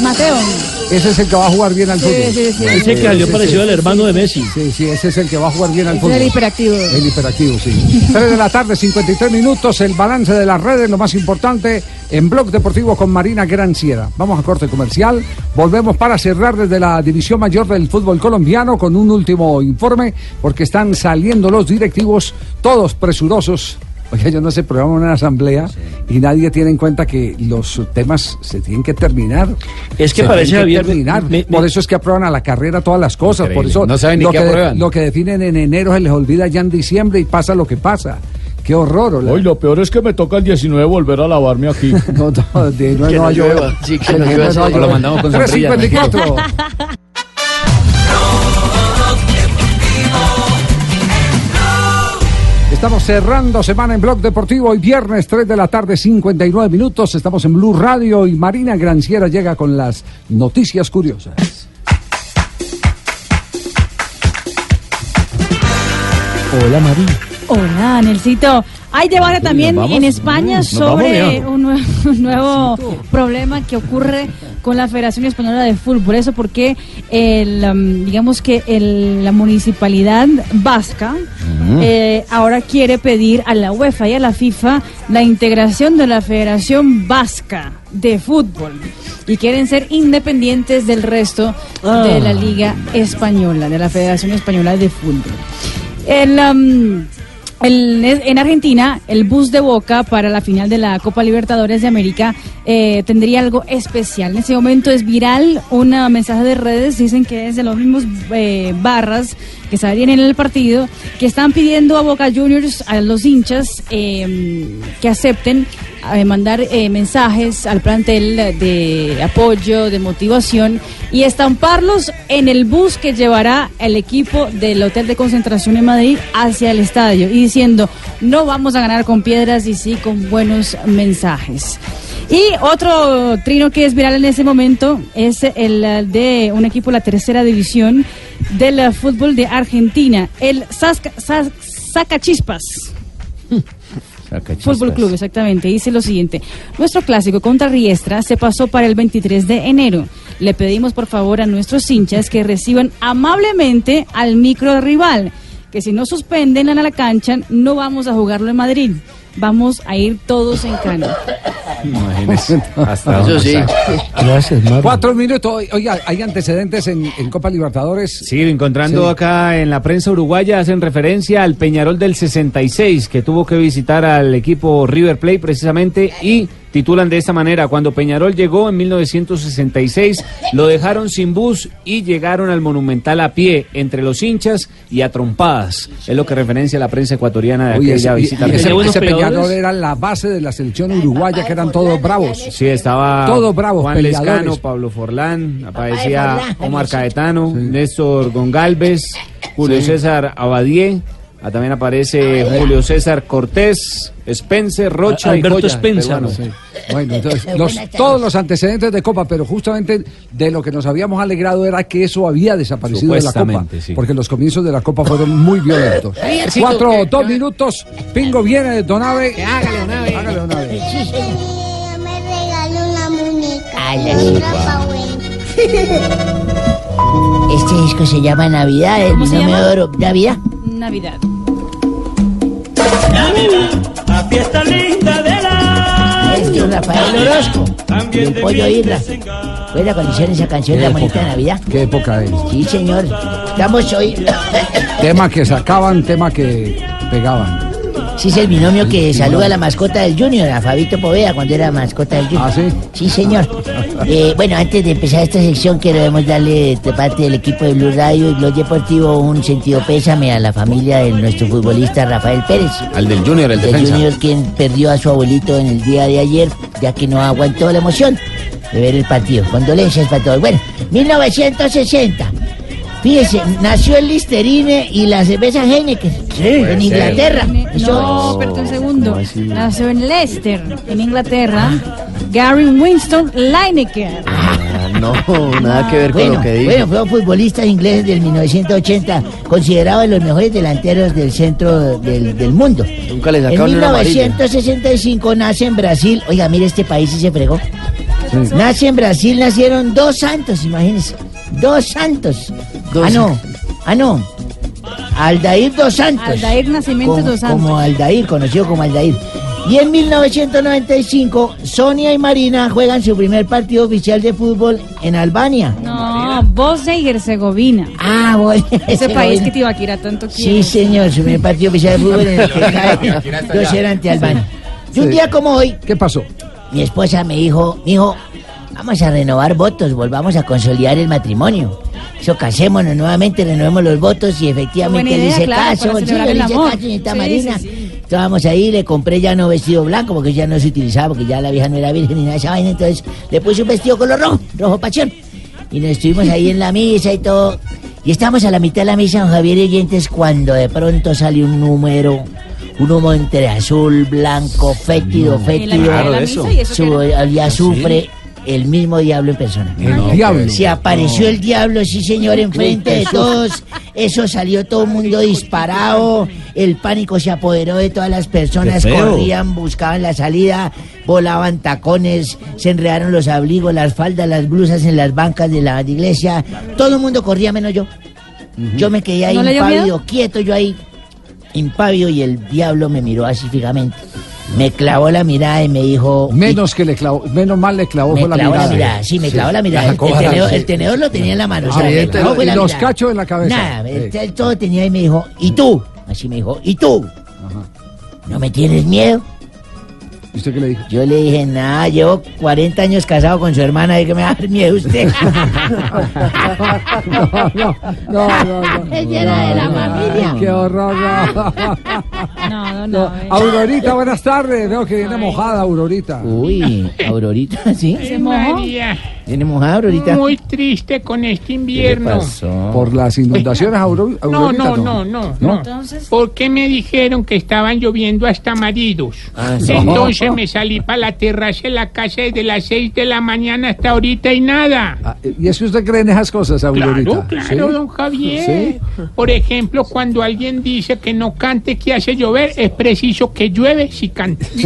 Mateo. Ese es el que va a jugar bien al Sí, fútbol. sí, sí. Ese que salió parecido al hermano de Messi. Sí, sí, ese es el que va a jugar bien al fútbol. es el hiperactivo. El hiperactivo, sí. *laughs* 3 de la tarde, 53 minutos, el balance de las redes, lo más importante en Blog Deportivo con Marina Granciera. Vamos a corte comercial, volvemos para cerrar desde la División Mayor del Fútbol Colombiano con un último informe, porque están saliendo los directivos, todos presurosos. Oye, yo no sé, programa una asamblea y nadie tiene en cuenta que los temas se tienen que terminar. Es que Se parece, tienen que Javier, terminar. me- me- Por eso es que aprueban a la carrera todas las cosas. Por eso No saben ni lo qué que lo que definen en enero se les olvida ya en diciembre y pasa lo que pasa. Qué horror. hola. Hoy lo peor es que me toca el 19 volver a lavarme aquí. *laughs* No, no, de- no, Que no no llueva. Sí, que no llueva, no lo mandamos con sombrilla, 354. *laughs* Estamos cerrando semana en Blog Deportivo hoy viernes 3 de la tarde 59 minutos. Estamos en Blue Radio y Marina Granciera llega con las noticias curiosas. Hola, Mari. Hola, Nelsito. Hay debate también vamos. en España Mm, sobre un, nue- *laughs* un nuevo problema que ocurre con la Federación Española de Fútbol. Eso porque, el, um, digamos que el- la municipalidad vasca eh, ahora quiere pedir a la UEFA y a la FIFA la integración de la Federación Vasca de Fútbol. Y quieren ser independientes del resto Ah. de la Liga Española, de la Federación Española de Fútbol. El, um, el- en Argentina, el bus de Boca para la final de la Copa Libertadores de América eh, tendría algo especial. En ese momento es viral un mensaje de redes, dicen que es de los mismos eh, barras que salían en el partido, que están pidiendo a Boca Juniors, a los hinchas, eh, que acepten eh, mandar eh, mensajes al plantel de apoyo, de motivación y estamparlos en el bus que llevará el equipo del Hotel de Concentración en Madrid hacia el estadio diciendo no vamos a ganar con piedras y sí con buenos mensajes. Y otro trino que es viral en ese momento es el de un equipo de la tercera división del fútbol de Argentina, el Sasca- Sa- *laughs* Sacachispas. Fútbol Club, exactamente. Dice lo siguiente. Nuestro clásico contra Riestra se pasó para el 23 de enero. Le pedimos por favor a nuestros hinchas que reciban amablemente al micro rival, que si no suspenden a la cancha no vamos a jugarlo en Madrid. Vamos a ir todos en cano. Imagínese. *laughs* Hasta Eso sí. Gracias, Mario. Cuatro minutos. Oiga, ¿hay antecedentes en, en Copa Libertadores? Sí, encontrando Sí. acá en la prensa uruguaya hacen referencia al Peñarol del 66 que tuvo que visitar al equipo River Plate precisamente y titulan de esta manera, cuando Peñarol llegó en 1966 lo dejaron sin bus y llegaron al Monumental a pie entre los hinchas y a trompadas. Es lo que referencia la prensa ecuatoriana de Oye, aquella ese, visita. y- ese- Peñarol. ese Peñarol era la base de la selección uruguaya, que eran todos bravos. Sí, estaba Todos bravos, Juan peleadores. Lescano, Pablo Forlán, aparecía Omar sí. Caetano, Néstor Gongalves, Julio Sí. César Abadie, ah, también aparece Julio César Cortés, Spencer, Rocha Alberto y Joya, Spencer. peruano. Sí. Bueno, entonces, los- todos los antecedentes de Copa, pero justamente de lo que nos habíamos alegrado era que eso había desaparecido de la Copa. Sí. Porque los comienzos de la Copa fueron muy violentos. Cuatro, que- dos minutos. Pingo viene de Donave. Hágale una vez. Hágale una vez. Me regaló una muñeca. Ay, *laughs* la. Este disco se llama Navidad, el ¿Cómo se binomio llama? de oro. Navidad. Navidad. La fiesta linda de la. Este es Rafael Orozco. Y el pollo Irra. Buena condición esa canción de la bonita de Navidad. ¿Qué época es? Sí, señor. Estamos hoy. Tema que sacaban, tema que pegaban. Sí, es el binomio que saluda a la mascota del Junior, a Fabito Poveda, cuando era mascota del Junior. ¿Ah, sí? Sí, señor. Eh, bueno, antes de empezar esta sección, queremos darle de parte del equipo de Blue Radio y Blog Deportivo un sentido pésame a la familia de nuestro futbolista Rafael Pérez. Al del Junior, el El defensa. Junior quien perdió a su abuelito en el día de ayer, ya que no aguantó la emoción de ver el partido. Condolencias para todos. Bueno, 1960. Fíjese, nació el Listerine y la cerveza Heineken en Inglaterra. No, espérate un segundo. Nació en Leicester, en Inglaterra. Gary Winston Lineker. No, nada que ver con lo que dice. Bueno, fueron futbolistas ingleses del 1980, considerados los mejores delanteros del centro del, del mundo. Nunca le En sacaron una amarilla. 1965 nace en Brasil. Oiga, mire este país y se fregó. Nace en Brasil, nacieron dos santos, imagínense. Dos santos. Ah, no. Ah, no. Aldair dos Santos. Aldair Nacimiento Como- dos Santos. Como Aldair, conocido como Aldair. Y en 1995, Sonia y Marina juegan su primer partido oficial de fútbol en Albania. No, Bosnia y Herzegovina. Ah, bueno. *laughs* Ese país que Tibaquira tanto Sí, quiere. señor, su primer partido oficial de fútbol en el que *laughs* cae 2-0 ante Albania. Y un Sí. día como hoy. ¿Qué pasó? Mi esposa me dijo, mijo, vamos a renovar votos, volvamos a consolidar el matrimonio. Eso, casémonos nuevamente, renovemos los votos y efectivamente Buena le idea, hice claro, caso, sí, le hice caso, señorita Sí, Marina. sí, ahí, le compré ya no vestido blanco porque ya no se utilizaba, porque ya la vieja no era virgen ni nada de esa vaina, entonces le puse un vestido color rojo, rojo pasión. Y nos estuvimos ahí en la misa y todo. Y estamos a la mitad de la misa, don Javier y oyentes, cuando de pronto sale un número, un humo entre azul, blanco, fétido, fétido. ¿y eso Su- sufre el mismo diablo en persona. El diablo. Se apareció el diablo, sí señor, enfrente de todos. Eso salió todo el mundo disparado. El pánico se apoderó de todas las personas. Corrían, buscaban la salida, volaban tacones, se enredaron los abrigos, las faldas, las blusas en las bancas de la iglesia. Todo el mundo corría menos yo. Yo me quedé ahí ¿No impávido, quieto yo ahí, impávido, y el diablo me miró así fijamente. Me clavó la mirada y me dijo. Menos que le clavó, menos mal le clavó Me fue la clavó mirada. la mirada, sí, me clavó la mirada. La El, tenedor, el lo tenía en la mano. o Ah, sea, me y la los mirada. cachos en la cabeza. Nada, él, Sí. él todo tenía y me dijo, ¿y tú? Así me dijo, ¿y tú? ¿No me tienes miedo? ¿Y usted qué le dijo? Yo le dije, nada, llevo 40 años casado con su hermana, ¿de que me va a dar miedo usted? *laughs* no, no, no. *laughs* Ella era de la familia. Qué horror. no. No, no, no. Aurorita, buenas tardes. Veo que viene mojada, Aurorita. Uy, Aurorita, *laughs* ¿sí? ¿Se mojó? ¿Viene mojada, Aurorita? Muy triste con este invierno. Por las inundaciones, Auro- No, Aurorita. no, no, no, no. Entonces, ¿Por qué me dijeron que estaban lloviendo hasta maridos? Ah, sí. Entonces Anoche me salí para la terraza de la casa desde las 6 de la mañana hasta ahorita y nada. Ah, ¿Y es que usted cree en esas cosas, Aurorita? Claro, ¿Sí? claro, don Javier. Sí. Por ejemplo, cuando alguien dice que no cante que hace llover, es preciso que llueve si canta. *laughs*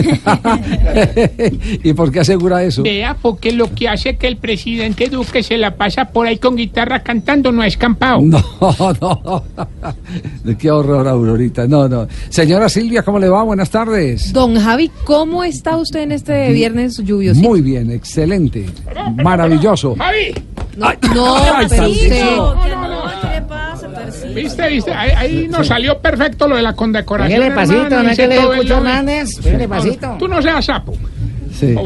¿Y por qué asegura eso? Vea, porque lo que hace que el presidente Duque se la pasa por ahí con guitarra cantando no es campao. No, *laughs* no. Qué horror, Aurorita. No, no. Señora Silvia, ¿cómo le va? Buenas tardes. Don Javi, ¿cómo está usted en este viernes lluvioso? Muy bien, excelente. Maravilloso. Javi. No, no, Ay, pero Tarcisio. usted... ¿Viste, viste? Ahí, ahí nos salió perfecto lo de la condecoración. Pégale pasito, no es que le escucho. Hernández. Pégale pasito. Tú no seas sapo. Sí. O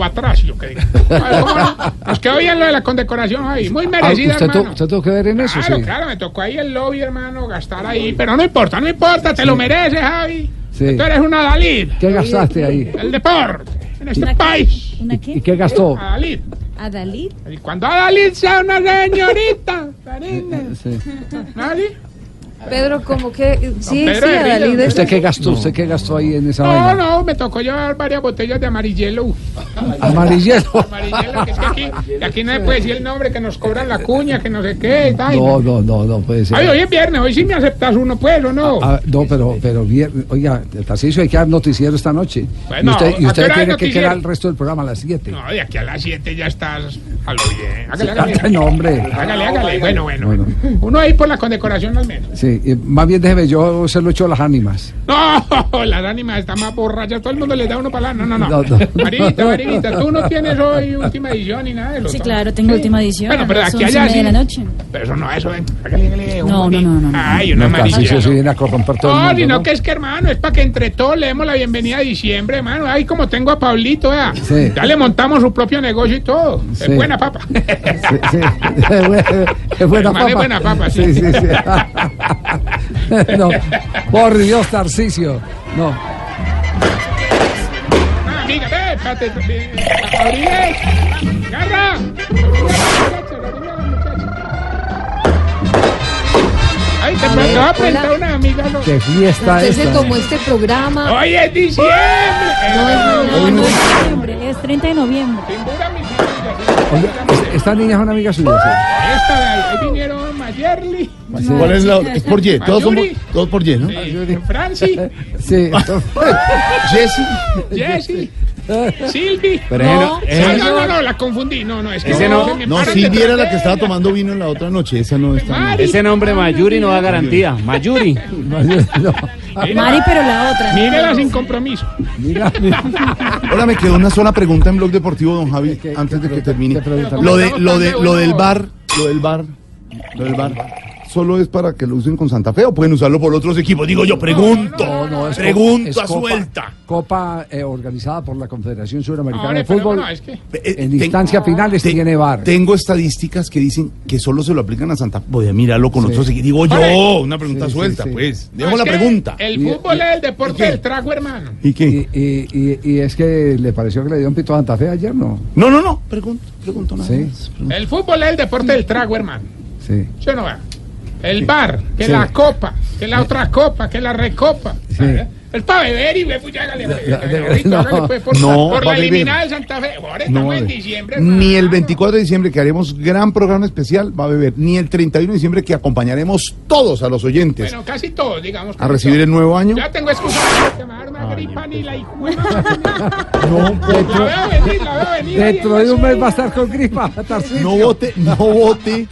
que. Ay, ¿cómo no? Nos quedó bien lo de la condecoración ahí. Muy Ah, merecida, ¿usted, tu- hermano. usted tuvo que ver en eso? Claro, sí. claro, me tocó ahí el lobby, hermano, gastar ahí. Pero no importa, no importa, te lo mereces, Javi. Sí. Tú eres una Dalid. ¿Qué gastaste ahí? El deporte, en este ¿Una qué? país. ¿Una qué? ¿Y qué gastó? A Dalid. ¿A Dalí? Y cuando a Dalid sea una señorita. Karina. Sí. ¿Dalí? Pedro, como que... Sí, Pedro sí. Adalid. ¿Usted qué gastó? ¿Usted qué gastó ahí en esa No, vaina? no, me tocó llevar varias botellas de amarillelo. *laughs* Amarillelo. Amarillelo, que es que aquí, que aquí no se puede decir el nombre, que nos cobran la cuña, que no sé qué. y tal. No, no, no, no puede ser. Ay, hoy es viernes, hoy sí me aceptas uno, pues, ¿o no? Ah, no, pero, pero bien, oiga, Tarcisio, hay que dar noticiero esta noche. Bueno, y usted, y ¿a usted tiene que quedar el resto del programa a las 7. No, de aquí a las 7 ya estás a lo bien. Hágale, hágale. *laughs* No, hombre. Hágale, hágale. Bueno, bueno. Uno ahí por la condecoración al menos. Sí, y más bien déjeme, yo se lo echo a las ánimas. No, *laughs* las ánimas están más borrachas. Todo el mundo les da uno para la. No, no, no. No, no. Tú no tienes hoy última edición ni nada de eso. Sí, claro, tengo última edición. Bueno, pero aquí a 11 y allá sí. de la noche. Pero eso no, eso ven. Un No, no, no, no, no. Ay, una No, amarilla. se viene a corromper todo el No, mundo, sino ¿no? que es que, hermano, es para que entre todos le demos la bienvenida a diciembre, hermano. Ay, como tengo a Pablito, vea. Sí. Ya le montamos su propio negocio y todo. Sí. Es buena papa. Sí, sí. *laughs* es buena papa. es buena papa, sí. sí, sí, sí. *laughs* no, por Dios, Tarcisio. No. Ah. Garra. Ay, te, voy a presentar una amiga. ¿no? Qué fiesta Usted se esta. tomó este programa. Hoy es diciembre. No es No, no es noviembre, es 30 de noviembre. Es- esta niña es una amiga suya. sí. Esta ahí vinieron Mayerly. ¿Cuál es la otra? Es por Y, todos Mayuri. todos por Y, ¿no? Sí, Franci, *laughs* Sí. *laughs* Jesse. Jessy, Silvi. Pero no, no- no, no, no, no, la confundí. No, no, es que Ese no- No, Silvia era la que estaba tomando vino en la otra noche, esa no está. Mari. Ese nombre Mayuri no da garantía. Mayuri. *laughs* No. Mari, pero la otra. Mírela sin compromiso. Mira, Ahora me quedó una sola pregunta en Blog Deportivo, don Javi, antes de que termine. Lo de, lo de, lo del bar, lo del bar, lo del bar. ¿Solo es para que lo usen con Santa Fe o pueden usarlo por otros equipos? Digo yo, pregunto. No, no, es copa- es copa- suelta. Copa eh, organizada por la Confederación Suramericana de pero Fútbol. no, es que. Eh, En ten- instancia finales te- tiene VAR. Tengo estadísticas que dicen que solo se lo aplican a Santa Fe. Voy a mirarlo con Sí. otros equipos. Digo yo, Vale. una pregunta Sí, suelta, sí. pues. no, Dejo es la pregunta. El fútbol y- es el deporte del trago, hermano. ¿Y qué? Y, y, y- y es que le pareció que le dio un pito a Santa Fe ayer, ¿no? No, no, no. Pregunto, pregunto nada Sí. más. Pregunto. El fútbol es el deporte del trago, hermano. Sí. ¿Sí o no va? El bar, que Sí. la copa, que la otra copa, que la recopa. Sí. Es para beber y pues, hágale, pues, Ya, hágale, no. pues, por, No, por la eliminada del Santa Fe. Ahora estamos No, en de- diciembre. Ni el hermano. 24 de diciembre que haremos gran programa especial va a beber, ni el 31 de diciembre que acompañaremos todos a los oyentes Bueno, casi todos, digamos. a recibir el nuevo año. Ya tengo excusa que me va a dar una gripa ni la hijo. *laughs* No, La veo venir, la veo venir. Dentro en de un mes va a estar con gripa, no vote, no vote.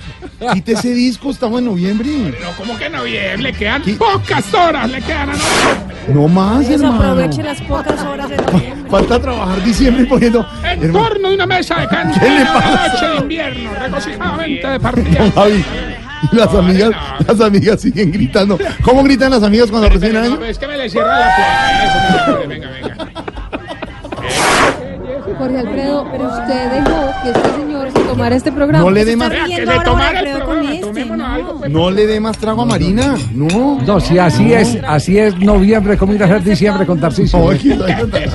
Quite ese disco, estamos en noviembre. No, como que noviembre, le quedan pocas horas, le quedan a noviembre. No más, Eso hermano. aproveche las pocas horas de noviembre. Falta trabajar diciembre poniendo. En Hermano, torno de una mesa de ¿Qué le cantina pasa? noche de invierno, regocijadamente de partida. don Javi, y las amigas, las amigas siguen gritando. ¿Cómo gritan las amigas cuando reciben Pero, no, es que me le cierra la puerta. Eso, venga, venga. Jorge Alfredo, pero usted dejó que este señor se tomara este programa. No le dé más. Este, no. pues, No le dé más trago a Marina. No. No, si así es, así es noviembre, ¿cómo ir a hacer diciembre con Tarcisio? Si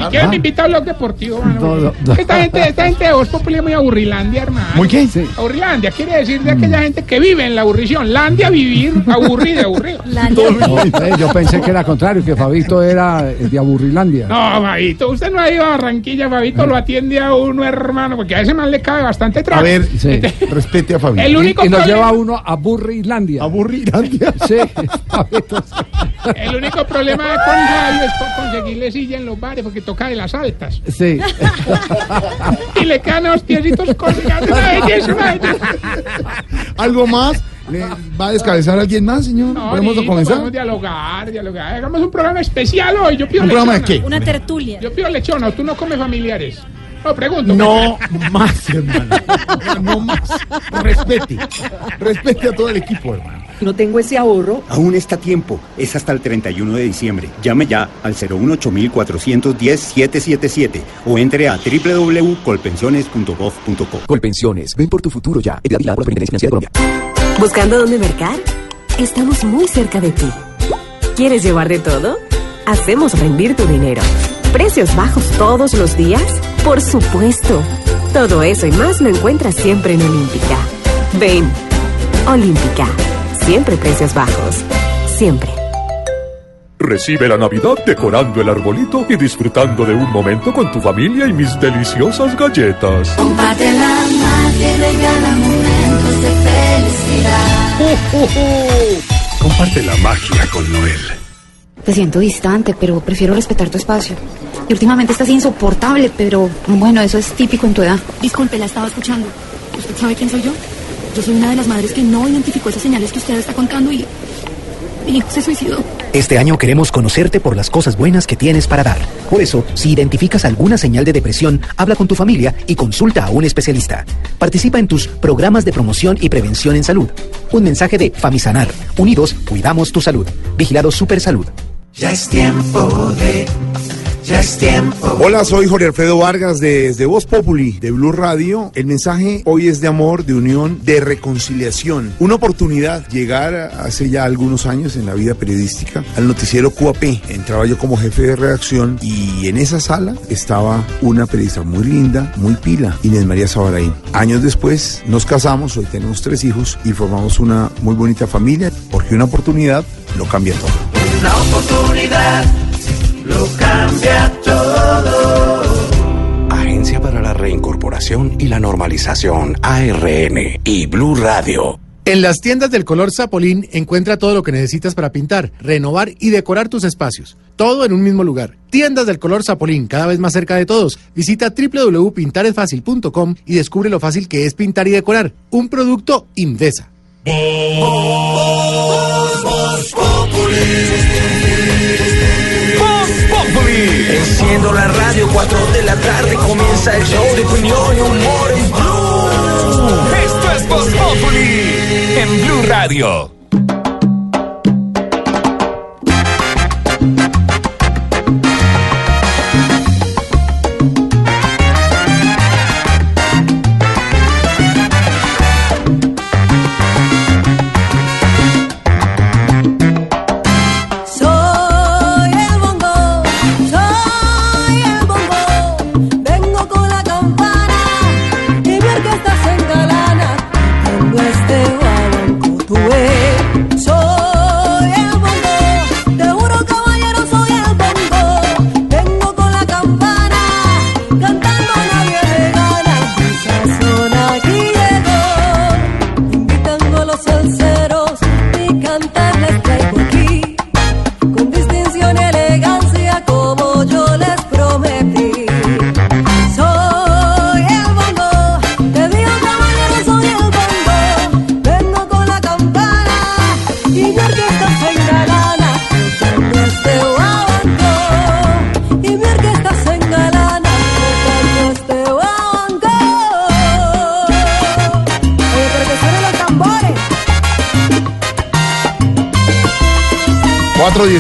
quieren me invita a Blog Deportivo, mano. No, no, no. Esta gente, esta gente de Voz Populi es muy aburrilandia, hermano. ¿Muy qué? Aburrilandia quiere decir de aquella gente que vive en la aburrición. Landia, vivir, *laughs* aburrido, aburrido. No, eh, yo pensé que era contrario, que Fabito era eh, de Aburrilandia. No, Fabito, usted no ha ido a Barranquilla, Fabito lo atiende a uno, hermano, porque a ese man le cabe bastante trabajo. A ver, respete a Fabián. El único y nos problema- lleva uno a Burrilandia. ¿A Burrilandia? *laughs* Sí. El único problema con Fabio es con- conseguirle silla en los bares, porque toca de las altas. Sí. *laughs* Y le quedan los piecitos colgando. ¿Algo más? ¿Le ¿Va a descabezar a alguien más, señor? No, ¿Podemos listo, comenzar? Podemos dialogar, dialogar. Hagamos un programa especial hoy. Yo pido ¿Un programa de lechona. qué? Una tertulia. Yo pido lechona, tú no comes familiares. No, pregunto. No más, hermano. No más. Respete. Respete a todo el equipo, hermano. No tengo ese ahorro. Aún está a tiempo. Es hasta el 31 de diciembre. Llame ya al 018-410-777 o entre a www.colpensiones.gov.co. Colpensiones, ven por tu futuro ya. El por la de Colombia. ¿Buscando dónde mercar? Estamos muy cerca de ti. ¿Quieres llevar de todo? Hacemos rendir tu dinero. ¿Precios bajos todos los días? Por supuesto. Todo eso y más lo encuentras siempre en Olímpica. Ven. Olímpica. Siempre precios bajos. Siempre. Recibe la Navidad decorando el arbolito y disfrutando de un momento con tu familia y mis deliciosas galletas. Comparte la magia y regala momentos de felicidad. Comparte la magia con Noel. Te siento distante, pero prefiero respetar tu espacio. Y últimamente estás insoportable, pero bueno, eso es típico en tu edad. Disculpe, la estaba escuchando. ¿Usted sabe quién soy yo? Yo soy una de las madres que no identificó esas señales que usted está contando y. y se suicidó. Este año queremos conocerte por las cosas buenas que tienes para dar. Por eso, si identificas alguna señal de depresión, habla con tu familia y consulta a un especialista. Participa en tus programas de promoción y prevención en salud. Un mensaje de Famisanar. Unidos, cuidamos tu salud. Vigilado Super Salud. Ya es tiempo de. Ya es tiempo. Hola, soy Jorge Alfredo Vargas desde Voz Populi de Blue Radio. El mensaje hoy es de amor, de unión, de reconciliación. Una oportunidad llegar hace ya algunos años en la vida periodística al noticiero QAP. Entraba yo como jefe de redacción y en esa sala estaba una periodista muy linda, muy pila, Inés María Sabaraín. Años después nos casamos, hoy tenemos tres hijos y formamos una muy bonita familia porque una oportunidad lo cambia todo. Una oportunidad lo cambia todo. Agencia para la Reincorporación y la Normalización, ARN y Blue Radio. En las tiendas del color Zapolín encuentra todo lo que necesitas para pintar, renovar y decorar tus espacios. Todo en un mismo lugar. Tiendas del color Zapolín, cada vez más cerca de todos. Visita www.pintaresfacil.com y descubre lo fácil que es pintar y decorar. Un producto Invesa. Enciendo la radio, 4 de la tarde comienza el show de opinión y humor en Blue. Esto es Voz en Blue Radio.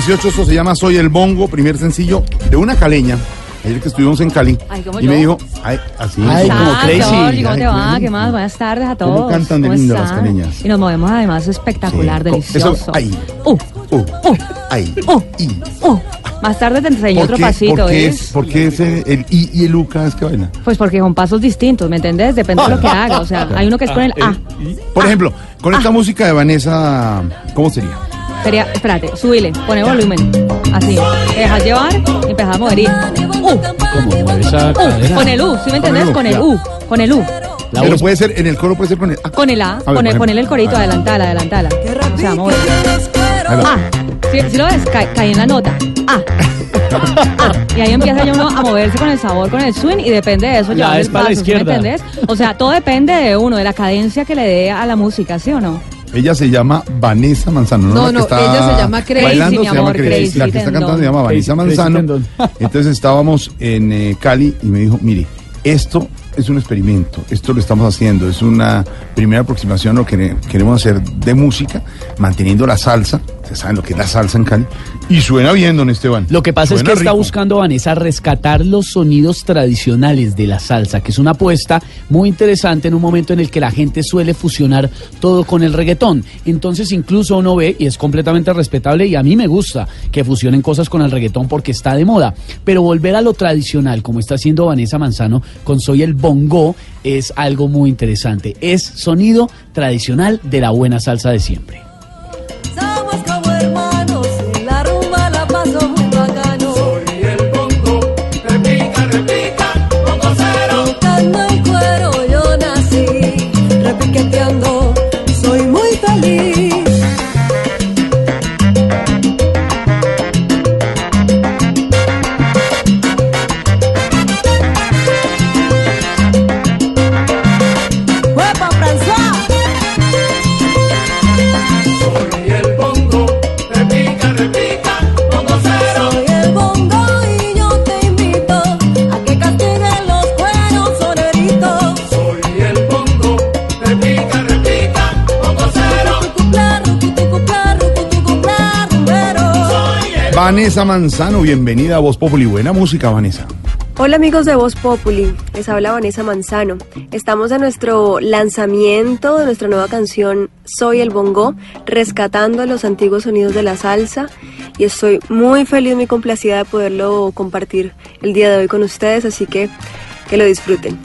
418, esto se llama Soy el Bongo, primer sencillo de una caleña ayer que estuvimos en Cali, Ay, como y me yo. dijo, ay, así. Ay, ¿Cómo como crazy. ¿Cómo te va? ¿Qué más? Buenas tardes a todos. ¿Cómo cantan de lindo las caleñas? Y nos movemos además espectacular, Sí. delicioso. Eso, ay, Uh, uh, ay, y. uh. Más tarde te enseño ¿Por otro qué- pasito, ¿Por qué, es, por qué ese- el I y el U cada vez que? Pues porque son pasos distintos, ¿me entendés? Depende de lo que haga. O sea, hay uno que es con el A. Por ejemplo, con esta música de Vanessa, ¿cómo sería? Sería, espérate, subile, pone volumen. Así. Te dejas llevar y empezás a mover. y- Uh, ¿Cómo mueve esa uh, cadera? con el U, ¿sí me entendés? Con el U, con el U. Pero puede ser, en el coro puede ser con el A. Con el A, ver, pone- por ejemplo. ponele el corito, A adelantala, adelantala. O sea, mover. Ah, si, si lo ves, cae, cae en la nota. Ah. Ah, y ahí empieza ya uno a moverse con el sabor, con el swing, y depende de eso el es para la paso, ¿sí me izquierda. entendés? O sea, todo depende de uno, de la cadencia que le dé a la música, ¿sí o no? Ella se llama Vanessa Manzano. No, No, la que no, está ella se llama Crazy, bailando, mi se llama Crazy. Crazy La que está cantando se llama Vanessa Manzano. Entonces estábamos en eh, Cali y me dijo, mire, esto es un experimento, esto lo estamos haciendo, es una primera aproximación lo que queremos hacer de música, manteniendo la salsa, ustedes saben lo que es la salsa en Cali, y suena bien, don Esteban. Lo que pasa es que está buscando Vanessa rescatar los sonidos tradicionales de la salsa, que es una apuesta muy interesante en un momento en el que la gente suele fusionar todo con el reggaetón. Entonces incluso uno ve, y es completamente respetable, y a mí me gusta que fusionen cosas con el reggaetón porque está de moda, pero volver a lo tradicional, como está haciendo Vanessa Manzano con Soy el Bongo, es algo muy interesante. Es sonido tradicional de la buena salsa de siempre. Vanessa Manzano, bienvenida a Voz Populi. Buena música, Vanessa. Hola amigos de Voz Populi, les habla Vanessa Manzano. Estamos en nuestro lanzamiento de nuestra nueva canción Soy el Bongo, rescatando los antiguos sonidos de la salsa y estoy muy feliz, muy complacida de poderlo compartir el día de hoy con ustedes, así que que lo disfruten.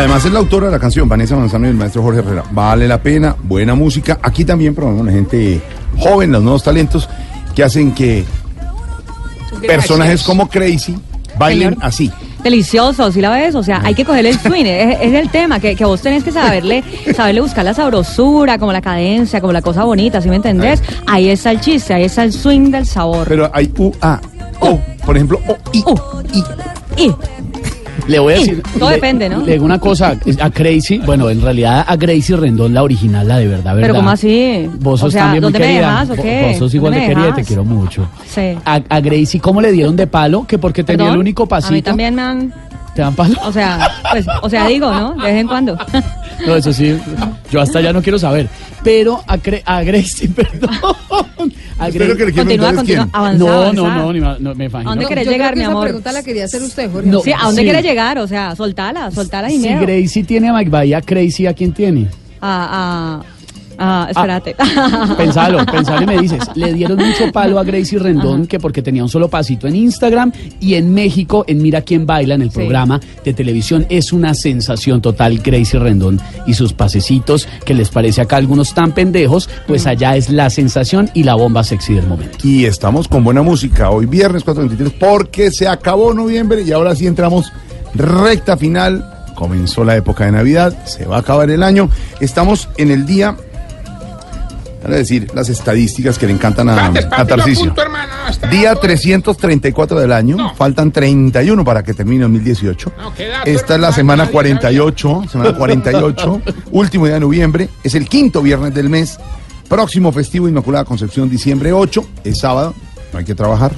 Además es la autora de la canción, Vanessa Manzano y el maestro Jorge Herrera. Vale la pena, buena música. Aquí también probamos la gente joven, los nuevos talentos que hacen que personajes como Crazy bailen Señor. así. Delicioso, ¿sí la ves? O sea, hay que coger el swing, es, es el tema, que, que vos tenés que saberle, saberle buscar la sabrosura, como la cadencia, como la cosa bonita, ¿sí me entendés? Ahí está el chiste, ahí está el swing del sabor. Pero hay U, A, O, por ejemplo, O, I, I. I. Le voy a decir. todo le- depende, ¿no? Le digo una cosa, a Crazy, bueno, en realidad a Gracie Rendón, la original, la de verdad, ¿verdad? Pero ¿cómo así? Vos sos o sea, también muy ¿dónde me querida. dejas o Vo- qué? Vos sos igual ¿Dónde de querida, te dejas? quiero mucho. Sí. A, a Gracie, ¿cómo le dieron de palo? Que porque tenía ¿Perdón? el único pasito. A mí también me han... ¿Te dan palo? O sea, pues, o sea, digo, ¿no? De vez en cuando. *laughs* No, eso sí, yo hasta ya no quiero saber. Pero a, Cre- a Gracie, *laughs* perdón. A lo que le quiere Continúa, continúa, quién. avanza, No, no, no, ni ma- no, me imagino. ¿A dónde querés yo creo llegar, que mi esa amor? pregunta la quería hacer usted, Jorge. No, sí, ¿a dónde sí. quieres llegar? O sea, soltala, soltala y Si miedo. Gracie tiene a Mike Bahía, Crazy, ¿a quién tiene? Ah, ah, ah, espérate. *laughs* Pensalo, pensalo y me dices. Le dieron mucho palo a Gracie Rendón que porque tenía un solo pasito en Instagram y en México, en Mira quién baila, en el Sí. programa de televisión, es una sensación total Gracie Rendón y sus pasecitos que les parece acá a algunos tan pendejos, pues allá es la sensación y la bomba sexy del momento. Y estamos con buena música hoy viernes 4.23 porque se acabó noviembre y ahora sí entramos recta final. Comenzó la época de Navidad, se va a acabar el año. Estamos en el día, para decir las estadísticas que le encantan a, a no Tarcisio. no, Día 334 del año, faltan 31 para que termine 2018. No, qué dato, Esta es la semana ya, 48, semana 48, *laughs* último día de noviembre, es el quinto viernes del mes. Próximo festivo Inmaculada Concepción, diciembre 8, es sábado, no hay que trabajar.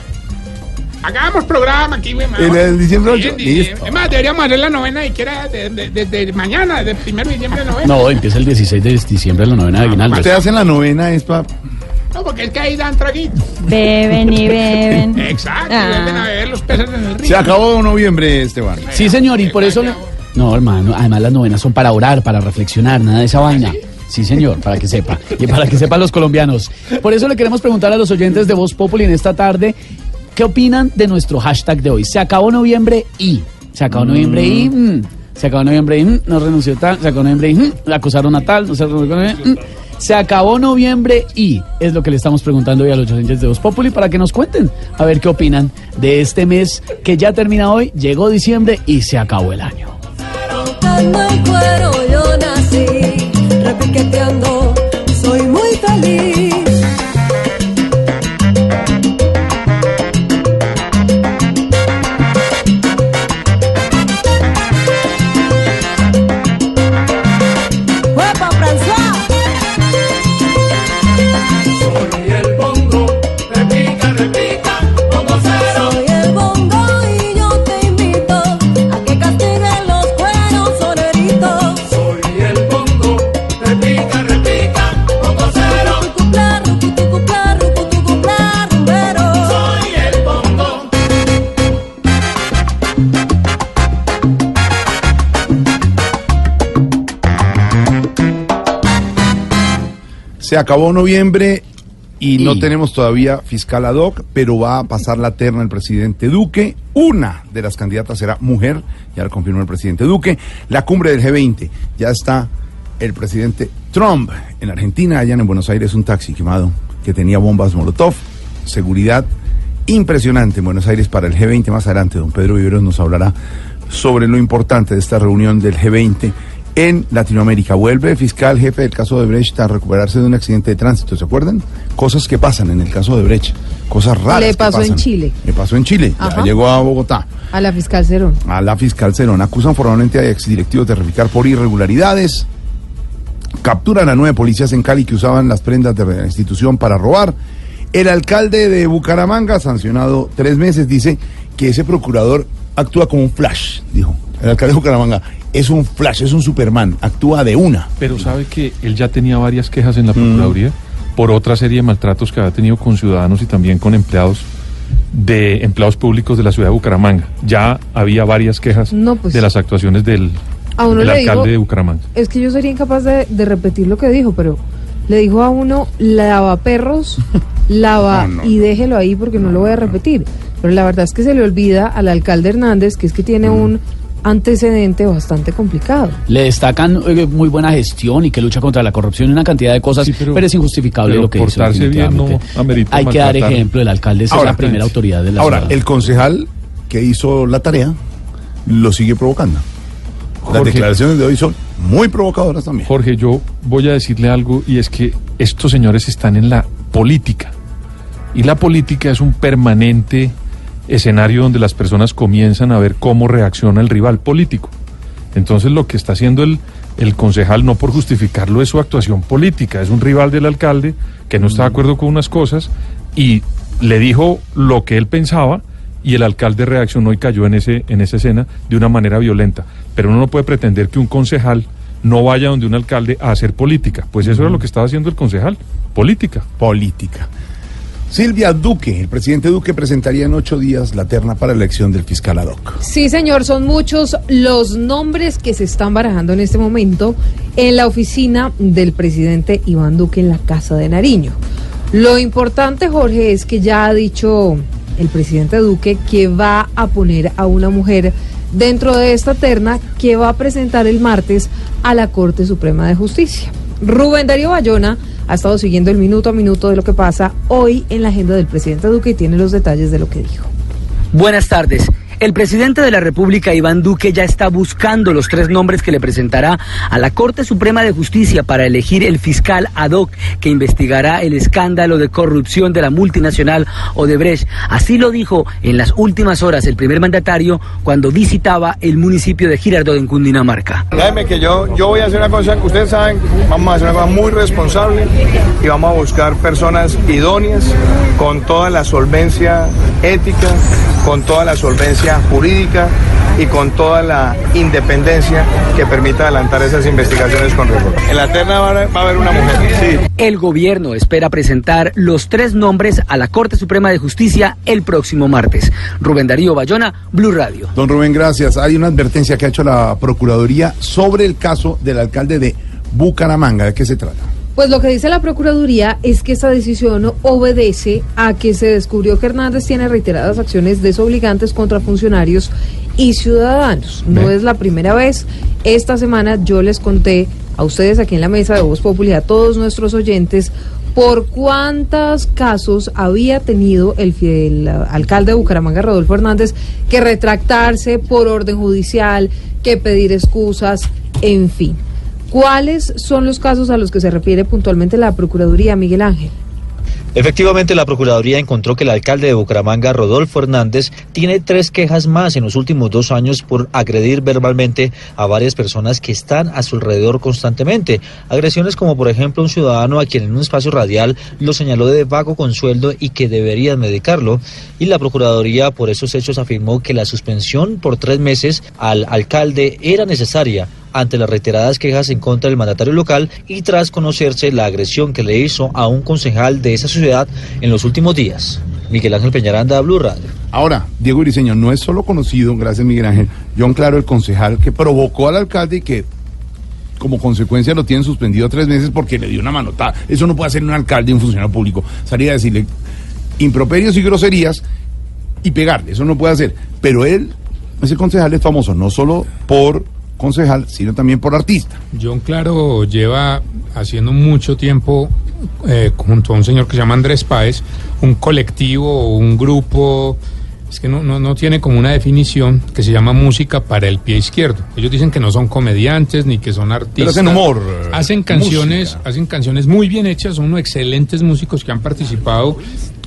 Hagamos programa aquí, güey. ¿En el diciembre Sí, 8? en diciembre. Listo. Es más, deberíamos hacer la novena y que era desde de, de mañana, desde el primero de diciembre novena. No, empieza el 16 de diciembre la novena de Aguinaldo. Ustedes hacen la novena, es para... No, porque es que ahí dan traguito. Beben y beben. *laughs* Exacto, Ah. vuelven a beber los peces en el río. Se acabó noviembre, Esteban. Sí, señor, y por eso... le- No, hermano, además las novenas son para orar, para reflexionar, nada de esa vaina. Sí, señor, para que sepa. Y para que sepan los colombianos. Por eso le queremos preguntar a los oyentes de Voz Populi en esta tarde, ¿qué opinan de nuestro hashtag de hoy? Se acabó noviembre y... Se acabó noviembre y... mm, se acabó noviembre y... mm, no renunció tal. Se acabó noviembre y... mm, la acusaron a tal. No se renunció, mm, se acabó noviembre y es lo que le estamos preguntando hoy a los oyentes de Voz Populi para que nos cuenten a ver qué opinan de este mes que ya termina hoy, llegó diciembre y se acabó el año. Se acabó noviembre y, no tenemos todavía fiscal ad hoc, pero va a pasar la terna el presidente Duque. Una de las candidatas será mujer, ya lo confirmó el presidente Duque. La cumbre del G20, ya está el presidente Trump en Argentina, allá en Buenos Aires, un taxi quemado que tenía bombas Molotov. Seguridad impresionante en Buenos Aires para el G20. Más adelante, don Pedro Viveros nos hablará sobre lo importante de esta reunión del G20 en Latinoamérica. Vuelve el fiscal jefe del caso de Brecht a recuperarse de un accidente de tránsito, ¿se acuerdan? Cosas que pasan en el caso de Brecht, cosas raras. Le que pasó en pasan. Chile. Le pasó en Chile, ya llegó a Bogotá. A la fiscal Cerón. A la fiscal Cerón acusan formalmente a exdirectivos de repicar por irregularidades. Capturan a nueve policías en Cali que usaban las prendas de la institución para robar. El alcalde de Bucaramanga, sancionado tres meses, dice que ese procurador actúa como un flash, dijo. El alcalde de Bucaramanga es un flash, es un Superman, actúa de una. Pero sabe que él ya tenía varias quejas en la Procuraduría por otra serie de maltratos que había tenido con ciudadanos y también con empleados de empleados públicos de la ciudad de Bucaramanga. Ya había varias quejas No, pues- de las actuaciones del, A uno del le alcalde de Bucaramanga. Es que yo sería incapaz de, de repetir lo que dijo, pero le dijo a uno, lava perros, *laughs* lava No, no, y déjelo ahí porque no lo voy a repetir. Pero la verdad es que se le olvida al alcalde Hernández que es que tiene un antecedente bastante complicado. Le destacan eh, muy buena gestión y que lucha contra la corrupción y una cantidad de cosas, pero, es injustificable pero lo que hizo. portarse bien no definitivamente. amerita Hay que dar ejemplo, el alcalde es Ahora, la primera autoridad de la Ahora, ciudad. el concejal que hizo la tarea lo sigue provocando. Las declaraciones de hoy son muy provocadoras también. Jorge, yo voy a decirle algo y es que estos señores están en la política. Y la política es un permanente escenario donde las personas comienzan a ver cómo reacciona el rival político. Entonces lo que está haciendo el, el concejal, no por justificarlo, es su actuación política. Es un rival del alcalde que no está de acuerdo con unas cosas y le dijo lo que él pensaba y el alcalde reaccionó y cayó en, ese, en esa escena de una manera violenta. Pero uno no puede pretender que un concejal no vaya donde un alcalde a hacer política. Pues eso era lo que estaba haciendo el concejal, política. Política. Silvia Duque, el presidente Duque presentaría en ocho días la terna para elección del fiscal ad hoc. Sí, señor, son muchos los nombres que se están barajando en este momento en la oficina del presidente Iván Duque en la Casa de Nariño. Lo importante, Jorge, es que ya ha dicho el presidente Duque que va a poner a una mujer dentro de esta terna que va a presentar el martes a la Corte Suprema de Justicia. Rubén Darío Bayona ha estado siguiendo el minuto a minuto de lo que pasa hoy en la agenda del presidente Duque y tiene los detalles de lo que dijo. Buenas tardes. El presidente de la República, Iván Duque, ya está buscando los tres nombres que le presentará a la Corte Suprema de Justicia para elegir el fiscal ad hoc que investigará el escándalo de corrupción de la multinacional Odebrecht. Así lo dijo en las últimas horas el primer mandatario cuando visitaba el municipio de Girardot en Cundinamarca. Déjeme que yo, yo voy a hacer una cosa que ustedes saben, vamos a hacer una cosa muy responsable y vamos a buscar personas idóneas con toda la solvencia ética con toda la solvencia jurídica y con toda la independencia que permita adelantar esas investigaciones con rigor. En la terna va a haber una mujer. Sí. El gobierno espera presentar los tres nombres a la Corte Suprema de Justicia el próximo martes. Rubén Darío Bayona, Blue Radio. Don Rubén, gracias. Hay una advertencia que ha hecho la Procuraduría sobre el caso del alcalde de Bucaramanga. ¿De qué se trata? Pues lo que dice la Procuraduría es que esta decisión obedece a que se descubrió que Hernández tiene reiteradas acciones desobligantes contra funcionarios y ciudadanos. No es la primera vez. Esta semana yo les conté a ustedes aquí en la mesa de Voz Popular, a todos nuestros oyentes, por cuántos casos había tenido el, el, alcalde de Bucaramanga, Rodolfo Hernández, que retractarse por orden judicial, que pedir excusas, en fin. ¿Cuáles son los casos a los que se refiere puntualmente la Procuraduría, Miguel Ángel? Efectivamente, la Procuraduría encontró que el alcalde de Bucaramanga, Rodolfo Hernández, tiene tres quejas más en los últimos dos años por agredir verbalmente a varias personas que están a su alrededor constantemente. Agresiones como, por ejemplo, un ciudadano a quien en un espacio radial lo señaló de vago con sueldo y que deberían medicarlo. Y la Procuraduría por esos hechos afirmó que la suspensión por tres meses al alcalde era necesaria ante las reiteradas quejas en contra del mandatario local y tras conocerse la agresión que le hizo a un concejal de esa ciudad en los últimos días. Miguel Ángel Peñaranda, Blue Radio. Ahora, Diego Iriseño, no es solo conocido, gracias Miguel Ángel, John Claro, el concejal que provocó al alcalde y que como consecuencia lo tienen suspendido tres meses porque le dio una manotada. Eso no puede hacer un alcalde un funcionario público. Salir a decirle improperios y groserías y pegarle. Eso no puede hacer. Pero él, ese concejal es famoso no solo por concejal, sino también por artista. John Claro lleva haciendo mucho tiempo, eh, junto a un señor que se llama Andrés Páez, un colectivo un grupo, es que no, no, no tiene como una definición, que se llama música para el pie izquierdo. Ellos dicen que no son comediantes ni que son artistas. hacen humor, Hacen canciones, hacen canciones muy bien hechas, son unos excelentes músicos que han participado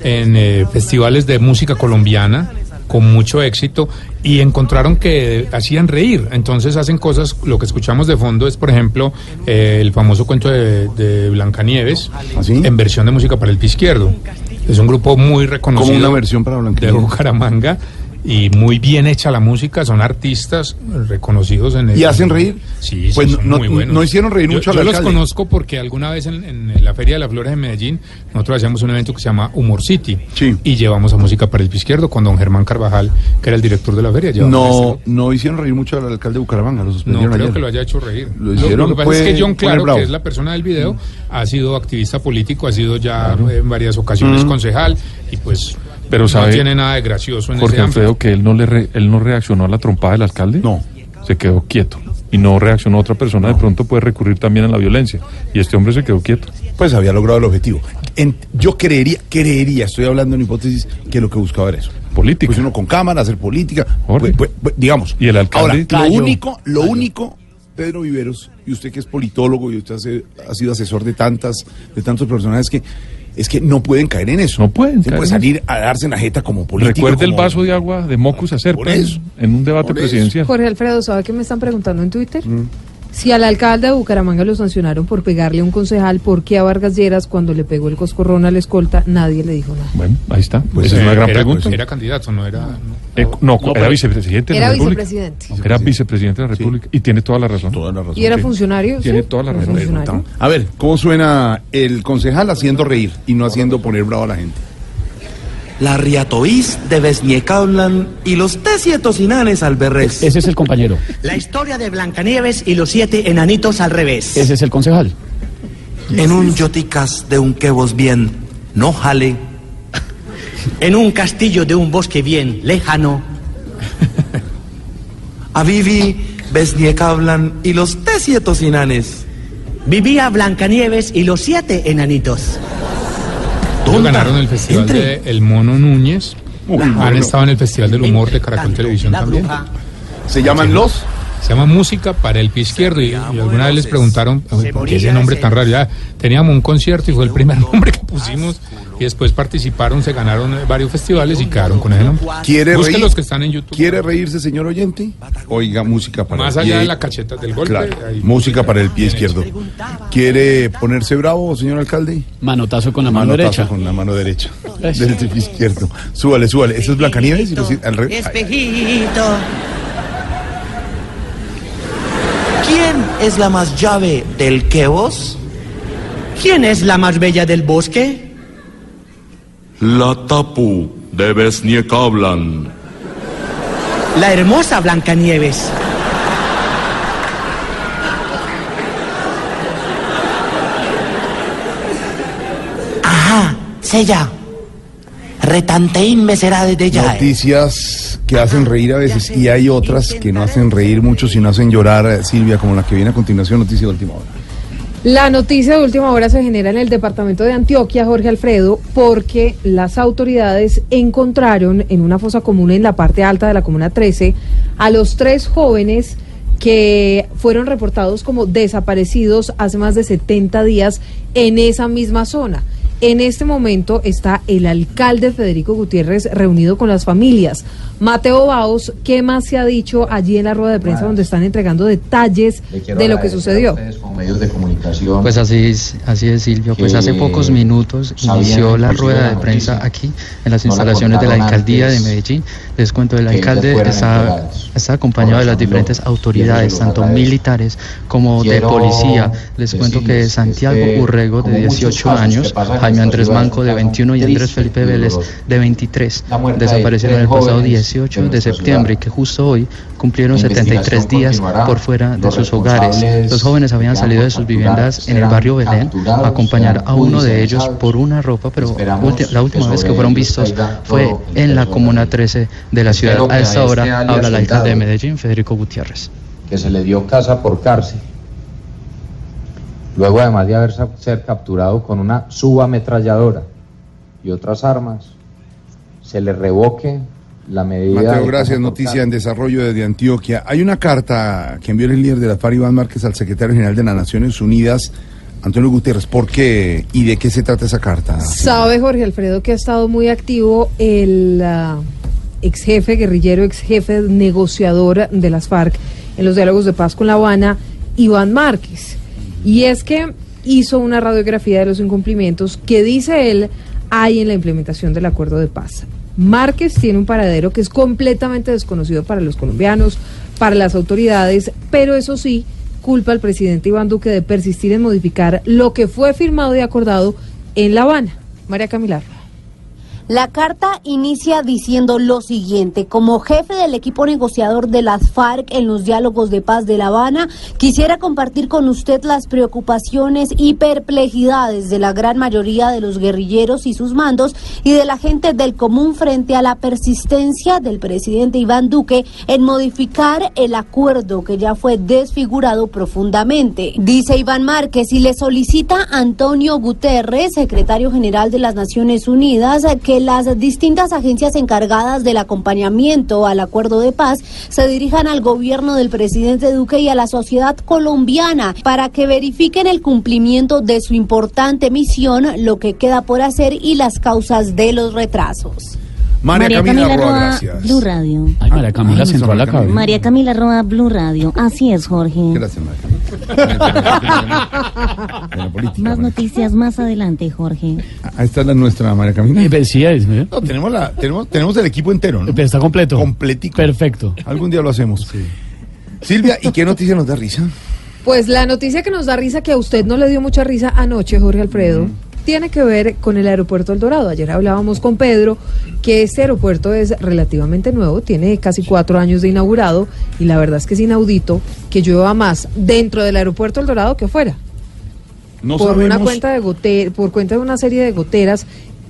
en eh, festivales de música colombiana con mucho éxito y encontraron que hacían reír. Entonces hacen cosas, lo que escuchamos de fondo es, por ejemplo, eh, el famoso cuento de, de Blancanieves en versión de música para el pie izquierdo. Es un grupo muy reconocido. Como una versión para de Blancanieves. Bucaramanga y muy bien hecha la música, son artistas reconocidos en el ¿Y hacen reír? Sí, sí, Pues son no- muy no- buenos. no hicieron reír Yo- mucho al Yo los conozco porque alguna vez en, en la Feria de las Flores de Medellín nosotros hacíamos un evento que se llama Humor City y llevamos a música para el izquierdo con don Germán Carvajal, que era el director de la feria. No, no hicieron reír mucho al alcalde de Bucaramanga, lo no suspendieron creo ayer. que lo haya hecho reír. Lo hicieron, que pasa es que John Claro, que es la persona del video, ha sido activista político, ha sido ya en varias ocasiones Mm. concejal y pues Pero no sabe, tiene nada de gracioso en Jorge ese. Alfredo, que él no, le re- él no reaccionó a la trompada del alcalde. No. Se quedó quieto. Y no reaccionó otra persona, de pronto puede recurrir también a la violencia. Y este hombre se quedó quieto. Pues había logrado el objetivo. En- yo creería, creería, estoy hablando en hipótesis, que lo que buscaba era eso. Política. Pues uno con cámara, hacer política. Pues, pues, pues, digamos. Y el alcalde. Ahora, lo único, lo único, Pedro Viveros, y usted que es politólogo y usted hace- ha sido asesor de tantas, de tantos personajes que es que no pueden caer en eso. No pueden Se puede salir a darse en la jeta como político. Recuerde el vaso de agua de Mocus a Por Serpa eso. en un debate presidencial. Jorge Alfredo, ¿sabe qué me están preguntando en Twitter? Mm. Si al alcalde de Bucaramanga lo sancionaron por pegarle a un concejal, ¿por qué a Vargas Lleras cuando le pegó el coscorrón a la escolta nadie le dijo nada? Bueno, ahí está. Pues, Esa es una gran era, pregunta. Era candidato, no era. no. Eh, no, No, era vicepresidente de Era la República. vicepresidente. Era vicepresidente de la República. Y tiene toda la razón. Toda la razón. ¿Y era Sí. funcionario? Tiene Sí, toda la razón. funcionario. A ver, ¿cómo suena el concejal haciendo reír y no haciendo poner bravo a la gente? La Riatoís de Besniekablan y los T-Cietosinanes al berrés. Ese es el compañero. La historia de Blancanieves y los siete enanitos al revés. Ese es el concejal. En un yoticas de un quebos bien, no jale. *laughs* En un castillo de un bosque bien lejano. A Vivi, Besniekablan y los T-Cietosinanes. Vivía Blancanieves y los siete enanitos. Ganaron el festival entre. de El Mono Núñez. Uy, Han bueno. estado en el Festival del Humor de Caracol Televisión también. ¿Se llaman los? Se llama Música para el Pie Izquierdo. Y, y alguna vez les preguntaron "Oye, por qué ese nombre tan raro. Ya teníamos un concierto y fue el primer nombre que pusimos. Y después participaron, se ganaron eh, varios festivales y quedaron con ese nombre. ¿Quiere Busquen reír? los que están en YouTube. ¿Quiere reírse, señor oyente? Oiga música para Más el allá pie- de la cacheta del golpe. Claro, ahí- música para el pie izquierdo. ¿Quiere ponerse bravo, señor alcalde? Manotazo con la mano Manotazo derecha. con la mano derecha. Del pie izquierdo. Súbale, súbale. ¿Eso es Blancanieves? Espejito. Es la más llave del quebos? ¿Quién es la más bella del bosque? La tapu de Besniekablan. La hermosa Blancanieves. Ajá, sella. Retanteín me será desde ya. Noticias que hacen reír a veces y hay otras que no hacen reír mucho, sino hacen llorar, eh, Silvia, como la que viene a continuación, noticia de última hora. La noticia de última hora se genera en el departamento de Antioquia, Jorge Alfredo, porque las autoridades encontraron en una fosa común en la parte alta de la Comuna 13 a los tres jóvenes que fueron reportados como desaparecidos hace más de 70 días en esa misma zona. En este momento está el alcalde Federico Gutiérrez reunido con las familias. Mateo Baos, ¿qué más se ha dicho allí en la rueda de prensa donde están entregando detalles de lo que sucedió? con medios de comunicación. Pues así es, así es Silvio. Pues hace pocos minutos inició la rueda de prensa aquí en las No la instalaciones de la alcaldía de Medellín. Les cuento, el alcalde está, acompañado de las diferentes autoridades, tanto militares como de policía. Les cuento que Santiago Urrego, de como muchos 18 casos años, Jaime Andrés Manco, de caso 21 y Andrés Felipe Vélez, de 23, La muerte de desaparecieron el pasado jóvenes 18 de septiembre y que justo hoy cumplieron La 73 investigación días por fuera de sus hogares. Los jóvenes habían salido de sus viviendas en el barrio Belén a acompañar a uno de ellos por una ropa, pero la última vez que fueron vistos fue en la Comuna la 13 de la ciudad. A esta este hora alias habla el alcalde de. Medellín, Federico Gutiérrez. que se le dio casa por cárcel. Luego, además de haber ser capturado con una subametralladora y otras armas, se le revoque la medida. Mateo, de gracias. Noticia en desarrollo desde Antioquia. Hay una carta que envió el líder de la FARC, Iván Márquez, al secretario general de las Naciones Unidas, Antonio Gutiérrez. ¿Por qué y de qué se trata esa carta? Sabe Jorge Alfredo que ha estado muy activo el ah, ex jefe guerrillero, ex jefe negociador de las FARC en los diálogos de paz con La Habana, Iván Márquez. Y es que hizo una radiografía de los incumplimientos que dice él hay en la implementación del acuerdo de paz. Márquez tiene un paradero que es completamente desconocido para los colombianos, para las autoridades, pero eso sí, culpa al presidente Iván Duque de persistir en modificar lo que fue firmado y acordado en La Habana. María Camila. La carta inicia diciendo lo siguiente, como jefe del equipo negociador de las FARC en los diálogos de paz de La Habana, quisiera compartir con usted las preocupaciones y perplejidades de la gran mayoría de los guerrilleros y sus mandos y de la gente del común frente a la persistencia del presidente Iván Duque en modificar el acuerdo que ya fue desfigurado profundamente. Dice Iván Márquez y le solicita a Antonio Guterres, secretario general de las Naciones Unidas, que las distintas agencias encargadas del acompañamiento al acuerdo de paz se dirijan al gobierno del presidente Duque y a la sociedad colombiana para que verifiquen el cumplimiento de su importante misión, lo que queda por hacer y las causas de los retrasos. María, Camila, Roa, Roa, gracias. Blue Radio. Ay, María Camila Ah, se entró a la cabina. María Camila Roa, Blue Radio. Así es, Jorge. Gracias, María. *laughs* Más noticias más adelante, Jorge. Ahí está la nuestra María Camila. Eh, pues sí, es, ¿eh? No, tenemos, la, tenemos, tenemos el equipo entero, ¿no? Pero está completo. Completico. Perfecto. Algún día lo hacemos. Silvia, ¿y qué noticia nos da risa? Pues la noticia que nos da risa, que a usted no le dio mucha risa anoche, Jorge Alfredo, tiene que ver con el aeropuerto El Dorado. Ayer hablábamos con Pedro que este aeropuerto es relativamente nuevo, tiene casi cuatro años de inaugurado y la verdad es que es inaudito que llueva más dentro del aeropuerto El Dorado que afuera. No por una cuenta de gote- por cuenta de una serie de goteras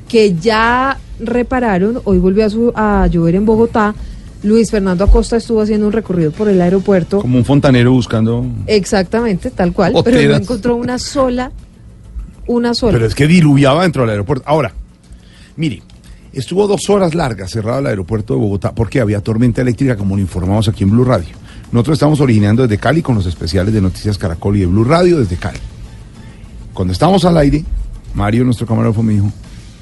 que ya repararon, hoy volvió a, su- a llover en Bogotá. Luis Fernando Acosta estuvo haciendo un recorrido por el aeropuerto. Como un fontanero buscando... Exactamente, tal cual, pero no encontró una sola, una sola. Pero es que diluviaba dentro del aeropuerto. Ahora, mire, estuvo dos horas largas cerrado el aeropuerto de Bogotá porque había tormenta eléctrica, como lo informamos aquí en Blue Radio. Nosotros estamos originando desde Cali con los especiales de Noticias Caracol y de Blue Radio desde Cali. Cuando estamos al aire, Mario, nuestro camarógrafo, me dijo,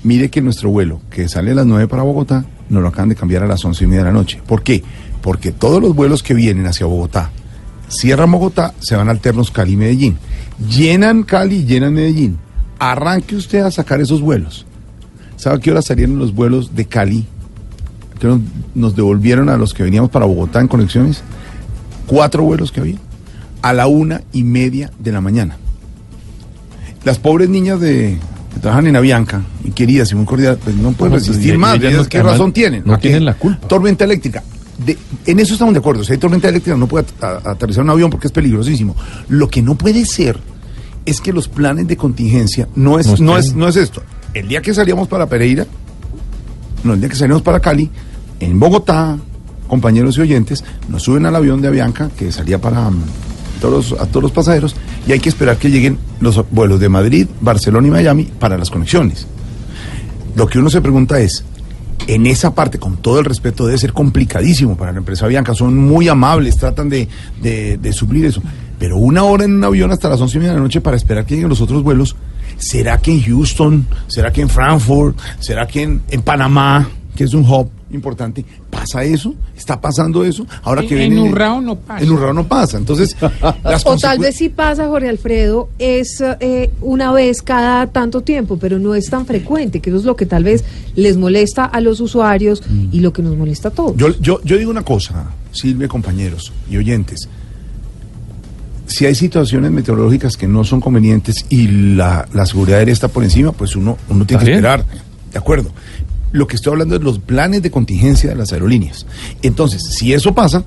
mire que nuestro vuelo, que sale a las 9 para Bogotá, nos lo acaban de cambiar a las 11 y media de la noche. ¿Por qué? Porque todos los vuelos que vienen hacia Bogotá, cierran Bogotá, se van alternos Cali y Medellín. Llenan Cali llenan Medellín. Arranque usted a sacar esos vuelos. ¿Sabe a qué hora salieron los vuelos de Cali? Que nos, nos devolvieron a los que veníamos para Bogotá en conexiones. Cuatro vuelos que había. A la una y media de la mañana. Las pobres niñas de, que trabajan en Avianca, y queridas y muy cordiales, pues no pueden pues, resistir y- más. y ellas ¿Ellas no- ¿Qué razón tienen? no tienen la culpa. Tormenta eléctrica. De- en eso estamos de acuerdo. Si hay tormenta eléctrica no puede aterrizar un avión porque es peligrosísimo. Lo que no puede ser es que los planes de contingencia no es, No es, no es esto. El día que salíamos para Pereira, no, el día que salimos para Cali, en Bogotá, compañeros y oyentes, nos suben al avión de Avianca que salía para mm, todos los- a todos los pasajeros y hay que esperar que lleguen los vuelos de Madrid, Barcelona y Miami para las conexiones. Lo que uno se pregunta es, en esa parte, con todo el respeto, debe ser complicadísimo para la empresa Avianca. Son muy amables, tratan de, de, de suplir eso. Pero una hora en un avión hasta las once y media de la noche para esperar que lleguen los otros vuelos. ¿Será que en Houston? ¿Será que en Frankfurt? ¿Será que en, en Panamá, que es un hub importante? ¿Pasa eso? ¿Está pasando eso? Ahora que En- en viene- Urrao no pasa. En Urrao no pasa. Entonces, *laughs* las O tal vez sí pasa, Jorge Alfredo, es eh, una vez cada tanto tiempo, pero no es tan frecuente, que eso es lo que tal vez les molesta a los usuarios y lo que nos molesta a todos. Yo, yo, yo digo una cosa, Silvia, compañeros y oyentes. Si hay situaciones meteorológicas que no son convenientes y la, la seguridad aérea está por encima, pues uno, uno tiene que esperar. De acuerdo. Lo que estoy hablando es los planes de contingencia de las aerolíneas. Entonces, si eso pasa,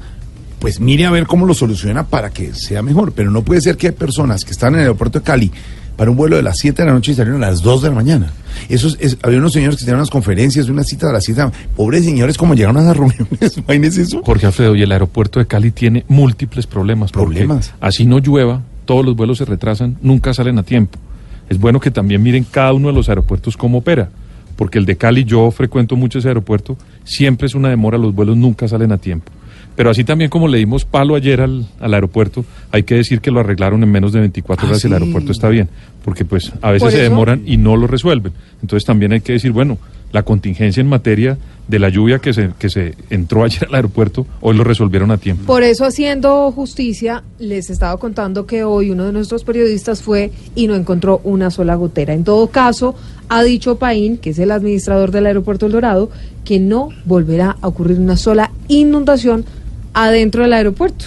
pues mire a ver cómo lo soluciona para que sea mejor. Pero no puede ser que hay personas que están en el aeropuerto de Cali para un vuelo de las 7 de la noche y salieron a las 2 de la mañana. Eso es, es- había unos señores que tenían unas conferencias, una cita a las 7 de la Pobres señores, ¿cómo llegaron a las *laughs* reuniones? Imagínense eso. Jorge Alfredo, y el aeropuerto de Cali tiene múltiples problemas. porque Problemas. Así no llueva, todos los vuelos se retrasan, nunca salen a tiempo. Es bueno que también miren cada uno de los aeropuertos cómo opera, porque el de Cali, yo frecuento mucho ese aeropuerto, siempre es una demora, los vuelos nunca salen a tiempo. Pero así también como le dimos palo ayer al, al aeropuerto, hay que decir que lo arreglaron en menos de 24 Ah, horas y el aeropuerto está bien, porque pues a veces se demoran y no lo resuelven. Entonces también hay que decir, bueno, la contingencia en materia de la lluvia que se, que se entró ayer al aeropuerto, hoy lo resolvieron a tiempo. Por eso, haciendo justicia, les estaba contando que hoy uno de nuestros periodistas fue y no encontró una sola gotera. En todo caso, ha dicho Paín, que es el administrador del aeropuerto El Dorado, que no volverá a ocurrir una sola inundación adentro del aeropuerto.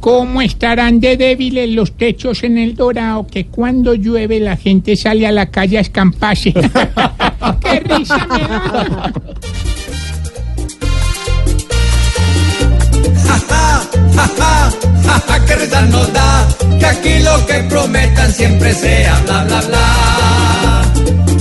¿Cómo estarán de débiles los techos en el Dorado que cuando llueve la gente sale a la calle a escamparse? *laughs* ¡Qué risa me da! que risa nos da, que aquí lo que prometan siempre sea bla bla bla.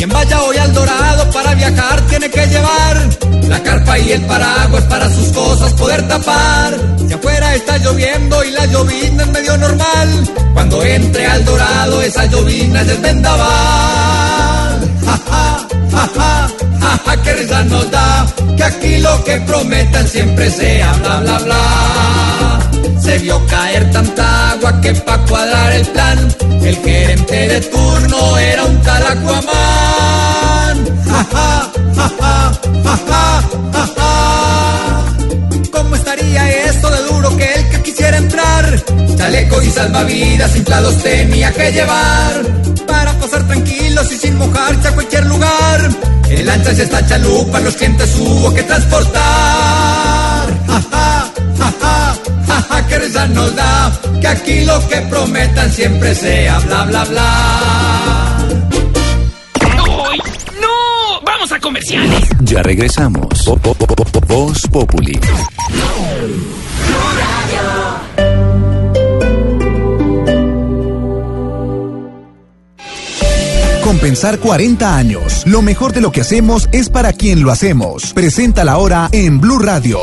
Quien vaya hoy al Dorado para viajar tiene que llevar la carpa y el paraguas para sus cosas poder tapar. Si afuera está lloviendo y la llovina es medio normal, cuando entre al Dorado esa llovina es el vendaval. Ja, ja, ja, ja, ja, que risa nos da, que aquí lo que prometan siempre sea bla bla bla. Se vio caer tanta agua que pa' cuadrar el plan, el gerente de turno era un tal Aquaman. Ja, ja, ja, ja. ¿Cómo estaría esto de duro que el que quisiera entrar? Chaleco y salvavidas inflados tenía que llevar para pasar tranquilos y sin mojarse a cualquier lugar. En lanchas y esta chalupa los clientes hubo que transportar. Ja, ja, ja, ja, que risa nos da que aquí lo que prometan siempre sea bla bla bla. ¡Vamos a comerciales! Ya regresamos. Po- po- po- Voz Populi. Compensar 40 años. Lo mejor de lo que hacemos es para quien lo hacemos. Presenta la hora en Blue Radio.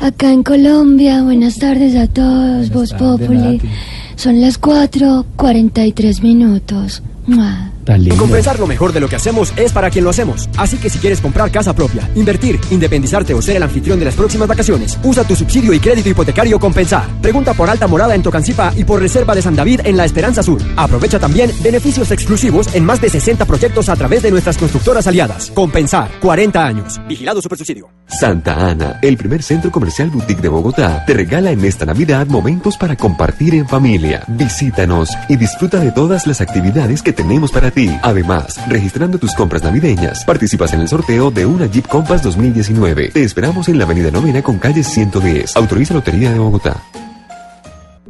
Acá en Colombia, buenas tardes a todos, Voz tardes, Populi. Nati. Son las 4:43 minutos. Mua. Tan lindo. Compensar lo mejor de lo que hacemos es para quien lo hacemos. Así que si quieres comprar casa propia, invertir, independizarte o ser el anfitrión de las próximas vacaciones, usa tu subsidio y crédito hipotecario Compensar. Pregunta por Alta Morada en Tocancipá y por Reserva de San David en La Esperanza Sur. Aprovecha también beneficios exclusivos en más de 60 proyectos a través de nuestras constructoras aliadas. Compensar, 40 años. Vigilado Supersubsidio. Santa Ana, el primer centro comercial boutique de Bogotá, te regala en esta Navidad momentos para compartir en familia. Visítanos y disfruta de todas las actividades que tenemos para ti. Además, registrando tus compras navideñas, participas en el sorteo de una Jeep Compass 2019. Te esperamos en la Avenida Novena con calle 110. Autoriza Lotería de Bogotá.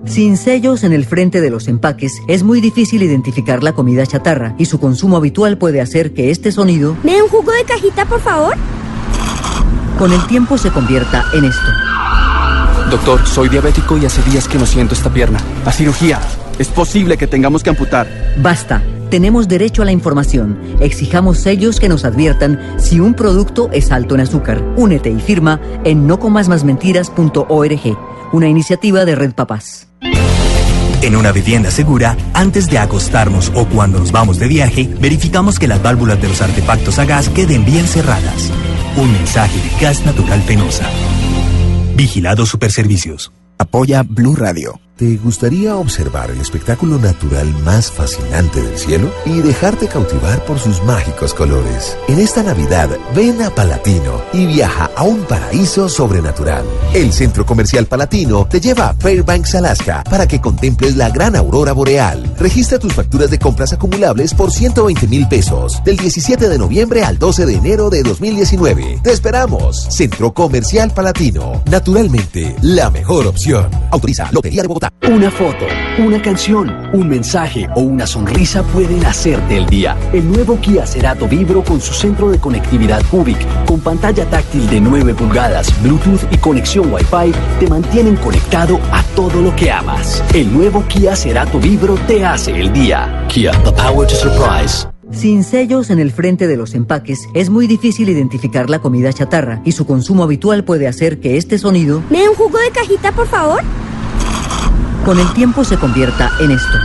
Sin sellos en el frente de los empaques, es muy difícil identificar la comida chatarra y su consumo habitual puede hacer que este sonido, ¿Me un jugo de cajita, por favor? con el tiempo, se convierta en esto. Doctor, soy diabético y hace días que no siento esta pierna. A cirugía. Es posible que tengamos que amputar. Basta. Tenemos derecho a la información. Exijamos sellos que nos adviertan si un producto es alto en azúcar. Únete y firma en nocomasmasmentiras.org, una iniciativa de Red Papás. En una vivienda segura, antes de acostarnos o cuando nos vamos de viaje, verificamos que las válvulas de los artefactos a gas queden bien cerradas. Un mensaje de Gas Natural Penosa. Vigilado Superservicios. Apoya Blue Radio. ¿Te gustaría observar el espectáculo natural más fascinante del cielo y dejarte cautivar por sus mágicos colores? En esta Navidad, ven a Palatino y viaja a un paraíso sobrenatural. El Centro Comercial Palatino te lleva a Fairbanks, Alaska, para que contemples la gran aurora boreal. Registra tus facturas de compras acumulables por 120 mil pesos, del 17 de noviembre al 12 de enero de 2019. Te esperamos. Centro Comercial Palatino. Naturalmente, la mejor opción. Autoriza Lotería de Bogotá. Una foto, una canción, un mensaje o una sonrisa pueden hacerte el día. El nuevo Kia Cerato Vibro con su centro de conectividad Cubic, con pantalla táctil de 9 pulgadas, Bluetooth y conexión Wi-Fi, te mantienen conectado a todo lo que amas. El nuevo Kia Cerato Vibro te hace el día. Kia, the power to surprise. Sin sellos en el frente de los empaques, es muy difícil identificar la comida chatarra y su consumo habitual puede hacer que este sonido, ¿Me un jugo de cajita, por favor? Con el tiempo, se convierta en esto.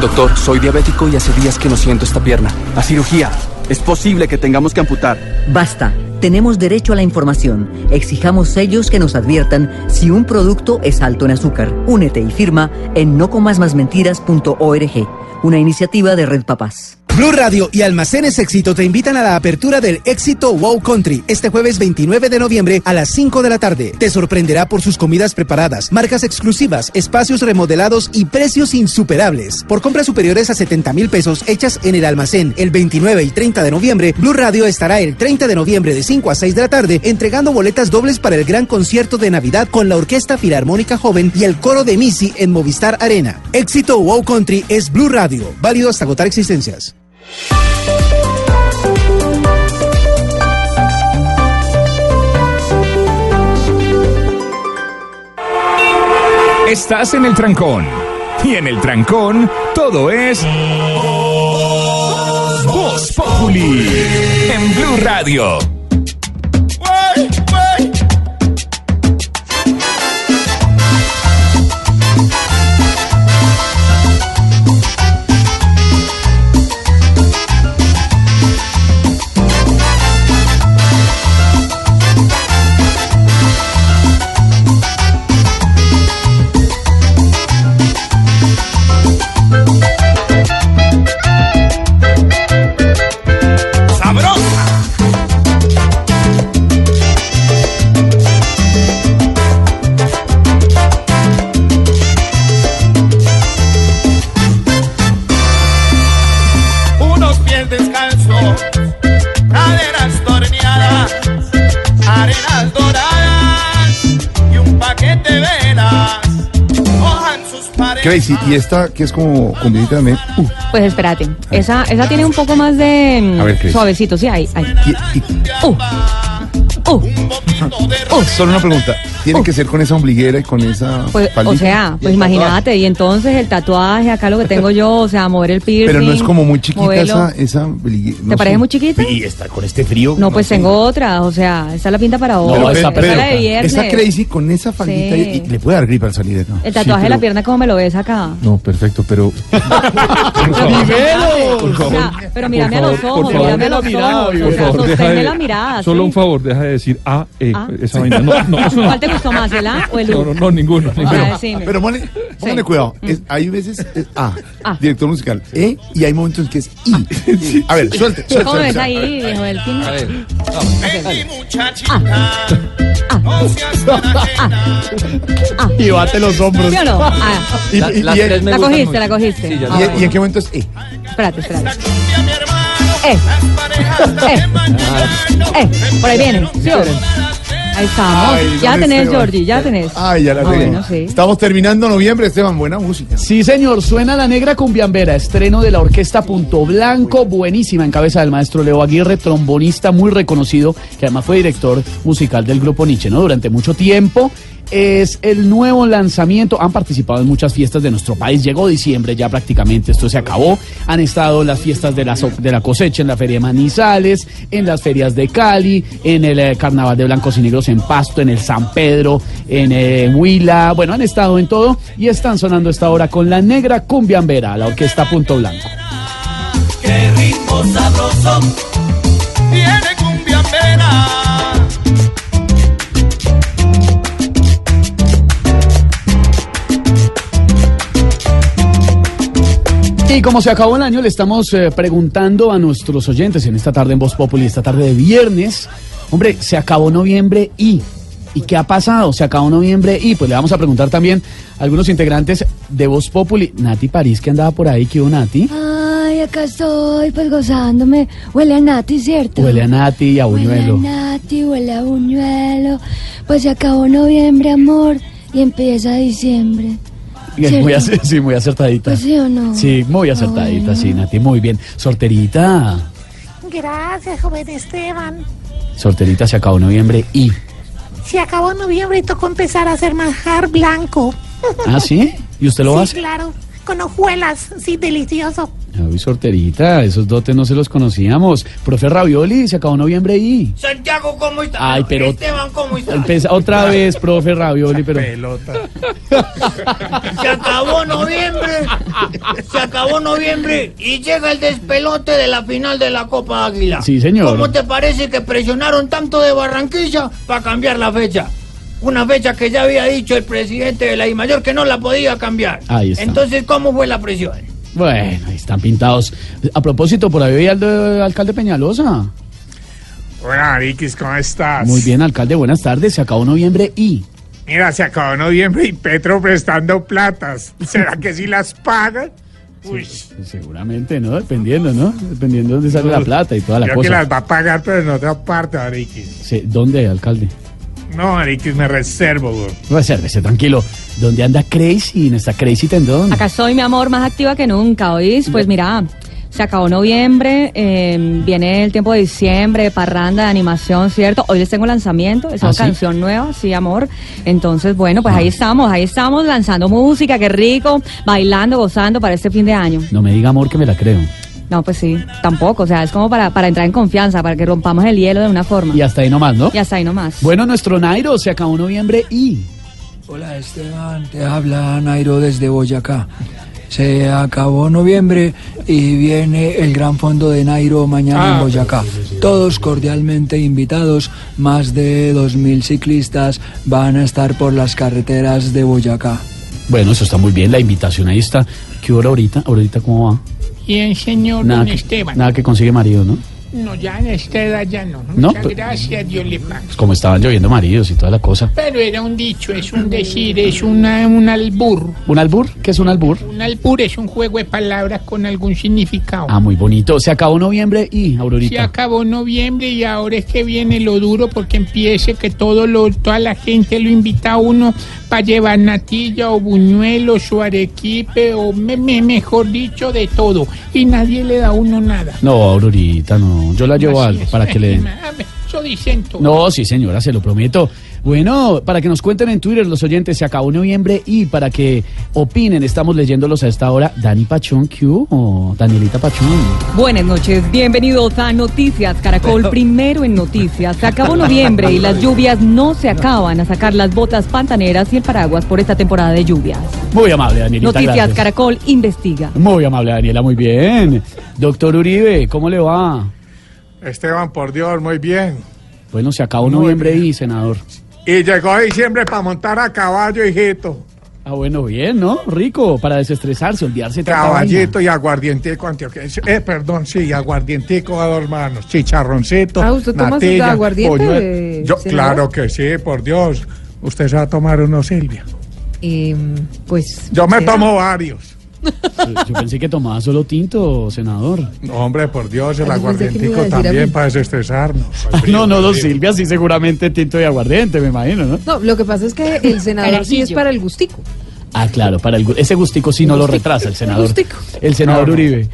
Doctor, soy diabético y hace días que no siento esta pierna. A cirugía. Es posible que tengamos que amputar. Basta. Tenemos derecho a la información. Exijamos sellos que nos adviertan si un producto es alto en azúcar. Únete y firma en nocomasmasmentiras.org, una iniciativa de Red Papás. Blue Radio y Almacenes Éxito te invitan a la apertura del Éxito Wow Country este jueves 29 de noviembre a las 5 de la tarde. Te sorprenderá por sus comidas preparadas, marcas exclusivas, espacios remodelados y precios insuperables. Por compras superiores a 70 mil pesos hechas en el almacén el 29 y 30 de noviembre, Blue Radio estará el 30 de noviembre de 5 a 6 de la tarde entregando boletas dobles para el gran concierto de Navidad con la Orquesta Filarmónica Joven y el coro de Missy en Movistar Arena. Éxito Wow Country es Blue Radio, válido hasta agotar existencias. Estás en el trancón. Y en el trancón, todo es. Voz Populi. En Blue Radio. Crazy, y esta que es como comidita también. Uh, Pues espérate, esa, esa tiene un poco más de mm, A ver, suavecito, sí, ahí, ahí. Uh. Solo una pregunta. ¿Tiene que ser con esa ombliguera y con esa Pues, o sea, pues imagínate, y entonces el tatuaje, acá lo que tengo yo, o sea, mover el piercing. Pero no es como muy chiquita moverlo. esa, esa ombliguera. ¿Te parece muy chiquita? Y está con este frío. No, pues tengo otra, o sea, esa la pinta para hoy. Pero, esa pero, es la de viernes. esa crazy con esa faldita Sí. y, y le puede dar gripe al salir acá. El tatuaje de la pierna, ¿cómo me lo ves acá? No, perfecto, pero. *laughs* O sea, pero mírame a los ojos, mírame a los ojos, o sea, sosténme la mirada. Solo un favor, deja de decir A, E, Ah. esa vaina. No, no, eso no. ¿Cuál te gustó más, el A o el U? No, no, no, ninguno. Ah, ninguno. Pero póngale, póngale Sí. cuidado. Mm. Es- hay veces es A, Ah. director musical, E, y hay momentos en que es I. A ver, suelte, suelte. ¿Cómo ves suelte. ahí? A ver. Y bate los hombros. ¿Sí o no? Ah. Y- La- y- cogiste, mucho. la cogiste. Sí, ya ¿Y, en qué momento es E? Espérate, espérate. Eh. Eh. Eh. Por ahí viene. ¿Sí? Ahí estamos. Ay, ya tenés, Esteban. Georgie, ya tenés. Ay, ya la Ah, tengo. bueno, sí. Estamos terminando noviembre, Esteban. Buena música. Sí, señor, suena la negra cumbiambera, estreno de la orquesta Punto Blanco, buenísima en cabeza del maestro Leo Aguirre, trombonista muy reconocido, que además fue director musical del grupo Nietzsche, ¿no? Durante mucho tiempo. Es el nuevo lanzamiento. Han participado en muchas fiestas de nuestro país. Llegó diciembre ya prácticamente. Esto se acabó. Han estado las fiestas de la, de la cosecha en la Feria de Manizales, en las ferias de Cali, en el eh, Carnaval de Blancos y Negros en Pasto, en el San Pedro, en eh, Huila. Bueno, han estado en todo y están sonando esta hora con la negra cumbiambera, la orquesta Punto Blanco. Qué ritmo sabroso. Y como se acabó el año, le estamos eh, preguntando a nuestros oyentes en esta tarde en Voz Populi, esta tarde de viernes. Hombre, se acabó noviembre y. ¿Y qué ha pasado? Se acabó noviembre y. Pues le vamos a preguntar también a algunos integrantes de Voz Populi. Nati París, que andaba por ahí, ¿qué hubo Nati? Ay, acá estoy, pues gozándome. Huele a Nati, ¿cierto? Huele a Nati y a Buñuelo. Huele a Nati, huele a buñuelo. Pues se acabó noviembre, amor, y empieza diciembre. Es Muy, sí, muy acertadita. Pues sí o no. Sí, muy acertadita, sí, Nati, muy bien. Sorterita, Gracias, joven Esteban. sorterita, se acabó noviembre y. Se acabó noviembre y tocó empezar a hacer manjar blanco. ¿Ah, sí? ¿Y usted lo sí, hace? claro. Con hojuelas, sí, delicioso. Ay, sorterita, esos dotes no se los conocíamos. Profe Ravioli, se acabó noviembre y. Santiago, ¿cómo estás? Ay, pero- Esteban, ¿cómo? Empeza- otra vez, profe Ravioli, pero. *laughs* Se acabó noviembre. Se acabó noviembre y llega el despelote de la final de la Copa Águila. Sí, señor. ¿Cómo te parece que presionaron tanto de Barranquilla para cambiar la fecha? Una fecha que ya había dicho el presidente de la I-Mayor que no la podía cambiar. Ahí está. Entonces, ¿cómo fue la presión? Bueno, ahí están pintados. A propósito, por ahí veía al de- alcalde Peñalosa. Hola, Ariquis, ¿cómo estás? Muy bien, alcalde, buenas tardes. Se acabó noviembre y. Mira, se acabó noviembre y Petro prestando platas. ¿Será que sí las pagan? Uy, Seguramente, ¿no? Dependiendo, ¿no? Dependiendo de dónde sale la plata y toda la creo que cosa. las va a pagar, pero en otra parte, Ariquis. Sí, ¿Dónde, alcalde? No, Ariquis, me reservo, güey. Resérvese, tranquilo. ¿Dónde anda Crazy? ¿En esta Crazy Tendón? Acá estoy, mi amor, más activa que nunca, ¿oís? Pues mira, se acabó noviembre, eh, viene el tiempo de diciembre, parranda de animación, ¿cierto? Hoy les tengo lanzamiento, es ¿Ah, una sí? canción nueva, sí, amor. Entonces, bueno, pues ahí estamos, ahí estamos lanzando música, qué rico, bailando, gozando para este fin de año. No me diga amor que me la creo. No, pues sí, tampoco, o sea, es como para, para entrar en confianza, para que rompamos el hielo de una forma. Y hasta ahí nomás, ¿no? Y hasta ahí nomás. Bueno, nuestro Nairo se acabó noviembre y. Hola Esteban, te habla Nairo desde Boyacá. Se acabó noviembre y viene el gran fondo de Nairo mañana en Ah, Boyacá. Todos cordialmente invitados, más de 2.000 ciclistas van a estar por las carreteras de Boyacá. Bueno, eso está muy bien, la invitación ahí está. ¿Qué hora ahorita? ¿Ahorita cómo va? Bien, señor Nada don que, Esteban. nada que consigue marido, ¿no? No, ya en esta edad ya no. No, Muchas pero- gracias, Dios le pague. Pues como estaban lloviendo maridos y toda la cosa. Pero era un dicho, es un decir, es una, un albur. ¿Un albur? ¿Qué es un albur? Un albur es un juego de palabras con algún significado. Ah, muy bonito. Se acabó noviembre y, Se Aurorita. acabó noviembre y ahora es que viene lo duro porque empiece que todo lo, toda la gente lo invita a uno para llevar natilla o buñuelos o arequipe o me- me- mejor dicho de todo y nadie le da a uno nada. No, Aurorita, no. Yo la llevo Así algo es. para que le den. *laughs* Eso dicen. No, sí, señora, se lo prometo. Bueno, para que nos cuenten en Twitter los oyentes, se acabó noviembre y para que opinen, estamos leyéndolos a esta hora. Dani Pachón, ¿qué hubo? Danielita Pachón. Buenas noches, bienvenidos a Noticias Caracol, primero en Noticias. Se acabó noviembre y las lluvias no se acaban a sacar las botas pantaneras y el paraguas por esta temporada de lluvias. Muy amable, Danielita. Noticias gracias. Caracol investiga. Muy amable, Daniela, muy bien. Doctor Uribe, ¿cómo le va? Esteban, por Dios, muy bien. Bueno, se acabó Muy noviembre y, senador. Y llegó diciembre para montar a caballo, hijito. Ah, bueno, bien, ¿no? Rico, para desestresarse, olvidarse. Caballito y aguardientico antioqueño. Eh, perdón, sí, aguardientico a dos manos. Chicharroncito, Ah, ¿usted toma natilla, aguardiente, polluelo. Yo, claro que sí, por Dios. Usted se va a tomar uno, Silvia. Eh, pues. Yo me ¿será? tomo varios. *laughs* Yo pensé que tomaba solo tinto, senador. No, hombre, por Dios, el iba aguardientico también para desestresarnos. *laughs* No, no, don Silvia, sí, seguramente tinto y aguardiente, me imagino, ¿no? No, lo que pasa es que el *laughs* senador sí es para el gustico. Ah, claro, para el, ese gustico sí no lo retrasa el senador. gustico. El senador No, no. Uribe.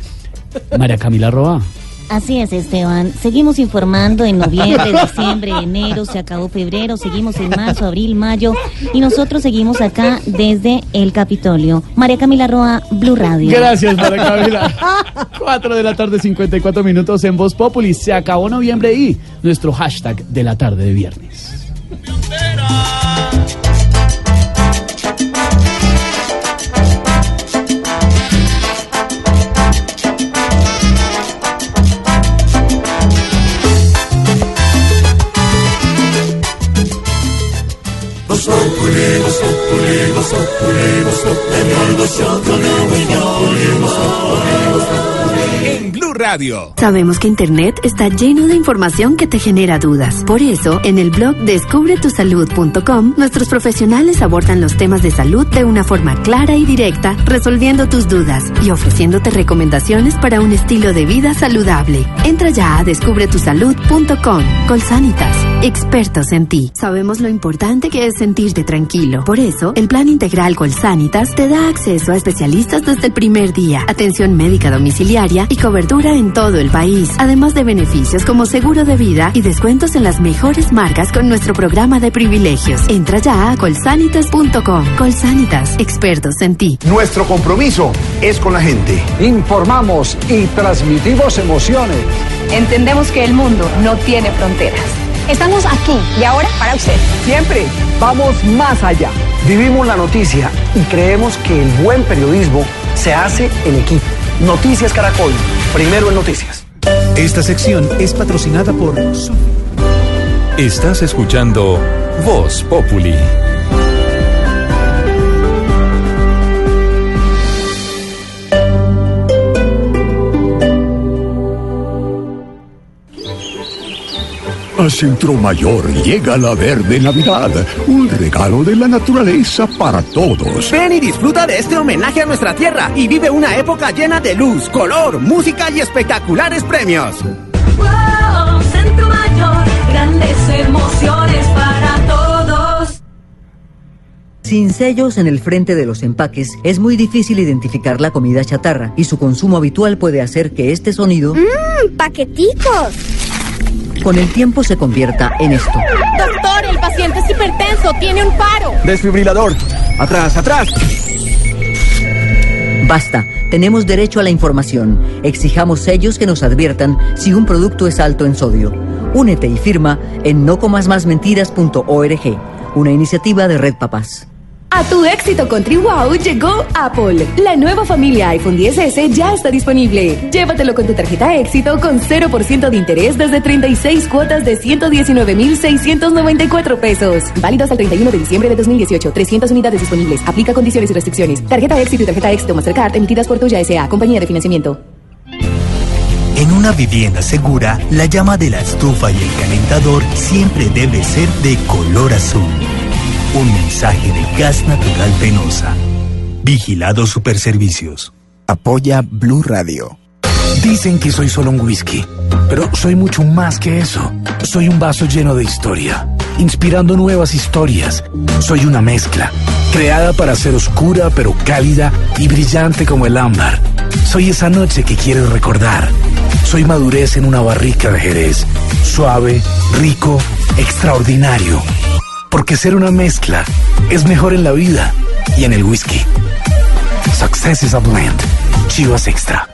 María Camila Roa. Así es, Esteban. Seguimos informando en noviembre, *laughs* diciembre, enero, se acabó febrero, seguimos en marzo, abril, mayo y nosotros seguimos acá desde el Capitolio. María Camila Roa, Blue Radio. Gracias, María *laughs* Camila. 4 de la tarde, 54 minutos en Voz Populi. Se acabó noviembre y nuestro hashtag de la tarde de viernes. En Blue Radio. Sabemos que Internet está lleno de información que te genera dudas. Por eso, en el blog descubretusalud.com, nuestros profesionales abordan los temas de salud de una forma clara y directa, resolviendo tus dudas y ofreciéndote recomendaciones para un estilo de vida saludable. Entra ya a descubretusalud.com. Colsanitas, expertos en ti. Sabemos lo importante que es sentirte tranquilo. Por eso, el plan integral Colsanitas te da acceso a especialistas desde el primer día, atención médica domiciliaria y cobertura en todo el país, además de beneficios como seguro de vida y descuentos en las mejores marcas con nuestro programa de privilegios. Entra ya a colsanitas.com. Colsanitas, expertos en ti. Nuestro compromiso es con la gente. Informamos y transmitimos emociones. Entendemos que el mundo no tiene fronteras. Estamos aquí y ahora para usted. Siempre vamos más allá. Vivimos la noticia y creemos que el buen periodismo se hace en equipo. Noticias Caracol, primero en noticias. Esta sección es patrocinada por Estás escuchando Voz Populi. A Centro Mayor llega la verde Navidad, un regalo de la naturaleza para todos. Ven y disfruta de este homenaje a nuestra tierra y vive una época llena de luz, color, música y espectaculares premios. Wow, Centro Mayor, grandes emociones para todos. Sin sellos en el frente de los empaques, es muy difícil identificar la comida chatarra y su consumo habitual puede hacer que este sonido, ¡Mmm, paqueticos! Con el tiempo, se convierta en esto. Doctor, el paciente es hipertenso, tiene un paro. Desfibrilador. Atrás, atrás. Basta, tenemos derecho a la información. Exijamos sellos que nos adviertan si un producto es alto en sodio. Únete y firma en nocomasmasmentiras.org, una iniciativa de Red Papás. A tu éxito con TriWow llegó Apple. La nueva familia iPhone 10S ya está disponible. Llévatelo con tu tarjeta éxito con 0% de interés desde 36 cuotas de 119,694 pesos. Válidos al 31 de diciembre de 2018. 300 unidades disponibles. Aplica condiciones y restricciones. Tarjeta éxito y tarjeta éxito Mastercard emitidas por Tuya S.A. Compañía de Financiamiento. En una vivienda segura, la llama de la estufa y el calentador siempre debe ser de color azul. Un mensaje de gas natural penosa. Vigilado Superservicios. Apoya Blue Radio. Dicen que soy solo un whisky, pero soy mucho más que eso. Soy un vaso lleno de historia, inspirando nuevas historias. Soy una mezcla, creada para ser oscura pero cálida y brillante como el ámbar. Soy esa noche que quieres recordar. Soy madurez en una barrica de Jerez. Suave, rico, extraordinario. Porque ser una mezcla es mejor en la vida y en el whisky. Success is a blend. Chivas Extra.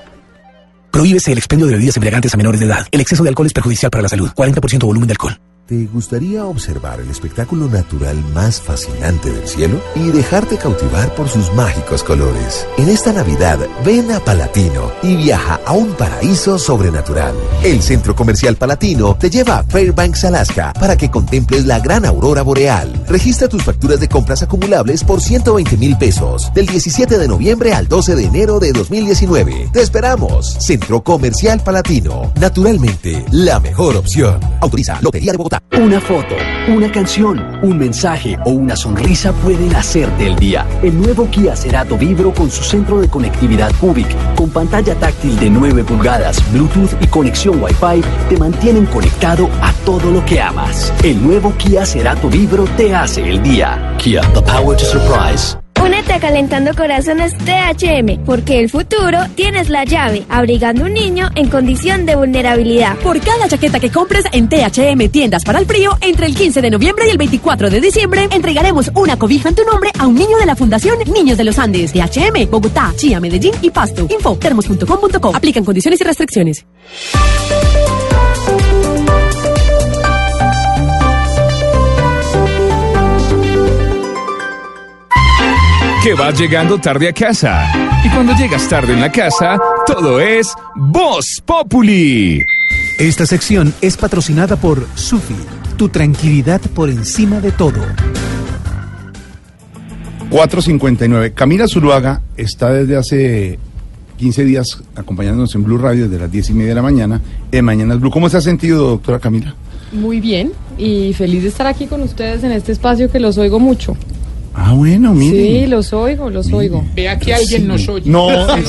Prohíbese el expendio de bebidas embriagantes a menores de edad. El exceso de alcohol es perjudicial para la salud. 40% volumen de alcohol. ¿Te gustaría observar el espectáculo natural más fascinante del cielo y dejarte cautivar por sus mágicos colores? En esta Navidad, ven a Palatino y viaja a un paraíso sobrenatural. El Centro Comercial Palatino te lleva a Fairbanks, Alaska, para que contemples la gran aurora boreal. Registra tus facturas de compras acumulables por 120 mil pesos, del 17 de noviembre al 12 de enero de 2019. Te esperamos. Centro Comercial Palatino. Naturalmente, la mejor opción. Autoriza Lotería de Bogotá. Una foto, una canción, un mensaje o una sonrisa pueden hacerte el día. El nuevo Kia Cerato Vibro con su centro de conectividad Cubic, con pantalla táctil de 9 pulgadas, Bluetooth y conexión Wi-Fi, te mantienen conectado a todo lo que amas. El nuevo Kia Cerato Vibro te hace el día. Kia, the power to surprise. Únete a Calentando Corazones THM, porque el futuro tienes la llave, abrigando un niño en condición de vulnerabilidad. Por cada chaqueta que compres en THM Tiendas para el Frío, entre el 15 de noviembre y el 24 de diciembre, entregaremos una cobija en tu nombre a un niño de la Fundación Niños de los Andes. THM, Bogotá, Chía, Medellín y Pasto. Info, termos.com.co. Aplican condiciones y restricciones. Que vas llegando tarde a casa. Y cuando llegas tarde en la casa, todo es Voz Populi. Esta sección es patrocinada por Sufi, tu tranquilidad por encima de todo. 459. Camila Zuluaga está desde hace 15 días acompañándonos en Blue Radio desde las 10 y media de la mañana en Mañanas Blue. ¿Cómo se ha sentido, doctora Camila? Muy bien y feliz de estar aquí con ustedes en este espacio que los oigo mucho. Ah, bueno, mire. Sí, los oigo, los oigo. Vea que alguien nos oye. No, es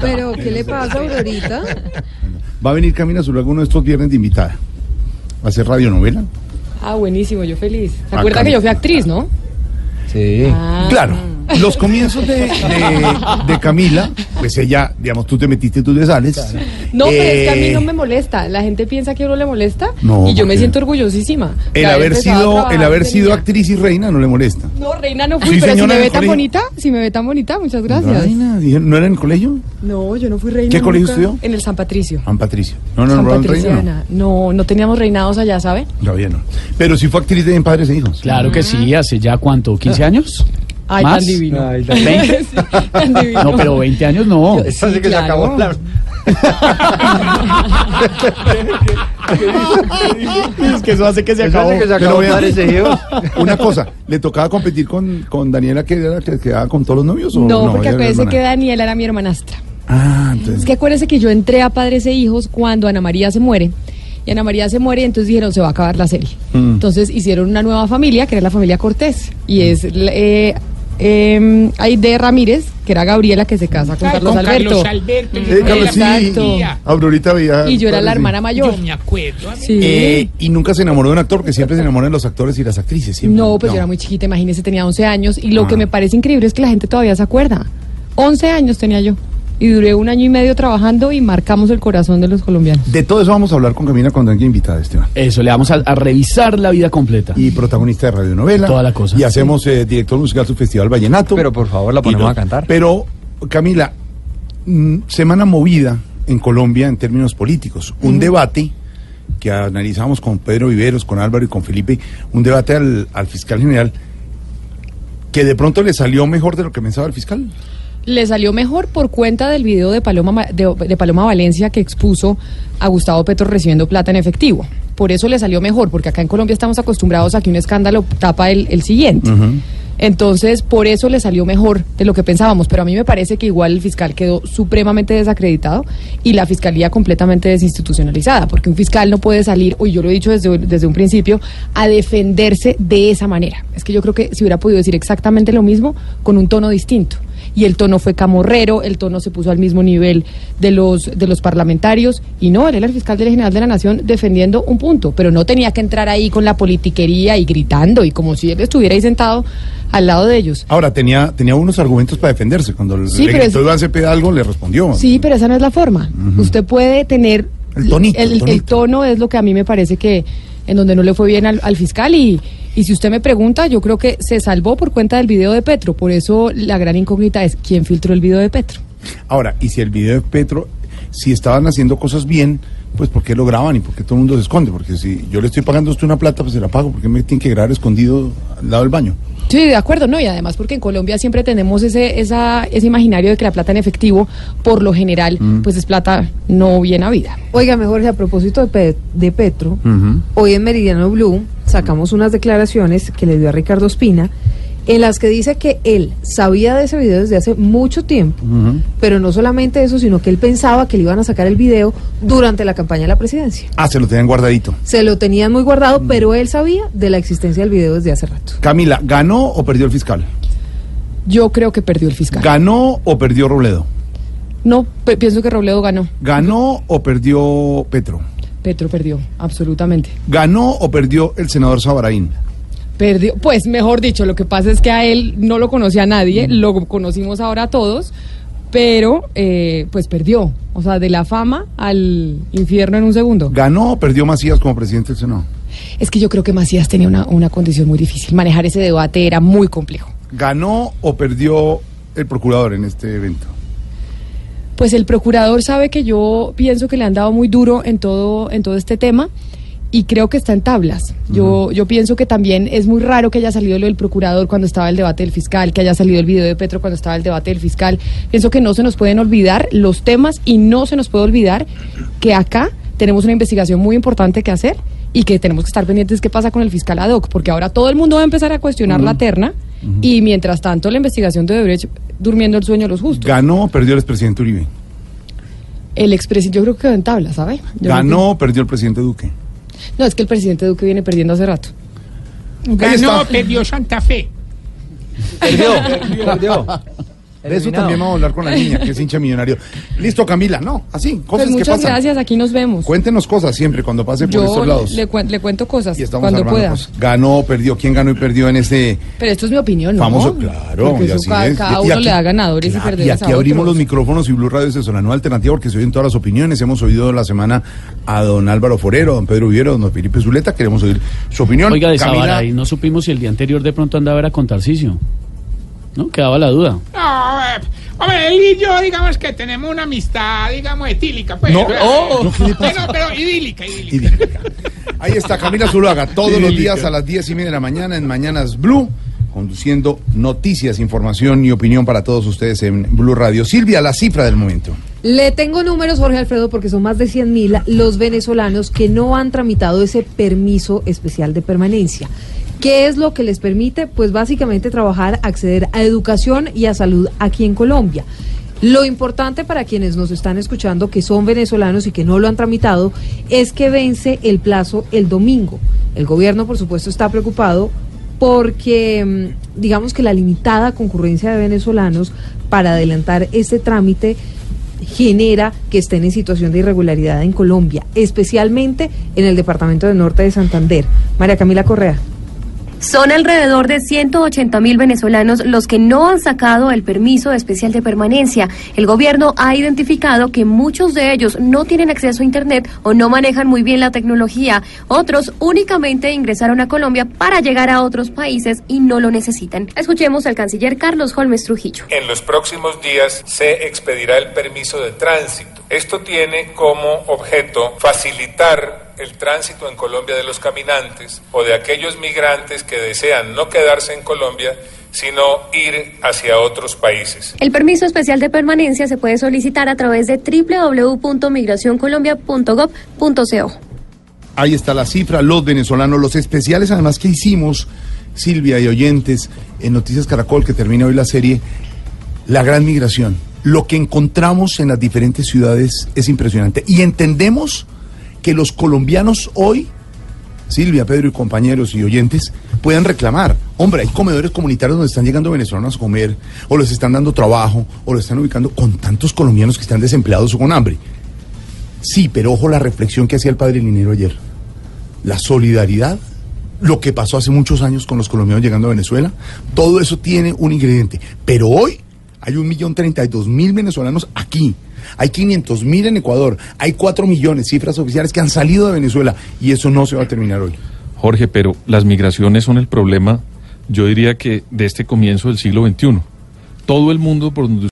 Pero, ¿qué le pasa, Aurorita? Va a venir Camila Zuluaga uno de estos viernes de invitada. Va a hacer radionovela. Ah, buenísimo, yo feliz. ¿Se Ah, acuerda que yo fui actriz, no? Sí. Ah. Claro. Los comienzos de, de- de Camila, pues ella, digamos, tú te metiste, tú te sales. No, pero es que a mí Eh, no me molesta. La gente piensa que a uno le molesta No, y yo ¿por me siento orgullosísima. El haber sido, el haber sido niña. actriz y reina no le molesta. No, reina no fui, Sí, pero si me ve tan colegio. bonita, si me ve tan bonita, muchas gracias. Reina, ¿no era en el colegio? No, yo no fui reina. ¿Qué colegio estudió? En el San Patricio. San Patricio. No, no, San no, no, reina, no. Patriciana. No, no teníamos reinados allá, ¿sabe? Todavía no. Pero sí fue actriz de En Padres e Hijos. Claro que sí, hace ya cuánto, 15 años. Ay, ¿Más? tan divino. Ay, tan- ¿Veinte? *laughs* Sí, tan divino. No, pero 20 años no. Yo- sí, claro. *laughs* Es que eso hace que se Eso acabó. hace que se acabó. Una cosa, ¿le tocaba competir con, con Daniela que era que quedaba con todos los novios? O No, porque acuérdese que Daniela era mi hermanastra. Ah, entonces. Es que acuérdese que yo entré a Padres e Hijos cuando Ana María se muere. Y Ana María se muere y entonces dijeron, se va a acabar la serie. Mm. Entonces hicieron una nueva familia, que era la familia Cortés. Y es eh, eh, Aide Ramírez, que era Gabriela, que se casa con Ay, Carlos con Alberto. Carlos Alberto, Mm, Eh, Carlos, sí. Exacto. Aurorita veía. Y yo era la hermana mayor. Yo me acuerdo. Sí. Eh, y nunca se enamoró de un actor, que siempre se enamoran los actores y las actrices. siempre. No, pues yo era muy chiquita, imagínese, tenía 11 años. Y lo Ah. que me parece increíble es que la gente todavía se acuerda. 11 años tenía yo. Y duré un año y medio trabajando y marcamos el corazón de los colombianos. De todo eso vamos a hablar con Camila cuando venga invitada, Esteban. Eso, le vamos a, a revisar la vida completa. Y protagonista de radionovela. Toda la cosa. Y hacemos eh, director musical su Festival Vallenato. Pero por favor, la ponemos no- a cantar. Pero, Camila, mm, semana movida en Colombia en términos políticos. Un debate que analizamos con Pedro Viveros, con Álvaro y con Felipe, un debate al, al fiscal general que de pronto le salió mejor de lo que pensaba el fiscal. Le salió mejor por cuenta del video de Paloma, Ma- de, de Paloma Valencia que expuso a Gustavo Petro recibiendo plata en efectivo. Por eso le salió mejor, porque acá en Colombia estamos acostumbrados a que un escándalo tapa el, el siguiente. Entonces, por eso le salió mejor de lo que pensábamos, pero a mí me parece que igual el fiscal quedó supremamente desacreditado y la fiscalía completamente desinstitucionalizada, porque un fiscal no puede salir, hoy yo lo he dicho desde, desde un principio, a defenderse de esa manera. Es que yo creo que si hubiera podido decir exactamente lo mismo con un tono distinto. Y el tono fue camorrero, el tono se puso al mismo nivel de los, de los parlamentarios y no, él era el fiscal del general de la Nación defendiendo un punto, pero no tenía que entrar ahí con la politiquería y gritando y como si él estuviera ahí sentado al lado de ellos. Ahora, tenía, tenía unos argumentos para defenderse. Cuando Sí, le gritó es- Iván Cepeda algo, le respondió. Sí, pero esa no es la forma. Usted puede tener... El tonito, El, el tonito. el tono es lo que a mí me parece que en donde no le fue bien al, al fiscal y, y si usted me pregunta, yo creo que se salvó por cuenta del video de Petro. Por eso la gran incógnita es quién filtró el video de Petro. Ahora, y si el video de Petro, si estaban haciendo cosas bien, pues ¿por qué lo graban y por qué todo el mundo se esconde? Porque si yo le estoy pagando a usted una plata, pues se la pago. ¿Por qué me tienen que grabar escondido al lado del baño? Sí, de acuerdo, ¿no? Y además porque en Colombia siempre tenemos ese, esa, ese imaginario de que la plata en efectivo, por lo general, pues es plata no bien habida. Oiga, mejor a propósito de, Pe- de Petro, hoy en Meridiano Blue sacamos unas declaraciones que le dio a Ricardo Espina en las que dice que él sabía de ese video desde hace mucho tiempo, pero no solamente eso, sino que él pensaba que le iban a sacar el video durante la campaña de la presidencia. Ah, se lo tenían guardadito. Se lo tenían muy guardado, pero él sabía de la existencia del video desde hace rato. Camila, ¿ganó o perdió el fiscal? Yo creo que perdió el fiscal. ¿Ganó o perdió Robledo? No, pienso que Robledo ganó. ¿Ganó o perdió Petro? Petro perdió, absolutamente. ¿Ganó o perdió el senador Sabaraín? Perdió, pues mejor dicho, lo que pasa es que a él no lo conocía nadie, lo conocimos ahora todos, pero eh, pues perdió. O sea, de la fama al infierno en un segundo. ¿Ganó o perdió Macías como presidente del Senado? Es que yo creo que Macías tenía una, una condición muy difícil. Manejar ese debate era muy complejo. ¿Ganó o perdió el procurador en este evento? Pues el procurador sabe que yo pienso que le han dado muy duro en todo, en todo este tema y creo que está en tablas. Yo, yo pienso que también es muy raro que haya salido lo del procurador cuando estaba el debate del fiscal, que haya salido el video de Petro cuando estaba el debate del fiscal. Pienso que no se nos pueden olvidar los temas y no se nos puede olvidar que acá tenemos una investigación muy importante que hacer y que tenemos que estar pendientes qué pasa con el fiscal ad hoc, porque ahora todo el mundo va a empezar a cuestionar la terna y mientras tanto la investigación de Odebrecht durmiendo el sueño de los justos. ¿Ganó o perdió el expresidente Uribe? El expresidente, yo creo que quedó en tabla, ¿sabe? Yo ¿Ganó o perdió el presidente Duque? No, es que el presidente Duque viene perdiendo hace rato. Ganó, perdió Santa Fe. Perdió, *laughs* perdió. De eso también vamos a hablar con la niña, que es hincha millonario. *laughs* Listo, Camila, no, así, cosas Pues que muchas pasan. gracias, aquí nos vemos. Cuéntenos cosas siempre cuando pase por Yo estos lados. le, cuen- le cuento cosas y estamos cuando armando pueda. cosas. Ganó, perdió, quién ganó y perdió en este Pero esto es mi opinión, ¿no? famoso, claro. Porque y eso así cada, es. cada Y uno aquí- le da ganadores y perdedores Y a aquí abrimos otros. los micrófonos y Blue Radio es la nueva alternativa porque se oyen todas las opiniones. Hemos oído la semana a don Álvaro Forero, a don Pedro Viero, a don Felipe Zuleta. Queremos oír su opinión. Oiga, de Camila, Sabara, y no supimos si el día anterior de pronto andaba era con Tarcisio. ¿No? Quedaba la duda. No, eh, hombre, él y yo, digamos que tenemos una amistad, digamos, etílica, pues. No, Eh, oh, no, ¿qué le pasa? Bueno, pero idílica, idílica. Ahí está Camila Zuluaga, todos los días a las diez y media de la mañana en Mañanas Blue, conduciendo noticias, información y opinión para todos ustedes en Blue Radio. Silvia, la cifra del momento. Le tengo números, Jorge Alfredo, porque son más de 100 mil los venezolanos que no han tramitado ese permiso especial de permanencia. ¿Qué es lo que les permite? Pues básicamente trabajar, acceder a educación y a salud aquí en Colombia. Lo importante para quienes nos están escuchando, que son venezolanos y que no lo han tramitado, es que vence el plazo el domingo. El gobierno, por supuesto, está preocupado porque mm, digamos que la limitada concurrencia de venezolanos para adelantar este trámite genera que estén en situación de irregularidad en Colombia, especialmente en el departamento del norte de Santander. María Camila Correa. Son alrededor de 180 mil venezolanos los que no han sacado el permiso especial de permanencia. El gobierno ha identificado que muchos de ellos no tienen acceso a Internet o no manejan muy bien la tecnología. Otros únicamente ingresaron a Colombia para llegar a otros países y no lo necesitan. Escuchemos al canciller Carlos Holmes Trujillo. En los próximos días se expedirá el permiso de tránsito. Esto tiene como objeto facilitar el tránsito en Colombia de los caminantes o de aquellos migrantes que desean no quedarse en Colombia, sino ir hacia otros países. El permiso especial de permanencia se puede solicitar a través de www.migracioncolombia.gov.co. Ahí está la cifra, los venezolanos, los especiales además que hicimos, Silvia y oyentes, en Noticias Caracol, que termina hoy la serie, la gran migración. Lo que encontramos en las diferentes ciudades es impresionante. Y entendemos que los colombianos hoy, Silvia, Pedro y compañeros y oyentes, puedan reclamar. Hombre, hay comedores comunitarios donde están llegando venezolanos a comer, o les están dando trabajo, o lo están ubicando con tantos colombianos que están desempleados o con hambre. Sí, pero ojo la reflexión que hacía el padre Linero ayer. La solidaridad, lo que pasó hace muchos años con los colombianos llegando a Venezuela, todo eso tiene un ingrediente. Pero hoy hay un millón treinta y dos mil venezolanos aquí. Hay 500 mil en Ecuador. Hay 4 millones, cifras oficiales, que han salido de Venezuela. Y eso no se va a terminar hoy. Jorge, pero las migraciones son el problema, yo diría que de este comienzo del siglo XXI. Todo el mundo por donde